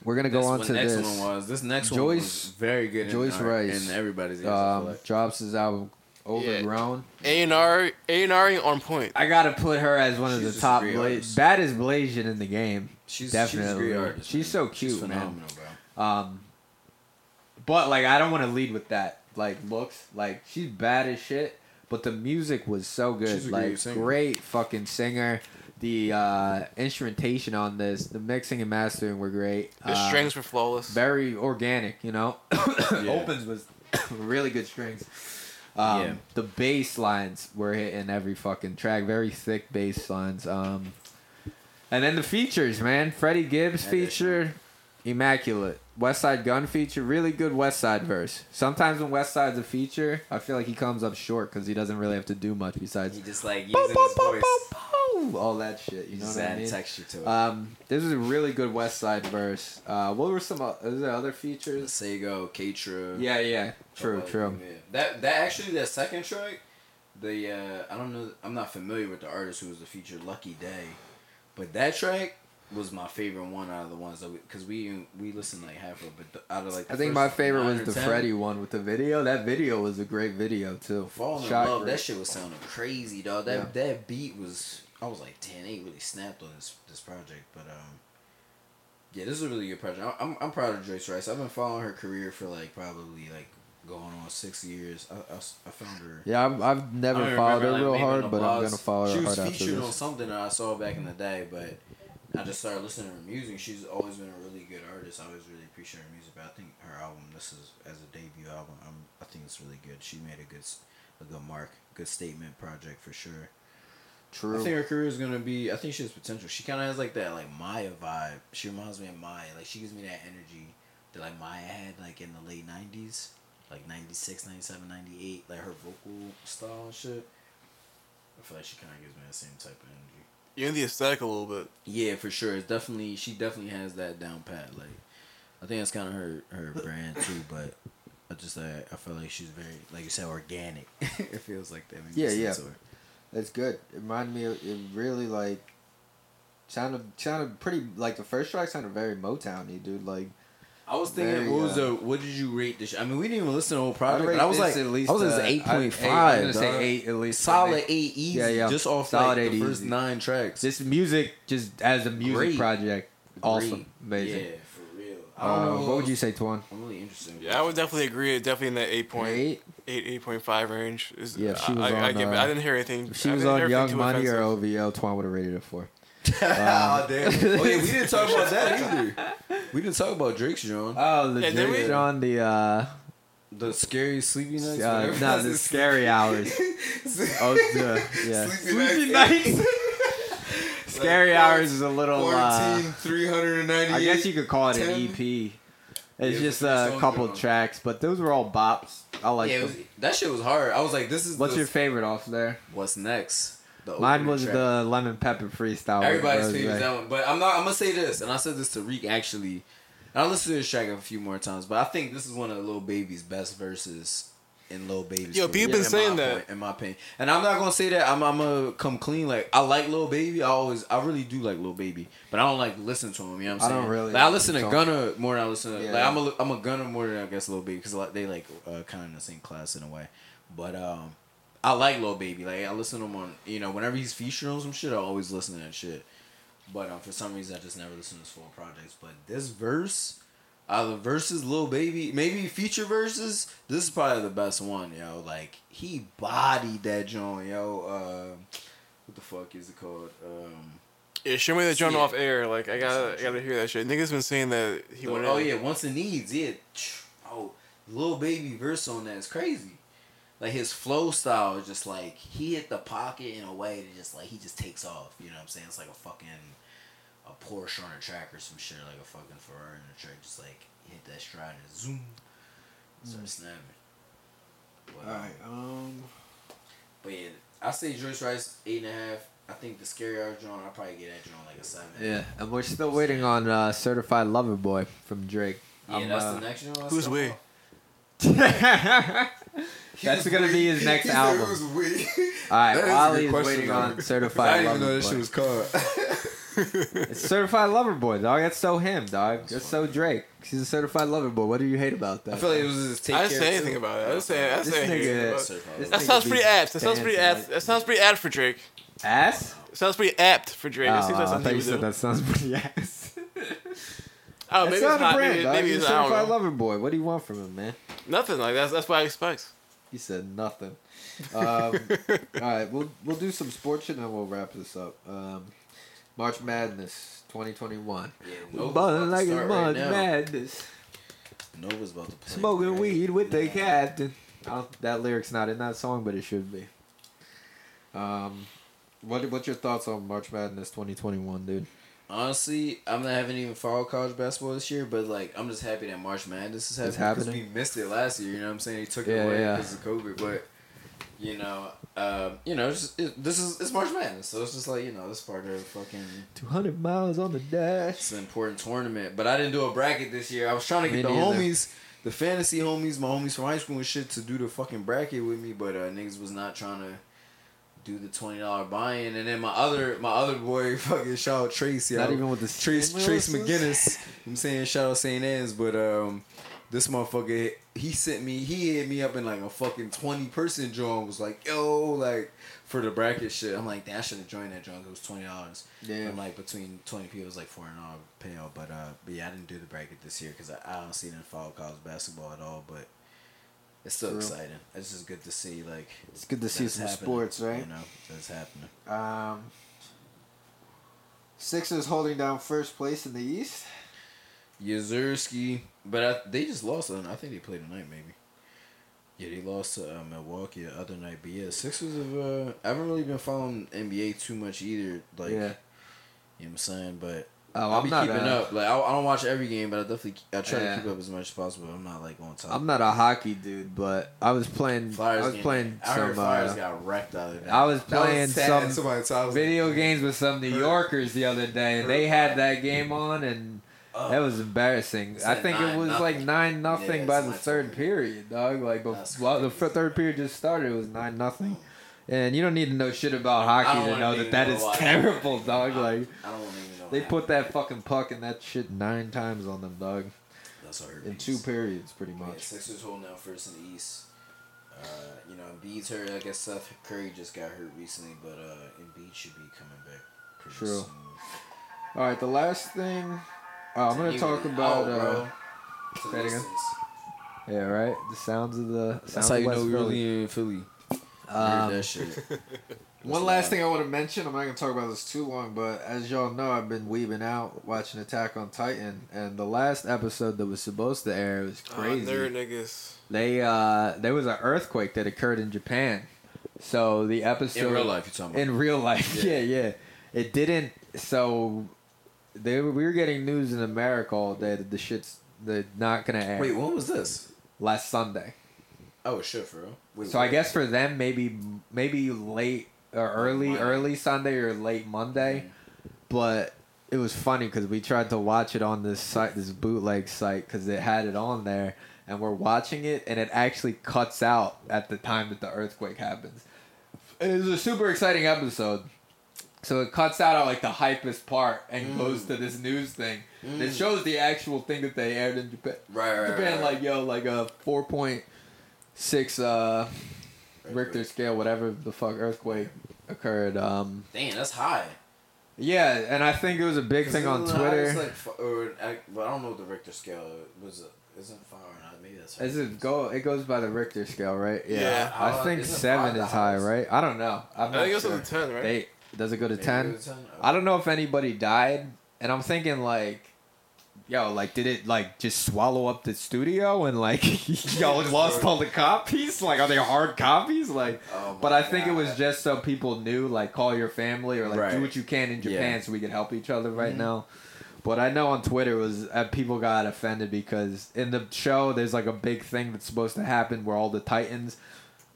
we're gonna go This on one- to next this. one was this next one Joyce- was very good. Joyce in our, Wrice. in everybody's ears. Um, drops his album Overgrown. A and R, A and R on point. I gotta put her as one of the just top, great bla- artist. baddest Blasian in the game. She's definitely. She's a great artist. She's so cute, she's man. phenomenal, bro. Um, but like, I don't want to lead with that. Like looks, like she's bad as shit. But the music was so good. She's a like great singer. great fucking singer. The uh, instrumentation on this, the mixing and mastering were great. The Uh, strings were flawless. very organic, you know. Opens was really good strings. Um, Yeah. The bass lines were hitting every fucking track. Very thick bass lines. Um, and then the features, man. Freddie Gibbs feature, immaculate. Westside Gunn feature, really good West Side verse. Sometimes when Westside's a feature, I feel like he comes up short because he doesn't really have to do much besides He just like using boom, his boom, voice. boom, all that shit. You know just what I add mean? texture to it. Um, this is a really good Westside verse. Uh, what were some? Is there other features? Sego, Katra. Yeah, yeah, true, like true. that, yeah. That that actually that second track, the uh, I don't know I'm not familiar with the artist who was the feature Lucky Daye, but that track was my favorite one out of the ones that we because we we listened like half of it, but the, out of like I think my favorite was the 10, Freddie one with the video. That video was a great video too. Falling in love, great. that shit was sounding crazy, dog. That that beat was I was like, damn, they really snapped on this this project, but um. Yeah, this is a really good project. I- I'm, I'm proud of Joyce Wrice. I've been following her career for like probably like going on six years. I I found her. Yeah, I've, I've never followed remember, her like, real hard, the but I'm gonna follow She her was hard after featured on this. something that I saw back in the day, but I just started listening to her music. She's always been a really good artist. I always really appreciate her music, but I think her album, this is as a debut album, I'm, I think it's really good. She made a good, s- a good mark, good statement project for sure. I think her career is gonna be. I think she has potential. She kind of has like that like Mya vibe. She reminds me of Mya. Like she gives me that energy that like Mya had like in the late '90s, like 96, 97, 98. Like her vocal style and shit. I feel like she kind of gives me the same type of energy. You're in the aesthetic a little bit. Yeah, for sure. It's definitely she definitely has that down pat. Like, I think that's kind of her her brand too. But I just I, I feel like she's very like you said organic. it feels like that. when you Yeah, yeah. to her. That's good. It reminded me. Of, it really like sounded sounded pretty like the first track sounded very Motowny, dude. Like I was thinking, Very, what was uh, the what did you rate this? I mean, we didn't even listen to the whole project. rate But I was like, at least, I was uh, at eight I- I'm gonna say eight at least. Solid eight easy. Yeah, yeah. Just off Solid like eight the first easy. nine tracks. This music, just as a music Great. project, awesome, Great. amazing. Yeah, for real. I don't Uh, know. what would you say, Twan? I'm really interested. Yeah, I would definitely agree. Definitely in that eight point Eight. Eight, eight point five range. Is, Yeah, if she I, was I, I, on, give uh, I didn't hear anything. If she I was on Young anything too Money or offensive. OVO, Twan would have rated it four. oh damn! Oh yeah, we didn't talk about that either. We didn't talk about Drake's John. Oh, the Yeah, did we? Drake on the uh, The scary sleepy nights. uh no, the scary hours. Oh, the, yeah. Sleepy nights. Scary hours is a little. Uh, 398. I guess you could call it an EP. It's Yeah, just a couple tracks, but those were all bops. I like yeah, was, that shit was hard. I was like, this is What's the, your favorite off there? what's next? Mine was track. the lemon pepper freestyle. Everybody's favorite Ray. that one, but I'm not. I'm gonna say this, and I said this to Reek actually. I listened to this track a few more times, but I think this is one of Lil Baby's best verses in Lil Baby's. Yo, career, people been in my saying that. point- in my opinion. And I'm not gonna say that. I'm, I'm gonna come clean. Like I like Lil Baby. I always, I really do like Lil Baby, but I don't like listen to him. You know what I'm saying? I saying? don't really Like I listen to don't- Gunna more than I listen to. Yeah. Like I'm a, I'm a Gunna more than I guess Lil Baby because like they like uh, kind of in the same class in a way. But um, I like Lil Baby. Like I listen to him on, you know, whenever he's featured on some shit, I always listen to that shit. But um, for some reason, I just never listen to his full projects. But this verse, of the verses, Lil Baby, maybe feature verses, this is probably the best one, yo. Like he bodied that joint, yo. Uh, what the fuck is it called? Um, Yeah, show me that joint Yeah. off air. Like I gotta, I gotta hear that shit. Niggas been saying that he went. oh yeah, once it needs, yeah. Oh, Lil Baby verse on that is crazy. Like his flow style is just like he hit the pocket in a way that just like he just takes off. You know what I'm saying? It's like a fucking a Porsche on a track or some shit, like a fucking Ferrari on a track. Just like hit that stride and zoom, start snapping. But, All right. Um. but yeah, I say Joyce Wrice eight and a half. I think the scary hour John, I'll probably get that John like a seven. Yeah, and we're still waiting on uh, "Certified Lover Boy" from Drake. yeah, I'm, that's uh, the next one. Who's we? That's gonna be his next album. It was weak. All right, That is a Wally good is waiting though. on I "Certified didn't even know this shit was called. It's "Certified Lover Boy," dog. That's so him, dog. That's so Drake. He's a certified lover boy. What do you hate about that? I feel like it was just take I care didn't say too. anything about it. I didn't say. I didn't This say anything nigga- about it. this That sounds pretty apt. That sounds pretty apt. like- That sounds pretty apt for Drake. ass. It sounds pretty apt for Drake. Oh, It seems like I something thought you said do. that sounds pretty ass. Oh, maybe it's not a not. brand, Maybe, dog. maybe He's it's a I certified lover boy. What do you want from him, man? Nothing like that's that's what I expect. He said nothing. Um, all right, we'll we'll do some sports and then we'll wrap this up. Um, March Madness 2021. Yeah, Nova's Ballin' about to like it's March right. Madness. Nova's about to play. Smoking right? weed with the captain. I don't, that lyric's not in that song, but it should be. Um, what what's your thoughts on March Madness 2021, dude? Honestly, I'm not having even followed college basketball this year, but like I'm just happy that March Madness is happening. because happening? We missed it last year. You know what I'm saying? They took it Yeah, away yeah. because of COVID, but you know, um, you know, just, it, this is it's March Madness, so it's just like you know, this part of fucking 200 miles on the dash. it's an important tournament. But I didn't do a bracket this year. I was trying to get the homies, the fantasy homies, my homies from high school and shit, to do the fucking bracket with me, but uh, niggas was not trying to do the twenty dollar buy-in. And then my other my other boy, fucking shout out Trace. Not even with the Trace? Trace McGinnis. I'm saying shout out St. Anne's, but um, this motherfucker he sent me he hit me up in like a fucking twenty person joint. Was like yo like for the bracket shit. I'm like damn, I should have joined that joint. It was twenty dollars. Yeah. I'm like between twenty people, it was like four hundred dollar payout. But uh, but yeah, I didn't do the bracket this year because I, I don't see didn't follow college basketball at all. But it's still True. exciting. It's just good to see like It's good to see some happening, sports, right? You know that's happening. Um, Sixers holding down first place in the East. Yazurski, but I, they just lost. I think they played tonight, maybe. Yeah, they lost to uh, Milwaukee the other night. But yeah, Sixers have. Uh, I haven't really been following NBA too much either. Like, yeah. you know what I'm saying? But Oh, I'll I'm be not keeping a, up. Like I, I don't watch every game, but I definitely I try Yeah. to keep up as much as possible. I'm not like on top. I'm not a hockey dude, but I was playing. Flyers I was game. playing I heard some. Flyers Uh, got wrecked out of that. I was playing sad. some Somebody I was like, video games with some New Yorkers the other day, and they had that game on, and oh, that was embarrassing. I think it was like nine nothing Yeah, by the third something. period, dog. Like, well, the third period just started. It was nine nothing. And you don't need to know shit about hockey to know that that know is why. terrible, dog. Like I don't even know. they put that fucking puck in that shit nine times on them, dog. That's what in me. two periods, pretty Yeah, much. Sixers holding out first in the East. Uh, you know, Embiid's hurt. I guess Seth Curry just got hurt recently, but uh, Embiid should be coming back pretty True. soon. All right, the last thing. Oh, I'm gonna He talk about. out, uh, bro. To say it again. yeah, right. The sounds of the. That's sounds how of you West know we Philly. really in Philly. Um, that shit. One last thing I want to mention, I'm not going to talk about this too long, but as y'all know, I've been weaving out watching Attack on Titan, and the last episode that was supposed to air was Oh, crazy. nerd niggas. they uh, there was an earthquake that occurred in Japan, so the episode In real life, you're talking about. in real life, yeah, yeah, it didn't. So they were, we were getting news in America all day that the shit's the not gonna air Wait, when was this? last Sunday. Oh shit, for real. Wait, So I what? guess for them, maybe maybe late or early Monday. early Sunday or late Monday, mm-hmm. but it was funny because we tried to watch it on this site, this bootleg site, because it had it on there, and we're watching it, and it actually cuts out at the time that the earthquake happens. It was a super exciting episode. So it cuts out at like the hypest part and goes to this news thing. It shows the actual thing that they aired in Japan. Right, right, Japan, right, like yo, like a four point six uh Richter scale, whatever the fuck earthquake occurred. Um, Damn, that's high. yeah, and I think it was a big thing on Twitter. Like, fi- or, I, but I don't know what the Richter scale was. It, isn't five or not? Maybe that's. Is it go? It goes by the Richter scale, right? Yeah. I How- think seven is high, right? I don't know. I'm I not think it was sure. on the 10, right? They, does it go to ten? it was 10? I don't know if anybody died, and I'm thinking like, yo, like did it like just swallow up the studio and like y'all lost all the copies? Like are they hard copies? Like, Oh but I think it was just so people knew like call your family or like Right. do what you can in Japan Yeah. Mm-hmm. so we can help each other right now. But I know on Twitter was uh, people got offended because in the show there's like a big thing that's supposed to happen where all the Titans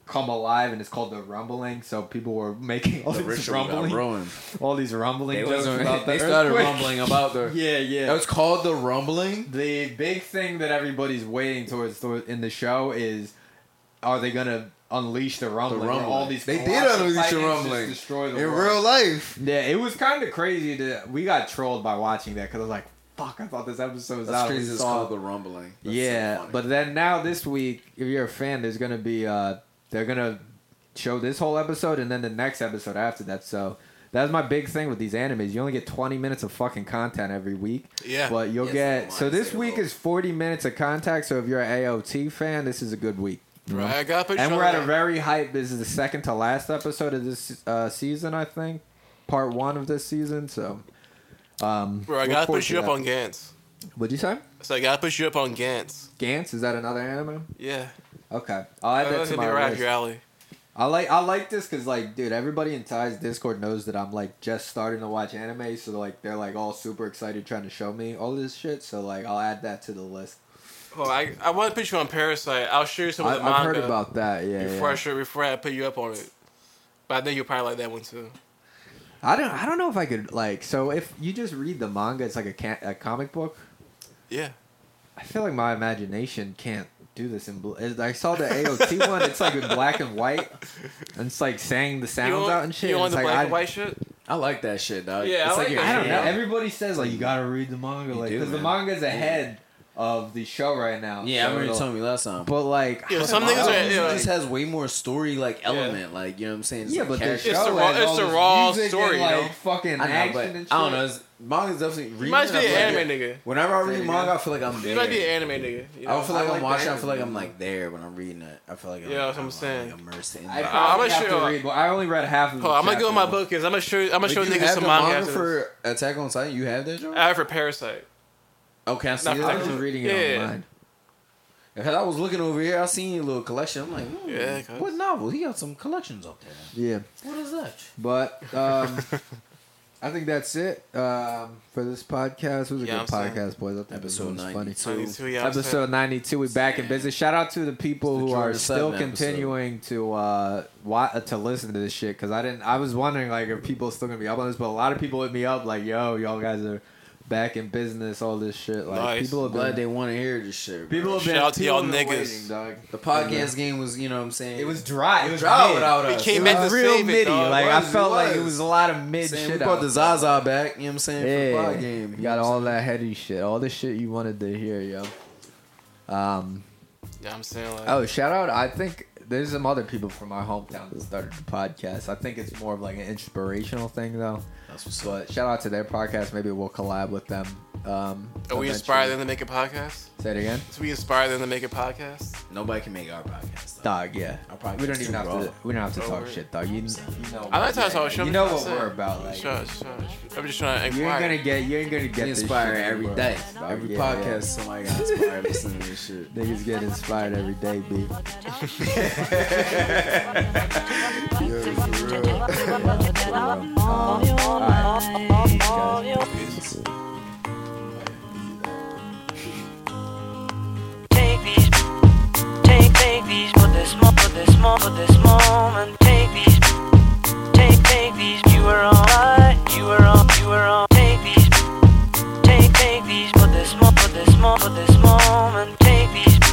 come alive and it's called the rumbling. So people were making all The these ritual rumbling all these rumbling They, jokes wasn't- about the they started earthquake. rumbling about the. Yeah, yeah. That was called the rumbling. the big thing that everybody's waiting towards in the show is, are they gonna unleash the rumbling? where rumbling. All these They did unleash the rumbling. Destroy the In world. real life. Yeah, it was kind of crazy. To we got trolled by watching that because I was like, "Fuck!" I thought this episode was That's out. crazy. We It's called the rumbling. That's yeah, funny. but then now this week, if you're a fan, there's gonna be uh, they're gonna show this whole episode and then the next episode after that. So that's my big thing with these animes. You only get 20 minutes of fucking content every week. Yeah. But you'll Yes, get so this week is 40 minutes of contact. So if you're an AOT fan, this is a good week. Right, I got put And we're at a very hype. This is the second to last episode of this uh, season, I think. Part one of this season. So, um, Bro, I gotta push you up that. on Gantz. What'd you say? So I gotta push you up on Gantz. Gantz? Is that another anime? Yeah. Okay, I'll add that to my right list. your alley. I like I like this because like, dude, everybody in Ty's Discord knows that I'm like just starting to watch anime, so like they're like all super excited trying to show me all this shit. So like, I'll add that to the list. Oh, I I want to put you on Parasyte. I'll show you some of the manga. I've heard about that. Yeah, before I show, before I put you up on it. But I think you'll probably like that one too. I don't I don't know if I could like. So if you just read the manga, it's like a, ca- a comic book. Yeah. I feel like my imagination can't do this in. Bl- I saw the AOT one. It's like in black and white, and it's like saying the sounds want, out and shit. You and want the like, black I- and white shit? I like that shit, dog. Yeah, I it's like your that I don't know. Everybody says like you gotta read the manga, You like because the man. manga's ahead of the show right now. Yeah, I so remember you it'll- me last time. But like, Yeah, I some don't are- it yeah, just has way more story like element, like you know what I'm saying. It's Yeah, like but the show It's the raw- has it's all the raw story, and, you like know? fucking I know, action but and shit. I don't know. It's, manga's definitely. You might be an feel like anime it- nigga. Whenever I read manga. I feel like I'm there. You might be an anime nigga. You I don't feel like I I'm watching. I feel like I'm like there when I'm reading it. I feel like I'm, Yeah, that's what I'm I'm, saying. like immersed in. I it. Probably I'm have gonna to show- read. Well, I only read half of. Hold on, I'm gonna go with my book is I'm gonna show I'm gonna show you niggas have some the manga. manga after this. for Attack on Titan. You have that, I have for Parasyte. Can I see Not I was just reading it Yeah. online. Because I was looking over here, I seen a little collection. I'm like, hmm, Yeah, what novel? He got some collections up there. Yeah, What is that? but um, I think that's it um, for this podcast. It was a Yeah, good I'm saying. podcast, boys. I think this Episode was funny. 92. 92, yeah, I'm saying. Episode 92, we back in business. Shout out to the people the who are still Seven episode. continuing to uh wa- to listen to this shit because I didn't. I was wondering like if people still gonna be up on this, but a lot of people hit me up like, "Yo, y'all guys are back in business." All this shit. Like Nice. people are Glad they want to hear this shit. bro. People have been. Shout out to y'all niggas. waiting, dog. the podcast game was, you know what I'm saying? It was dry. It was dry mid. without We us. came It back was real save it, midi. dog. Like It I felt it like it was. was a lot of mid saying, shit. we brought out the. Zaza back. You know what I'm saying? For the Yeah, pod game. you got all that heady shit, all the shit you wanted to hear, yo. Um, Yeah, I'm saying like. oh, shout out! I think there's some other people from my hometown that started the podcast. I think it's more of like an inspirational thing, though. That's what's up. But shout out to their podcast. Maybe we'll collab with them. Um, Are we inspire them to make a podcast? Say it again. So we inspire them to make a podcast? Nobody can make our podcast. Though. Dog, yeah. Our podcast We don't even have raw. to. We don't have to talk word. shit, dog. You, you know. I'm not trying to talk yeah, shit. You know I'm what just we're about, like. Shush, shush. I'm just trying to You inquire. ain't gonna get. You ain't gonna get Get this inspired shit every bro. day. Dog, Every yeah, podcast, yeah. somebody got inspired listening to this shit. Niggas get inspired every day, B. Take these, take, take these for this, moment. Take these, take, take these. You were alright, you were on, you were on. Take these, take, take these for this moment. Take these.